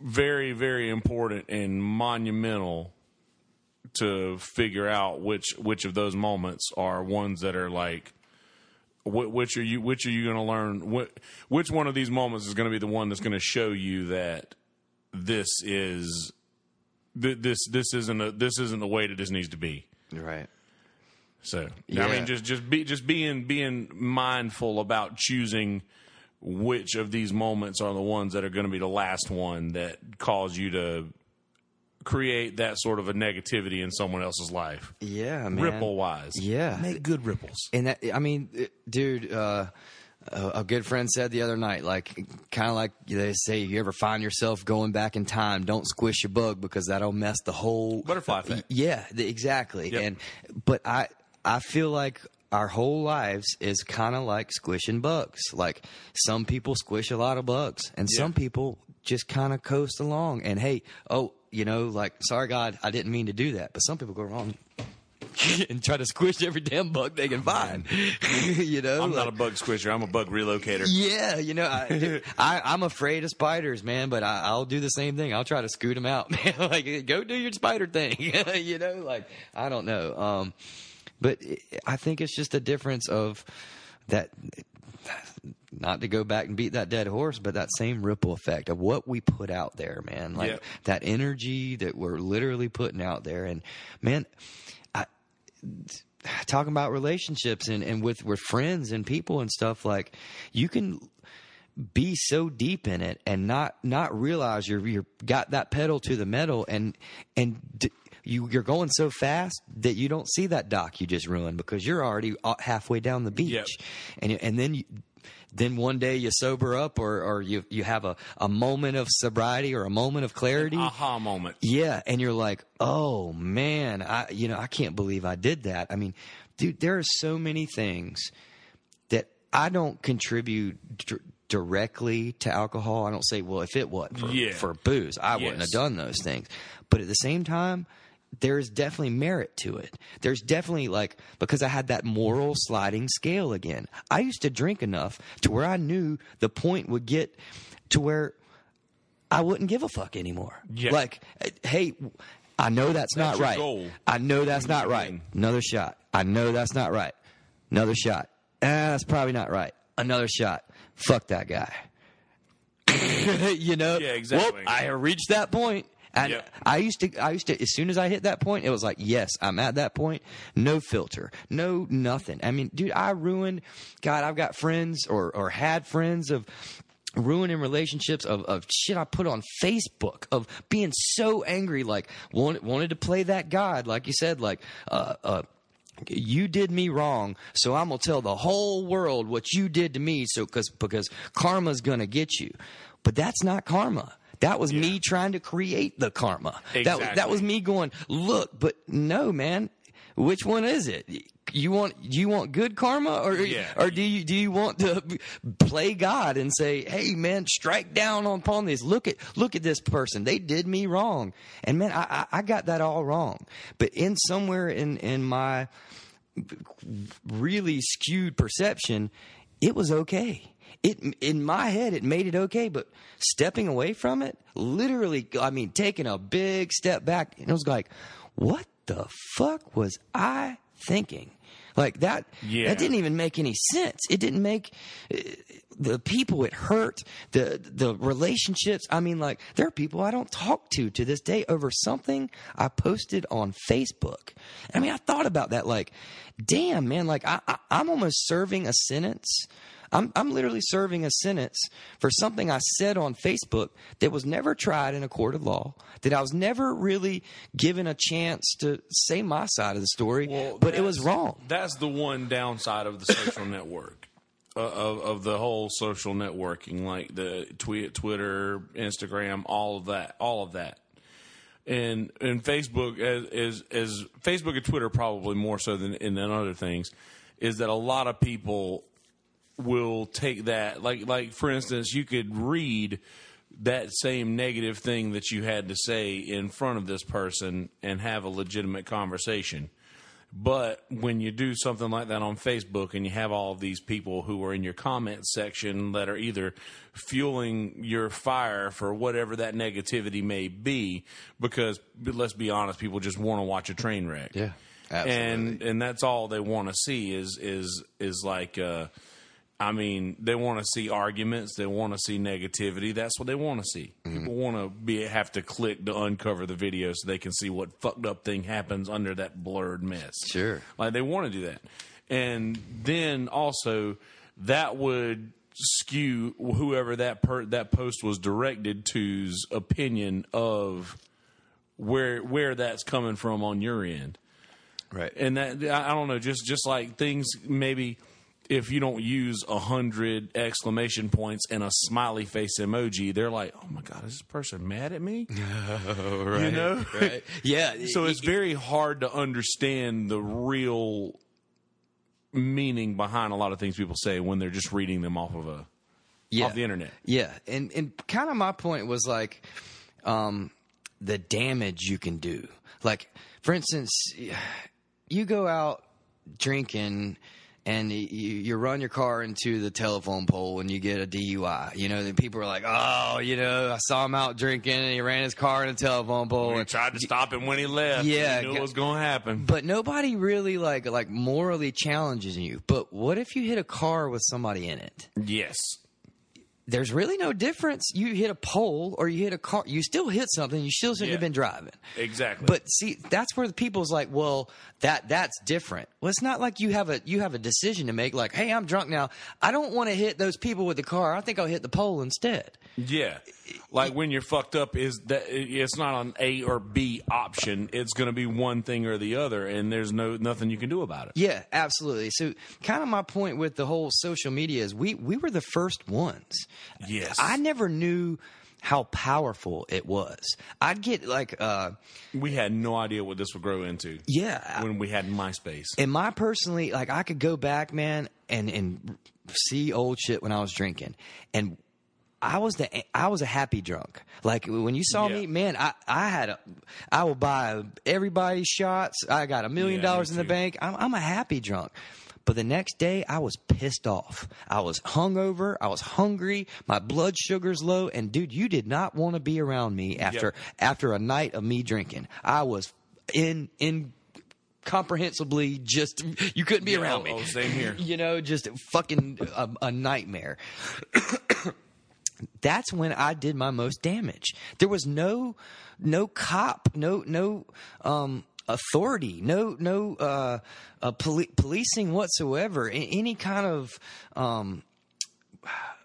very very important and monumental to figure out which which of those moments are ones that are like which are you? Which are you going to learn? Wh- which one of these moments is going to be the one that's going to show you that this is th- this this isn't a, this isn't the way that this needs to be. Right. So yeah. I mean, just just be just being being mindful about choosing which of these moments are the ones that are going to be the last one that cause you to create that sort of a negativity in someone else's life, Yeah, man. ripple wise. Yeah. make good ripples. And that, I mean, it- dude, uh, a a good friend said the other night, like, kind of like they say, you ever find yourself going back in time, don't squish your bug because that'll mess the whole Butterfly effect. Yeah, the, exactly. Yep. And but I, I feel like our whole lives is kind of like squishing bugs. Like some people squish a lot of bugs, and some people just kind of coast along. And hey, oh, you know, like, sorry, God, I didn't mean to do that. But some people go wrong. and try to squish every damn bug they can find. you know, I'm not a bug squisher. I'm a bug relocator. yeah, you know, I, I, I'm afraid of spiders, man. But I, I'll do the same thing. I'll try to scoot them out, man. like, go do your spider thing. you know, like I don't know. Um, but I think it's just a difference of that. Not to go back and beat that dead horse, but that same ripple effect of what we put out there, man. Like Yep. that energy that we're literally putting out there, and man, I talking about relationships and, and with with friends and people and stuff like you can be so deep in it and not not realize you're you're got that pedal to the metal and and d- you you're going so fast that you don't see that dock you just ruined because you're already uh, halfway down the beach Yep. and and then you, then one day you sober up or or you you have a, a moment of sobriety or a moment of clarity Aha moment. yeah, and you're like, "Oh man, I you know, I can't believe I did that." I mean, dude, there are so many things that I don't contribute d- directly to alcohol. I don't say, "Well, if it wasn't for, Yeah. for booze, I wouldn't have done those things." But at the same time, there's definitely merit to it. There's definitely like because I had that moral sliding scale again. I used to drink enough to where I knew the point would get to where I wouldn't give a fuck anymore. Yeah. Like, hey, I know that's, That's not right. goal. I know that's not right. Another shot. I know that's not right. Another shot. Ah, that's probably not right. Another shot. Fuck that guy. you know? Yeah, exactly. Well, I have reached that point. And Yep. I used to, I used to, as soon as I hit that point, it was like, yes, I'm at that point. No filter, no nothing. I mean, dude, I ruined, God, I've got friends or, or had friends of ruining relationships of, of shit I put on Facebook of being so angry, like wanted, wanted to play that God, like you said, like, uh, uh, you did me wrong, so I'm gonna tell the whole world what you did to me. So, because because karma's gonna get you, but that's not karma. That was me trying to create the karma. That was, that was me going, look, but no, man. Which one is it? You want do you want good karma, or Yeah. or do you do you want to play God and say, hey, man, strike down upon this? Look at look at this person. They did me wrong, and man, I I, I got that all wrong. But in somewhere in in my really skewed perception, it was okay. It in my head, it made it okay, but stepping away from it, literally, I mean, taking a big step back, and it was like, what the fuck was I thinking? Like that, Yeah. that didn't even make any sense. It didn't make uh, the people it hurt, the the relationships. I mean, like there are people I don't talk to to this day over something I posted on Facebook. I mean, I thought about that. Like, damn, man, like I, I I'm almost serving a sentence. I'm I'm literally serving a sentence for something I said on Facebook that was never tried in a court of law. That I was never really given a chance to say my side of the story, Well, but it was wrong. That's the one downside of the social network, uh, of of the whole social networking, like the tweet, Twitter, Instagram, all of that, all of that, and and Facebook as as, as Facebook and Twitter probably more so than than other things, is that a lot of people will take that like like for instance you could read that same negative thing that you had to say in front of this person and have a legitimate conversation but when you do something like that on Facebook and you have all of these people who are in your comment section that are either fueling your fire for whatever that negativity may be, because let's be honest, people just want to watch a train wreck. Yeah. and and that's all they want to see is is is like. Uh, I mean, they want to see arguments. They want to see negativity. That's what they want to see. Mm-hmm. People want to be have to click to uncover the video so they can see what fucked up thing happens under that blurred mess. Sure. like they want to do that, and then also that would skew whoever that per, that post was directed to's opinion of where where that's coming from on your end Right. and that I I don't know, just just like things maybe if you don't use a hundred exclamation points and a smiley face emoji, they're like, "Oh my god, is this person mad at me?" right. you know? Right. Yeah. so it's very hard to understand the real meaning behind a lot of things people say when they're just reading them off of a yeah. off the internet. Yeah, and and kind of my point was like, um, the damage you can do. Like, for instance, you go out drinking. And you, you run your car into the telephone pole and you get a DUI. You know, then people are like, "Oh, you know, I saw him out drinking and he ran his car in a telephone pole." We And, tried to stop him when he left. Yeah, we knew it was going to happen. but nobody really like like morally challenges you. But what if you hit a car with somebody in it? Yes, there's really no difference. You hit a pole or you hit a car, you still hit something. You still shouldn't have been driving. exactly. But see, that's where the people's like, well, that that's different. Well, it's not like you have a you have a decision to make. Like, hey, I'm drunk now. I don't want to hit those people with the car. I think I'll hit the pole instead. Yeah, like when you're fucked up, is that it's not an A or B option. It's going to be one thing or the other, and there's no nothing you can do about it. Yeah, absolutely. So, kind of my point with the whole social media is we we were the first ones. Yes. I never knew how powerful it was. I'd get like, uh, We had no idea what this would grow into yeah, when we had MySpace. And my personally, like, I could go back, man, and and see old shit when I was drinking, and I was the I was a happy drunk. Like when you saw Yeah. me, man, I I had a I will buy everybody shots. I got a million Yeah, dollars in the bank. I'm I'm a happy drunk. But the next day, I was pissed off. I was hungover. I was hungry. My blood sugar's low. And dude, you did not want to be around me after after a night of me drinking. I was in in comprehensibly just you couldn't be Yeah, around oh, me. oh, same here. You know, just fucking a, a nightmare. That's when I did my most damage. There was no no cop, no no um authority, no no uh, uh poli- policing whatsoever. Any kind of um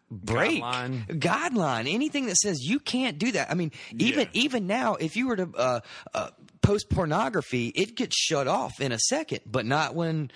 break Guideline. guideline anything that says you can't do that i mean even Yeah. even now if you were to uh, uh, post pornography it gets shut off in a second but not when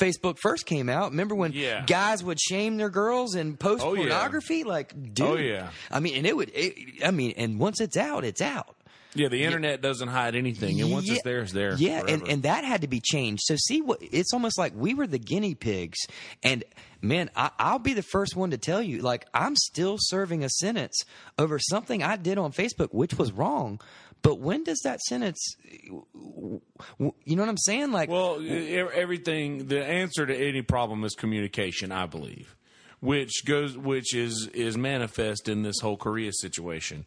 facebook first came out remember when Yeah. guys would shame their girls and post Oh, yeah. pornography like dude Oh, yeah. i mean and it would it, i mean and once it's out it's out Yeah, the internet doesn't hide anything, and once it's there, it's there. yeah, and, forever. and that had to be changed. So see what it's almost like we were the guinea pigs. And man, I, I'll be the first one to tell you, like I'm still serving a sentence over something I did on Facebook, which was wrong. But when does that sentence? You know what I'm saying? Like, Well, everything. The answer to any problem is communication, I believe, which goes, which is is manifest in this whole Korea situation.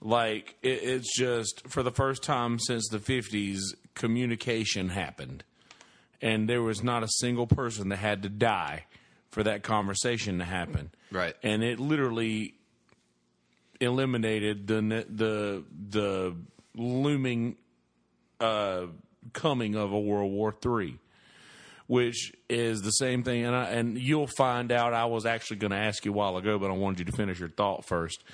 Like it, it's just for the first time since the '50s, communication happened, and there was not a single person that had to die for that conversation to happen. Right. and it literally eliminated the the the looming uh, coming of a World War Three, which is the same thing. And I, and you'll find out. I was actually going to ask you a while ago, but I wanted you to finish your thought first.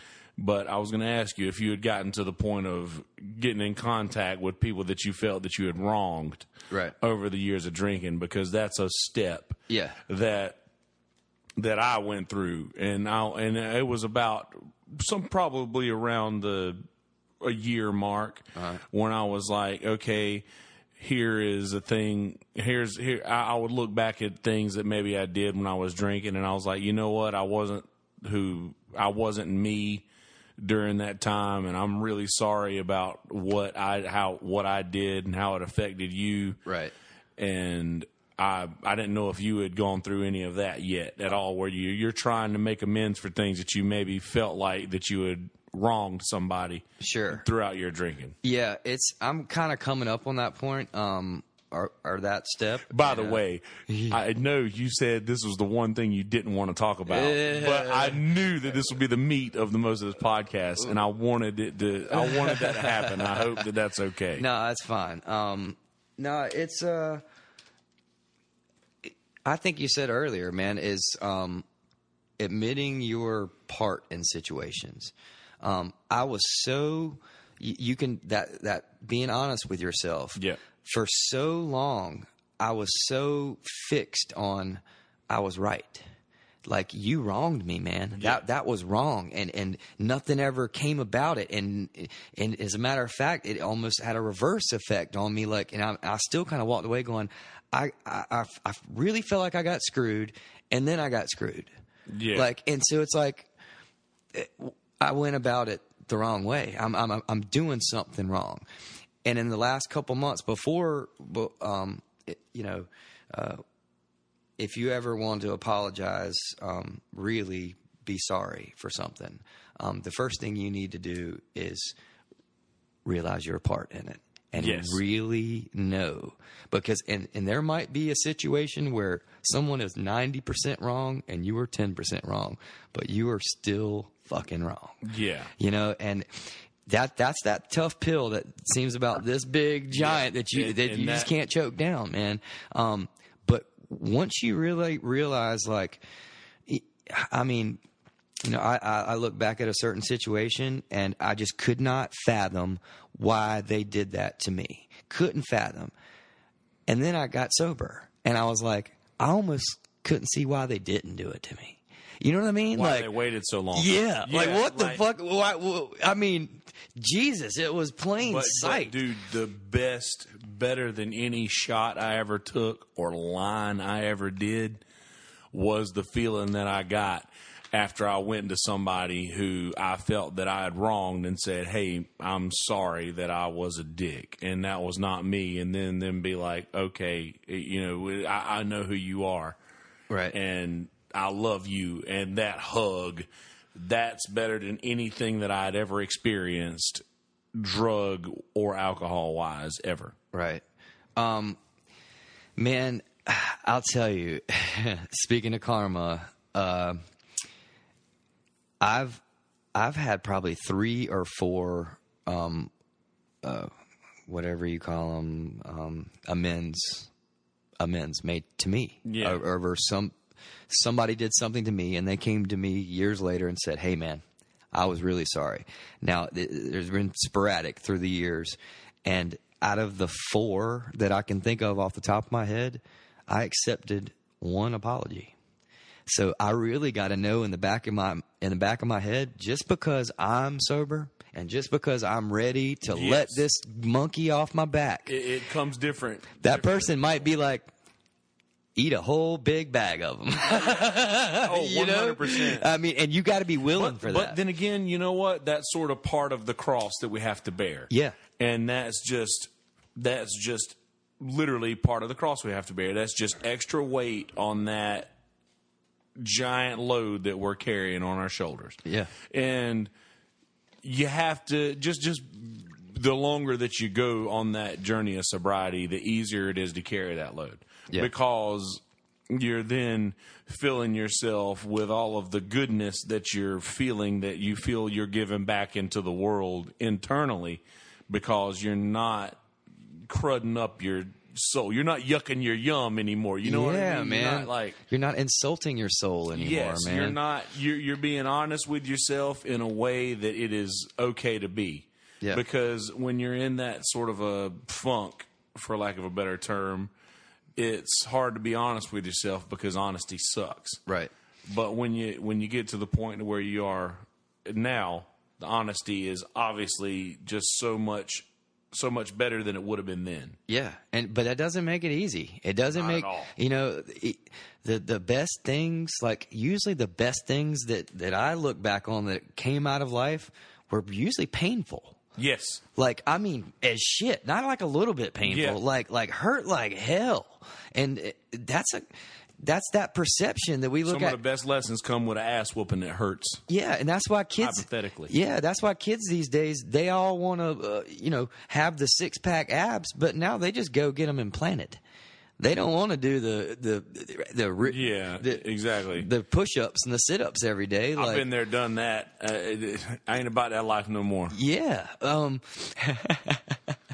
But I was going to ask you if you had gotten to the point of getting in contact with people that you felt that you had wronged Right. over the years of drinking, because that's a step Yeah. that that I went through, and I and it was about some probably around the a year mark uh-huh. when I was like, okay, here is a thing. Here's here. I, I would look back at things that maybe I did when I was drinking, and I was like, you know what, I wasn't who I wasn't me during that time, and I'm really sorry about what I how what I did and how it affected you right. and I I didn't know if you had gone through any of that yet at all, where you you're trying to make amends for things that you maybe felt like that you had wronged somebody Sure. throughout your drinking. Yeah, it's I'm kind of coming up on that point. Um, are are that step. By the uh, way, I know you said this was the one thing you didn't want to talk about, but I knew that this would be the meat of the most of this podcast, and I wanted it to. I wanted that to happen. I hope that that's okay. No, that's fine. Um, no, it's. Uh, I think you said earlier, man, is um, admitting your part in situations. Um, I was so you, you can that that being honest with yourself. Yeah. For so long, I was so fixed on I was right. Like you wronged me, man. That that was wrong, and and nothing ever came about it. And and as a matter of fact, it almost had a reverse effect on me. Like, and I, I still kind of walked away going, I, I I I really felt like I got screwed, and then I got screwed. Yeah. Like, and so it's like I went about it the wrong way. I'm I'm I'm doing something wrong. And in the last couple months before, um, it, you know, uh, if you ever want to apologize, um, really be sorry for something. Um, the first thing you need to do is realize you're part in it and Yes. really know because and, and there might be a situation where someone is 90% wrong and you are 10% wrong but you are still fucking wrong Yeah. you know and that that's that tough pill that seems about this big giant that you And- that and you just can't choke down man um but once you really realize like i mean you know, I, I, I look back at a certain situation and I just could not fathom why they did that to me. Couldn't fathom. And then I got sober and I was like, I almost couldn't see why they didn't do it to me. You know what I mean? Why like, they waited so long? yeah, like what the fuck? Why, wh- I mean, Jesus, it was plain But, sight. but dude, the best, better than any shot I ever took or line I ever did was the feeling that I got after I went to somebody who I felt that I had wronged and said, "Hey, I'm sorry that I was a dick, and that was not me." And then them be like, "Okay, you know, I, I know who you are." right. and I love you. And that hug, that's better than anything that I'd ever experienced, drug or alcohol wise, ever. Right. Um, man, I'll tell you, speaking of karma, uh, I've, I've had probably three or four, um, uh, whatever you call them, um, amends, amends made to me. Yeah. Or- Over some, somebody did something to me and they came to me years later and said, Hey man, I was really sorry. Now, th- there's been sporadic through the years, and out of the four that I can think of off the top of my head, I accepted one apology. So I really got to know in the back of my in the back of my head, just because I'm sober and just because I'm ready to let this monkey off my back, It, it comes different. that person might be like, eat a whole big bag of them. Oh, you know? 100%. I mean, and you got to be willing But, for that. but then again, you know what? That's sort of part of the cross that we have to bear. Yeah. And that's just that's just literally part of the cross we have to bear. That's just extra weight on that giant load that we're carrying on our shoulders. Yeah. And you have to just just the longer that you go on that journey of sobriety, the easier it is to carry that load. Yeah. Because you're then filling yourself with all of the goodness that you're feeling that you feel you're giving back into the world internally because you're not crudding up your soul. You're not yucking your yum anymore. You know what I mean? You're man. not like you're not insulting your soul anymore, yes, man. you're not. You're you're being honest with yourself in a way that it is okay to be. Yeah. Because when you're in that sort of a funk, for lack of a better term, it's hard to be honest with yourself because honesty sucks. Right. But when you when you get to the point where you are now, the honesty is obviously just so much so much better than it would have been then. Yeah, and but that doesn't make it easy. It doesn't Not make all. you know the the best things like usually the best things that that I look back on that came out of life were usually painful. Yes. Like I mean, as shit, not like a little bit painful, Yeah. like like hurt like hell, and it, that's a that's that perception that we look Some at. Some of the best lessons come with an ass whooping that hurts. Yeah, and that's why kids Hypothetically. Yeah, that's why kids these days they all want to uh, you know have the six pack abs, but now they just go get them implanted. They don't want to do the the the, the Yeah, the, exactly. the push ups and the sit ups every day. Like, I've been there, done that. Uh, I ain't about that life no more. yeah, um,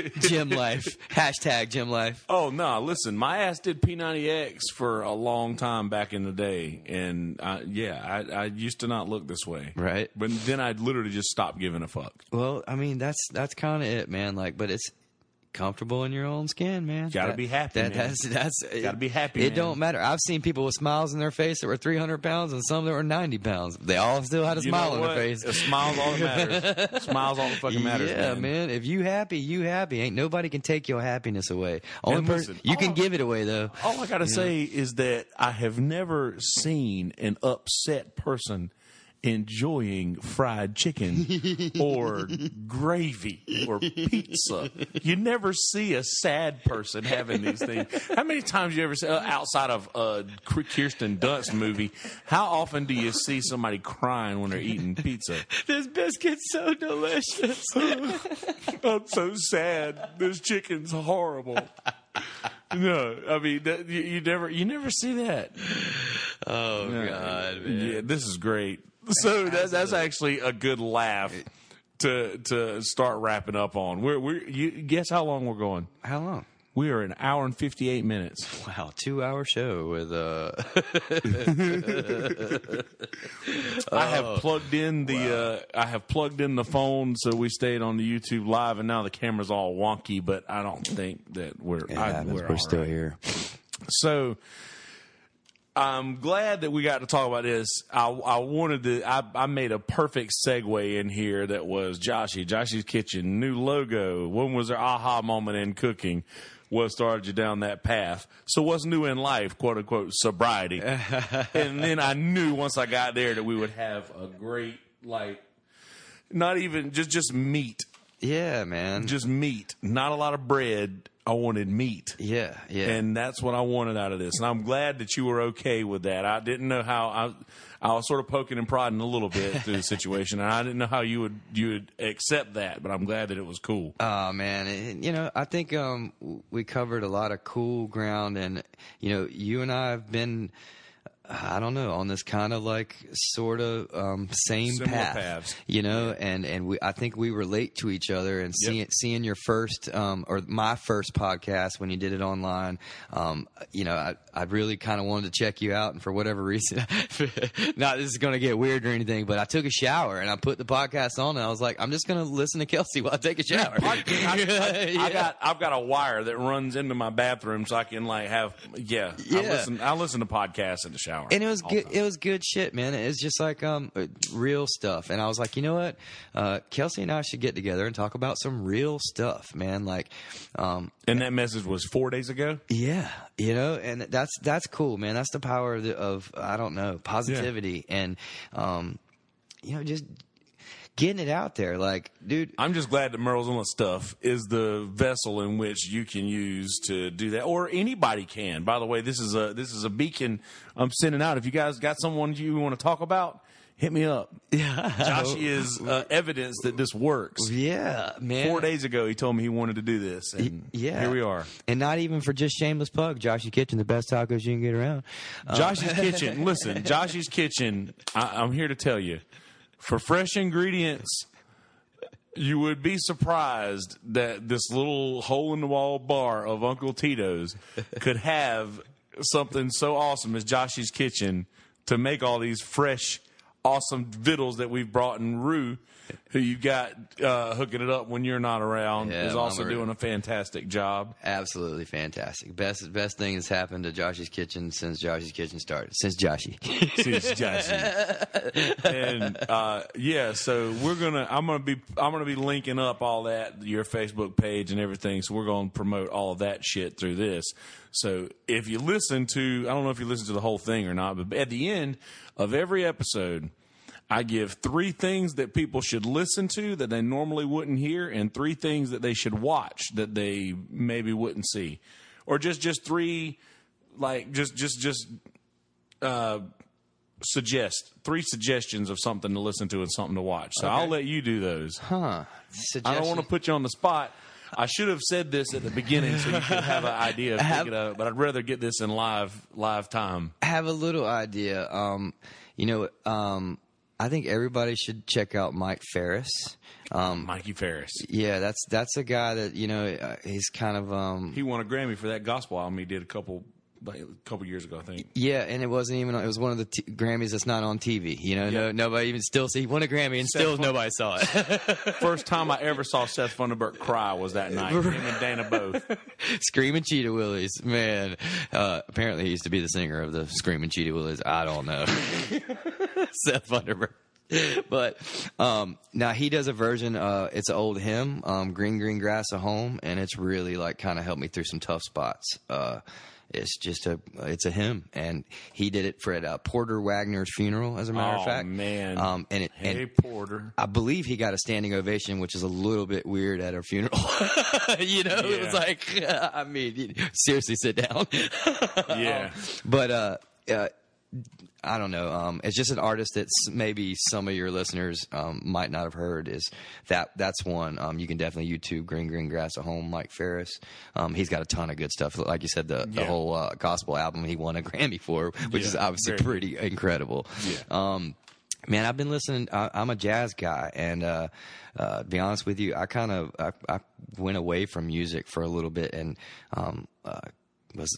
gym life hashtag gym life. Oh no! Listen, my ass did P90X for a long time back in the day, and I, yeah, I, I used to not look this way. Right. But then I literally just stopped giving a fuck. Well, I mean that's that's kind of it, man. Like, but it's comfortable in your own skin, man. Gotta be happy, That, man. That's that's Gotta be happy, It man. don't matter. I've seen people with smiles in their face that were three hundred pounds and some that were ninety pounds. They all still had a You smile know on their face. A smile's all that matters. smiles all that fucking matters. yeah, man. man. If you happy, you happy. Ain't nobody can take your happiness away. Only And person listen, you can all- give it away though. All I gotta say is that I have never seen an upset person enjoying fried chicken or gravy or pizza. You never see a sad person having these things. How many times you ever see uh, outside of a Kirsten Dunst movie? How often do you see somebody crying when they're eating pizza? This biscuit's so delicious. I'm so sad. This chicken's horrible. No, I mean that, you, you never you never see that. oh God, man. Yeah, this is great. So that, that's actually a good laugh to to start wrapping up on. We're we you guess how long we're going? How long? We are an hour and fifty eight minutes. Wow, two hour show with uh I have plugged in the uh, I have plugged in the phone so we stayed on the YouTube live, and now the camera's all wonky. But I don't think that we're I, we're, all right. here. So I'm glad that we got to talk about this. I, I wanted to. I, I made a perfect segue in here. That was Joshy, Joshy's Kitchen, new logo. When was their aha moment in cooking? What started you down that path? So what's new in life, quote unquote, sobriety. and then I knew once I got there that we would have a great like, not even just just meat, Yeah, man. just meat, not a lot of bread. I wanted meat. yeah, yeah. And that's what I wanted out of this. And I'm glad that you were okay with that. I didn't know how I I was sort of poking and prodding a little bit through the situation and I didn't know how you would you would accept that, but I'm glad that it was cool. Oh man, and, you know, I think um, we covered a lot of cool ground, and you know, you and I have been, I don't know, on this kind of like sort of um, same Similar path, paths. you know, and and we, I think we relate to each other, and seeing seeing your first um, or my first podcast when you did it online, um, you know, I I really kind of wanted to check you out, and for whatever reason, not this is going to get weird or anything, but I took a shower and I put the podcast on, and I was like, I'm just going to listen to Kelsey while I take a shower. I, I- I Yeah. got I've got a wire that runs into my bathroom so I can like have yeah. I Yeah. listen I listen to podcasts in the shower. And it was good. time. It was good shit, man. It was just like um uh, real stuff. And I was like, you know what, uh, Kelsey and I should get together and talk about some real stuff, man. Like, um, And that message was four days ago. yeah, you know, and that's that's cool, man. That's the power of, the, of I don't know positivity and um, you know just getting it out there. Like, dude, I'm just glad that Murrells Inlet stuff is the vessel in which you can use to do that, or anybody can. By the way, this is a this is a beacon I'm sending out. If you guys got someone you want to talk about, hit me up. yeah, Josh is uh, evidence that this works. yeah, man. Four days ago, he told me he wanted to do this, and yeah. here we are. And not even for just shameless plug, Joshy's Kitchen, the best tacos you can get around. Um, Josh's Kitchen. Listen, Josh's Kitchen. I, I'm here to tell you, for fresh ingredients, you would be surprised that this little hole in the wall bar of Uncle Tito's could have something so awesome as Josh's Kitchen to make all these fresh, awesome vittles that we've brought in. Rue, who you got uh, hooking it up when you're not around, Yeah, is also doing a fantastic job. Absolutely fantastic. Best best thing that's happened to Josh's Kitchen since Josh's Kitchen started. Since Joshy. Since Joshy. and uh, yeah, so we're gonna. I'm gonna be. I'm gonna be linking up all that your Facebook page and everything. So we're gonna promote all of that shit through this. So if you listen to, I don't know if you listen to the whole thing or not, but at the end of every episode. I give three things that people should listen to that they normally wouldn't hear, and three things that they should watch that they maybe wouldn't see, or just just three like just just just uh, suggest three suggestions of something to listen to and something to watch. So I'll let you do those. Huh. I don't want to put you on the spot. I should have said this at the beginning so you could have an idea of Have- picking it up, but I'd rather get this in live live time. have a little idea. Um, you know, um, I think everybody should check out Mike Farris. Um, Mikey Farris. yeah, that's that's a guy that you know uh, he's kind of um, He won a Grammy for that gospel album he did a couple like, a couple years ago, I think. yeah, and it wasn't even it was one of the t- Grammys that's not on TV. You know, no, nobody even still see he won a Grammy and still Fun- nobody saw it. First time I ever saw Seth Funderburk cry was that night. Him and Dana both. Screaming Cheetah Wheelies, man. Uh, apparently, he used to be the singer of the Screaming Cheetah Wheelies. I don't know. Seth Funderburk. But um, now he does a version. Uh, it's an old hymn, um, "Green Green Grass at Home," and it's really like kind of helped me through some tough spots. Uh, it's just a it's a hymn, and he did it for at uh, Porter Wagoner's funeral. As a matter oh of fact, man. Um, and it, hey and Porter. I believe he got a standing ovation, which is a little bit weird at a funeral. you know, it was like, I mean, seriously, sit down. Yeah. but uh, uh, I don't know. Um, it's just an artist that maybe some of your listeners um, might not have heard. Is that that's one um, you can definitely YouTube Green Green Grass at Home. Mike Farris. Um, he's got a ton of good stuff. Like you said, the, the Yeah. whole uh, gospel album he won a Grammy for, which Yeah, is obviously very pretty incredible. Yeah. Um, man, I've been listening. I, I'm a jazz guy, and uh, uh, be honest with you, I kind of I, I went away from music for a little bit and um, uh, was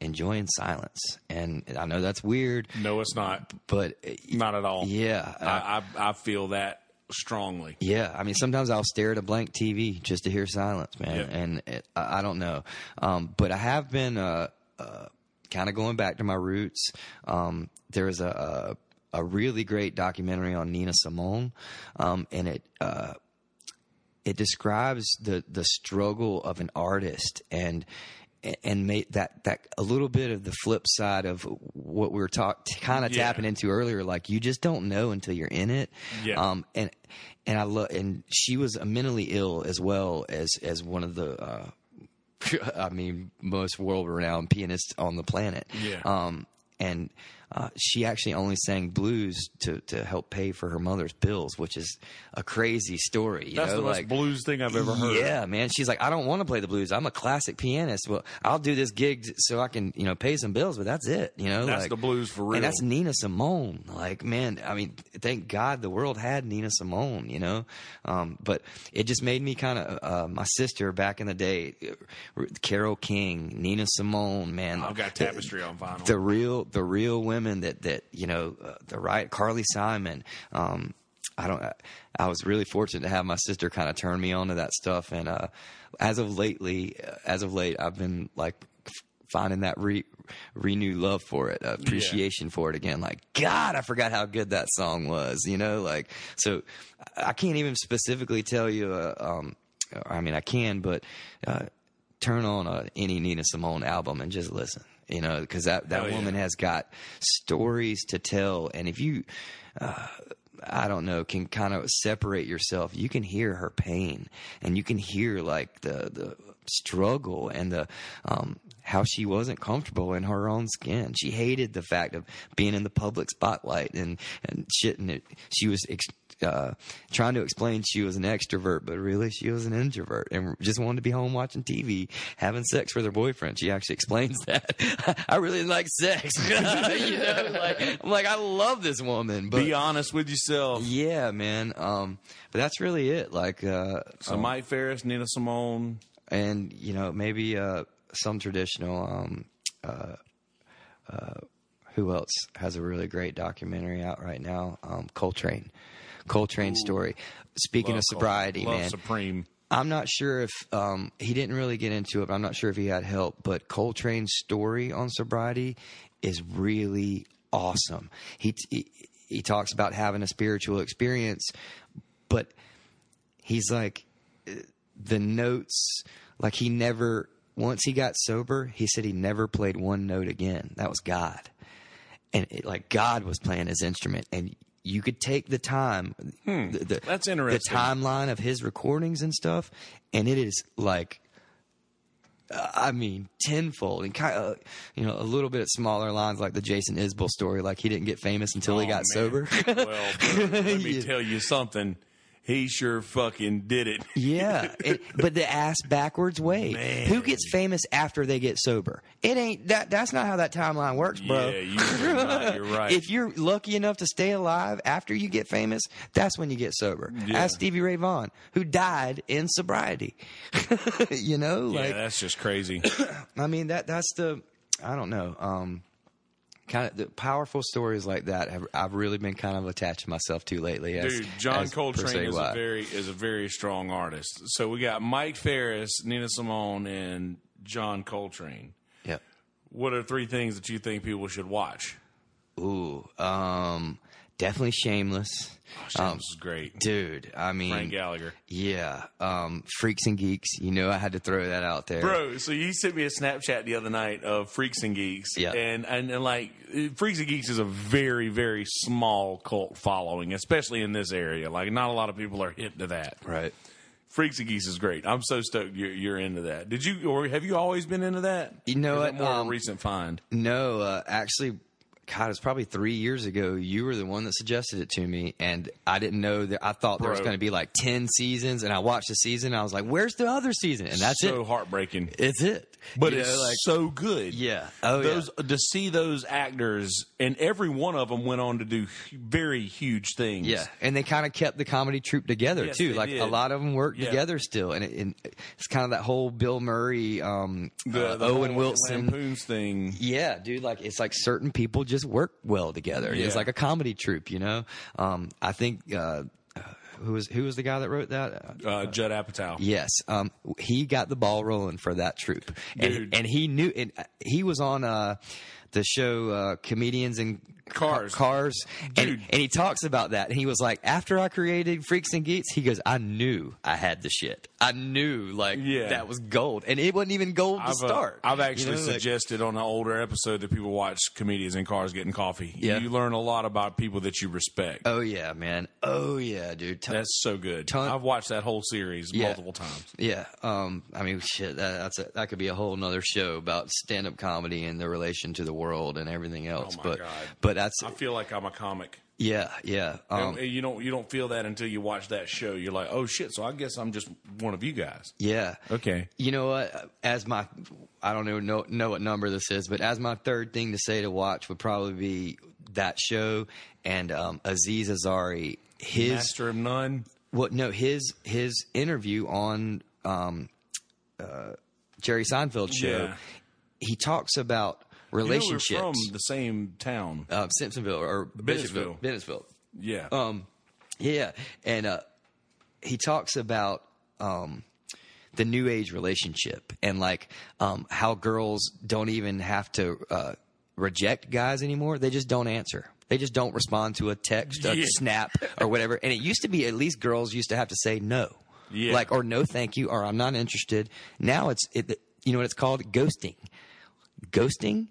enjoying silence. And I know that's weird, No, it's not. but Not at all. yeah, I, I I feel that strongly. yeah, I mean, sometimes I'll stare at a blank TV just to hear silence, man. And it, I I don't know, um, but I have been uh, uh, kind of going back to my roots. Um, there was a, a a really great documentary on Nina Simone, um, and it. Uh, it describes the the struggle of an artist and and made that that a little bit of the flip side of what we were talk kind of Yeah. tapping into earlier like you just don't know until you're in it Yeah. um and and I love and she was mentally ill as well as as one of the uh I mean, most world renowned pianists on the planet. Yeah. Um, and uh, she actually only sang blues to, to help pay for her mother's bills, which is a crazy story. You That's know? the most like, blues thing I've ever heard. yeah, man. She's like, I don't want to play the blues. I'm a classic pianist. Well, I'll do this gig so I can, you know, pay some bills, but that's it. You know, That's like- the blues for real. And that's Nina Simone. Like, man, I mean, thank God the world had Nina Simone. You know, um, but it just made me kind of uh, my sister back in the day, uh, Carole King, Nina Simone. Man, I've got tapestry on vinyl. the real the real women that that you know uh, the right Carly Simon. Um, I don't. I was really fortunate to have my sister kind of turn me on to that stuff, and uh, as of lately, uh, as of late, I've been like finding that re renewed love for it, uh, appreciation for it again. Like God, I forgot how good that song was. You know, like so. I I can't even specifically tell you. Uh, um, I mean, I can, but. Uh, turn on a, any Nina Simone album and just listen. You know, because that that yeah. woman has got stories to tell, and if you, uh, I don't know, can kind of separate yourself, you can hear her pain, and you can hear like the the struggle and the um, how she wasn't comfortable in her own skin. She hated the fact of being in the public spotlight and and shit. And it, she was. Ex- uh, trying to explain she was an extrovert, but really she was an introvert and just wanted to be home watching TV, having sex with her boyfriend. She actually explains that. I really like sex. you know, like I'm like I love this woman, but Be honest with yourself. yeah, man. Um, but that's really it. Like, uh, So Mike Farris, Nina Simone. and you know maybe uh, some traditional. Um, uh, uh, who else has a really great documentary out right now? Um, Coltrane. Coltrane story. Speaking of sobriety, Love man. Supreme. I'm not sure if um, he didn't really get into it. But I'm not sure if he had help, but Coltrane's story on sobriety is really awesome. He he, he talks about having a spiritual experience, but he's like uh, the notes. Like he never once he got sober, he said he never played one note again. That was God, and it, like God was playing his instrument, and you could take the time. the, the- Hmm. That's interesting. The timeline of his recordings and stuff, and it is like uh, I mean, tenfold, and kind of, you know, a little bit smaller lines like the Jason Isbell story. Like he didn't get famous until he Oh, got man. sober. well, bro, let me Yeah. tell you something. He sure fucking did it. Yeah, it, but the ass backwards way. Man. Who gets famous after they get sober? It ain't that. That's not how that timeline works, bro. Yeah, you not. You're right. If you're lucky enough to stay alive after you get famous, that's when you get sober. Yeah. Ask Stevie Ray Vaughan, who died in sobriety. you know, yeah, like that's just crazy. I mean that that's the I don't know. Um, kind of the powerful stories like that have I've really been kind of attaching myself to lately. As, Dude, John as Coltrane is a very is a very strong artist. So we got Mike Farris, Nina Simone, and John Coltrane. yeah. What are three things that you think people should watch? Ooh, um, definitely Shameless. Oh, Shameless is great. Dude, I mean, Frank Gallagher. yeah, um, Freaks and Geeks. You know, I had to throw that out there. Bro, so you sent me a Snapchat the other night of Freaks and Geeks. Yeah. And, and and like Freaks and Geeks is a very, very small cult following, especially in this area. Like not a lot of people are hip to that. Right. Freaks and Geeks is great. I'm so stoked you're, you're into that. Did you or have you always been into that? You know what, More um, recent find. No, uh, actually, God, it's probably three years ago. You were the one that suggested it to me, and I didn't know that. I thought there was going to be like ten seasons, and I watched the season. And I was like, "Where's the other season?" And that's so it. So heartbreaking. It's it. But You it's know, like so good. Yeah. Oh, those to see those actors, and every one of them went on to do very huge things. Yeah, and they kind of kept the comedy troupe together Yes, too. Like did. a lot of them worked Yeah. together still, and, it, and it's kind of that whole Bill Murray, um, the, uh, the Owen Wilson. Lampoons thing. Yeah, dude. Like it's like certain people just work well together. It's like a comedy troupe, you know. Um, I think uh, who was who was the guy that wrote that? Uh, Judd Apatow. Yes, um, he got the ball rolling for that troupe, and and he knew. And uh, he was on uh, the show uh, comedians and Cars. cars, and, and he talks about that. And he was like, after I created Freaks and Geeks, he goes, I knew I had the shit. I knew like Yeah. that was gold, and it wasn't even gold to I've, uh, start. I've You actually know, like- suggested on an older episode that people watch comedians in cars getting coffee. Yeah. You learn a lot about people that you respect. oh yeah, man. Oh yeah, dude. Ton- That's so good. Ton- I've watched that whole series Yeah. multiple times. Yeah, um, I mean, shit, that, that's a, that could be a whole nother show about stand-up comedy and the relation to the world and everything else. Oh my but God. but that's I feel like I'm a comic. yeah, yeah, um, And you don't you don't feel that until you watch that show. You're like, oh shit. So I guess I'm just one of you guys. yeah. Okay. You know what? As my, I don't know know, know what number this is, but as my third thing to say to watch would probably be that show and um, Aziz Ansari. His Master of None. what? No, his his interview on um, uh, Jerry Seinfeld show. Yeah. He talks about You know, we're from the same town. uh, Simpsonville or Bennettsville. Bishopville. Bennettsville. Yeah. Um, yeah, and uh, he talks about um, the new age relationship and like um, how girls don't even have to uh, reject guys anymore; they just don't answer. They just don't respond to a text, a Yeah. snap, or whatever. And it used to be at least girls used to have to say no, Yeah. like or no, thank you, or I'm not interested. Now it's it, you know what it's called? Ghosting. Ghosting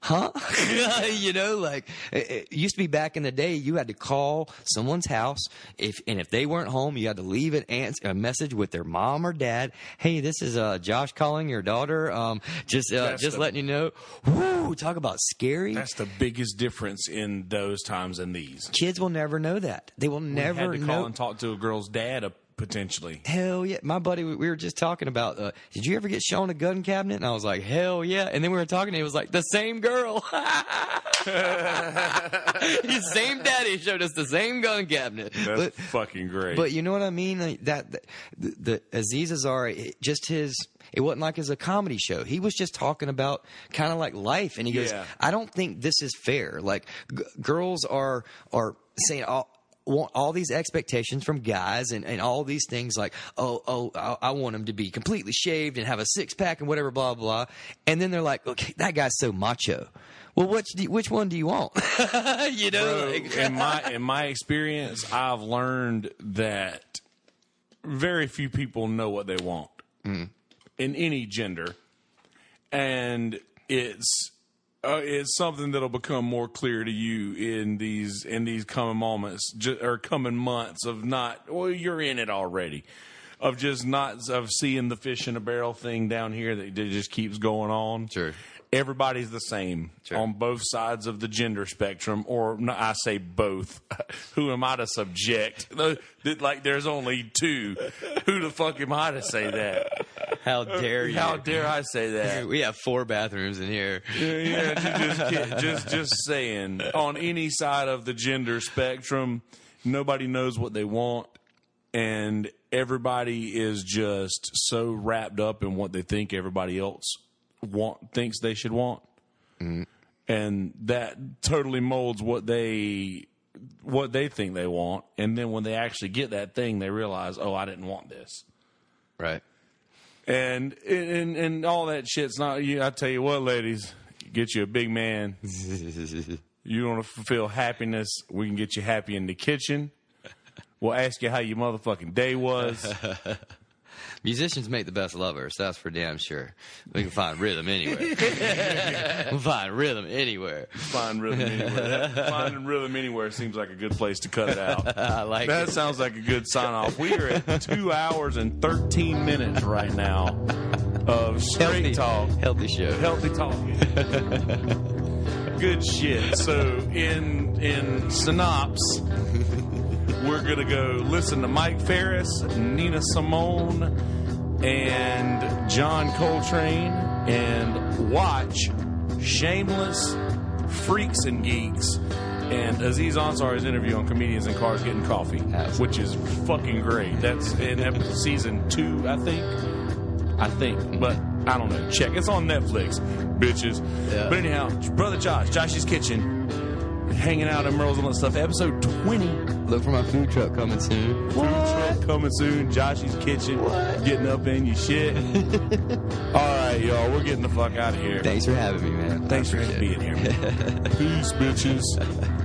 huh? you know, like it, it used to be back in the day, you had to call someone's house if and if they weren't home, you had to leave an ans- a message with their mom or dad. Hey, this is uh, Josh calling your daughter. Um, just uh, just the- letting you know. Woo, talk about scary. That's the biggest difference in those times and these. Kids will never know that. They will Had never to call know. and talk to a girl's dad uh, potentially. Hell yeah. My buddy, we we were just talking about, uh, did you ever get shown a gun cabinet? And I was like, hell yeah. And then we were talking and he was like, the same girl. His same daddy showed us the same gun cabinet. That's But, fucking great. but you know what I mean? Like that, that the, the Aziz Ansari, it- just his, it wasn't like as a comedy show. He was just talking about kind of like life. And he goes, Yeah. I don't think this is fair. Like g- girls are, are saying all, want all these expectations from guys and, and all these things like, oh, oh, I, I want him to be completely shaved and have a six pack and whatever, blah, blah. And then they're like, okay, that guy's so macho. Well, which, do you- which one do you want? you know, Bro, like, in my in my experience, I've learned that very few people know what they want Mm. in any gender, and it's uh, it's something that'll become more clear to you in these in these coming moments ju- or coming months of not. Well, you're in it already. of just not of seeing the fish in a barrel thing down here that just keeps going on. Sure. Everybody's the same Sure. on both sides of the gender spectrum, or no, I say both. Who am I to subject? Like, there's only two. Who the fuck am I to say that? How dare you? How dare I say that? We have four bathrooms in here. Yeah, yeah, just, just, just saying. On any side of the gender spectrum, nobody knows what they want, and everybody is just so wrapped up in what they think everybody else want thinks they should want, mm-hmm. and that totally molds what they what they think they want. And then when they actually get that thing, they realize, oh, I didn't want this Right. and and and all that shit's not. You, I tell you what, ladies, get you a big man. You want to fulfill happiness? We can get you happy in the kitchen. We'll ask you how your motherfucking day was. Musicians make the best lovers. That's for damn sure. We can find rhythm anywhere. we'll find rhythm anywhere. Find rhythm anywhere. Finding rhythm anywhere seems like a good place to cut it out. I like That it. sounds like a good sign off. We are at two hours and thirteen minutes right now of straight Healthy talk. Healthy show. healthy talk. Good shit. So in in synops, we're gonna go listen to Mike Farris, Nina Simone, and John Coltrane, and watch Shameless Freaks and Geeks. And Aziz Ansari's interview on comedians in cars getting coffee, Absolutely. which is fucking great. That's in season two, I think. I think, mm-hmm. but I don't know. Check. It's on Netflix, bitches. Yeah. But anyhow, brother Josh, Josh's Kitchen, hanging out in Murrells and stuff. Episode twenty. Look for my food truck coming soon. Food truck coming soon. Josh's Kitchen, getting up in your shit. All right, y'all. We're getting the fuck out of here. Thanks for having me, man. Thanks for being here. man. Peace, bitches.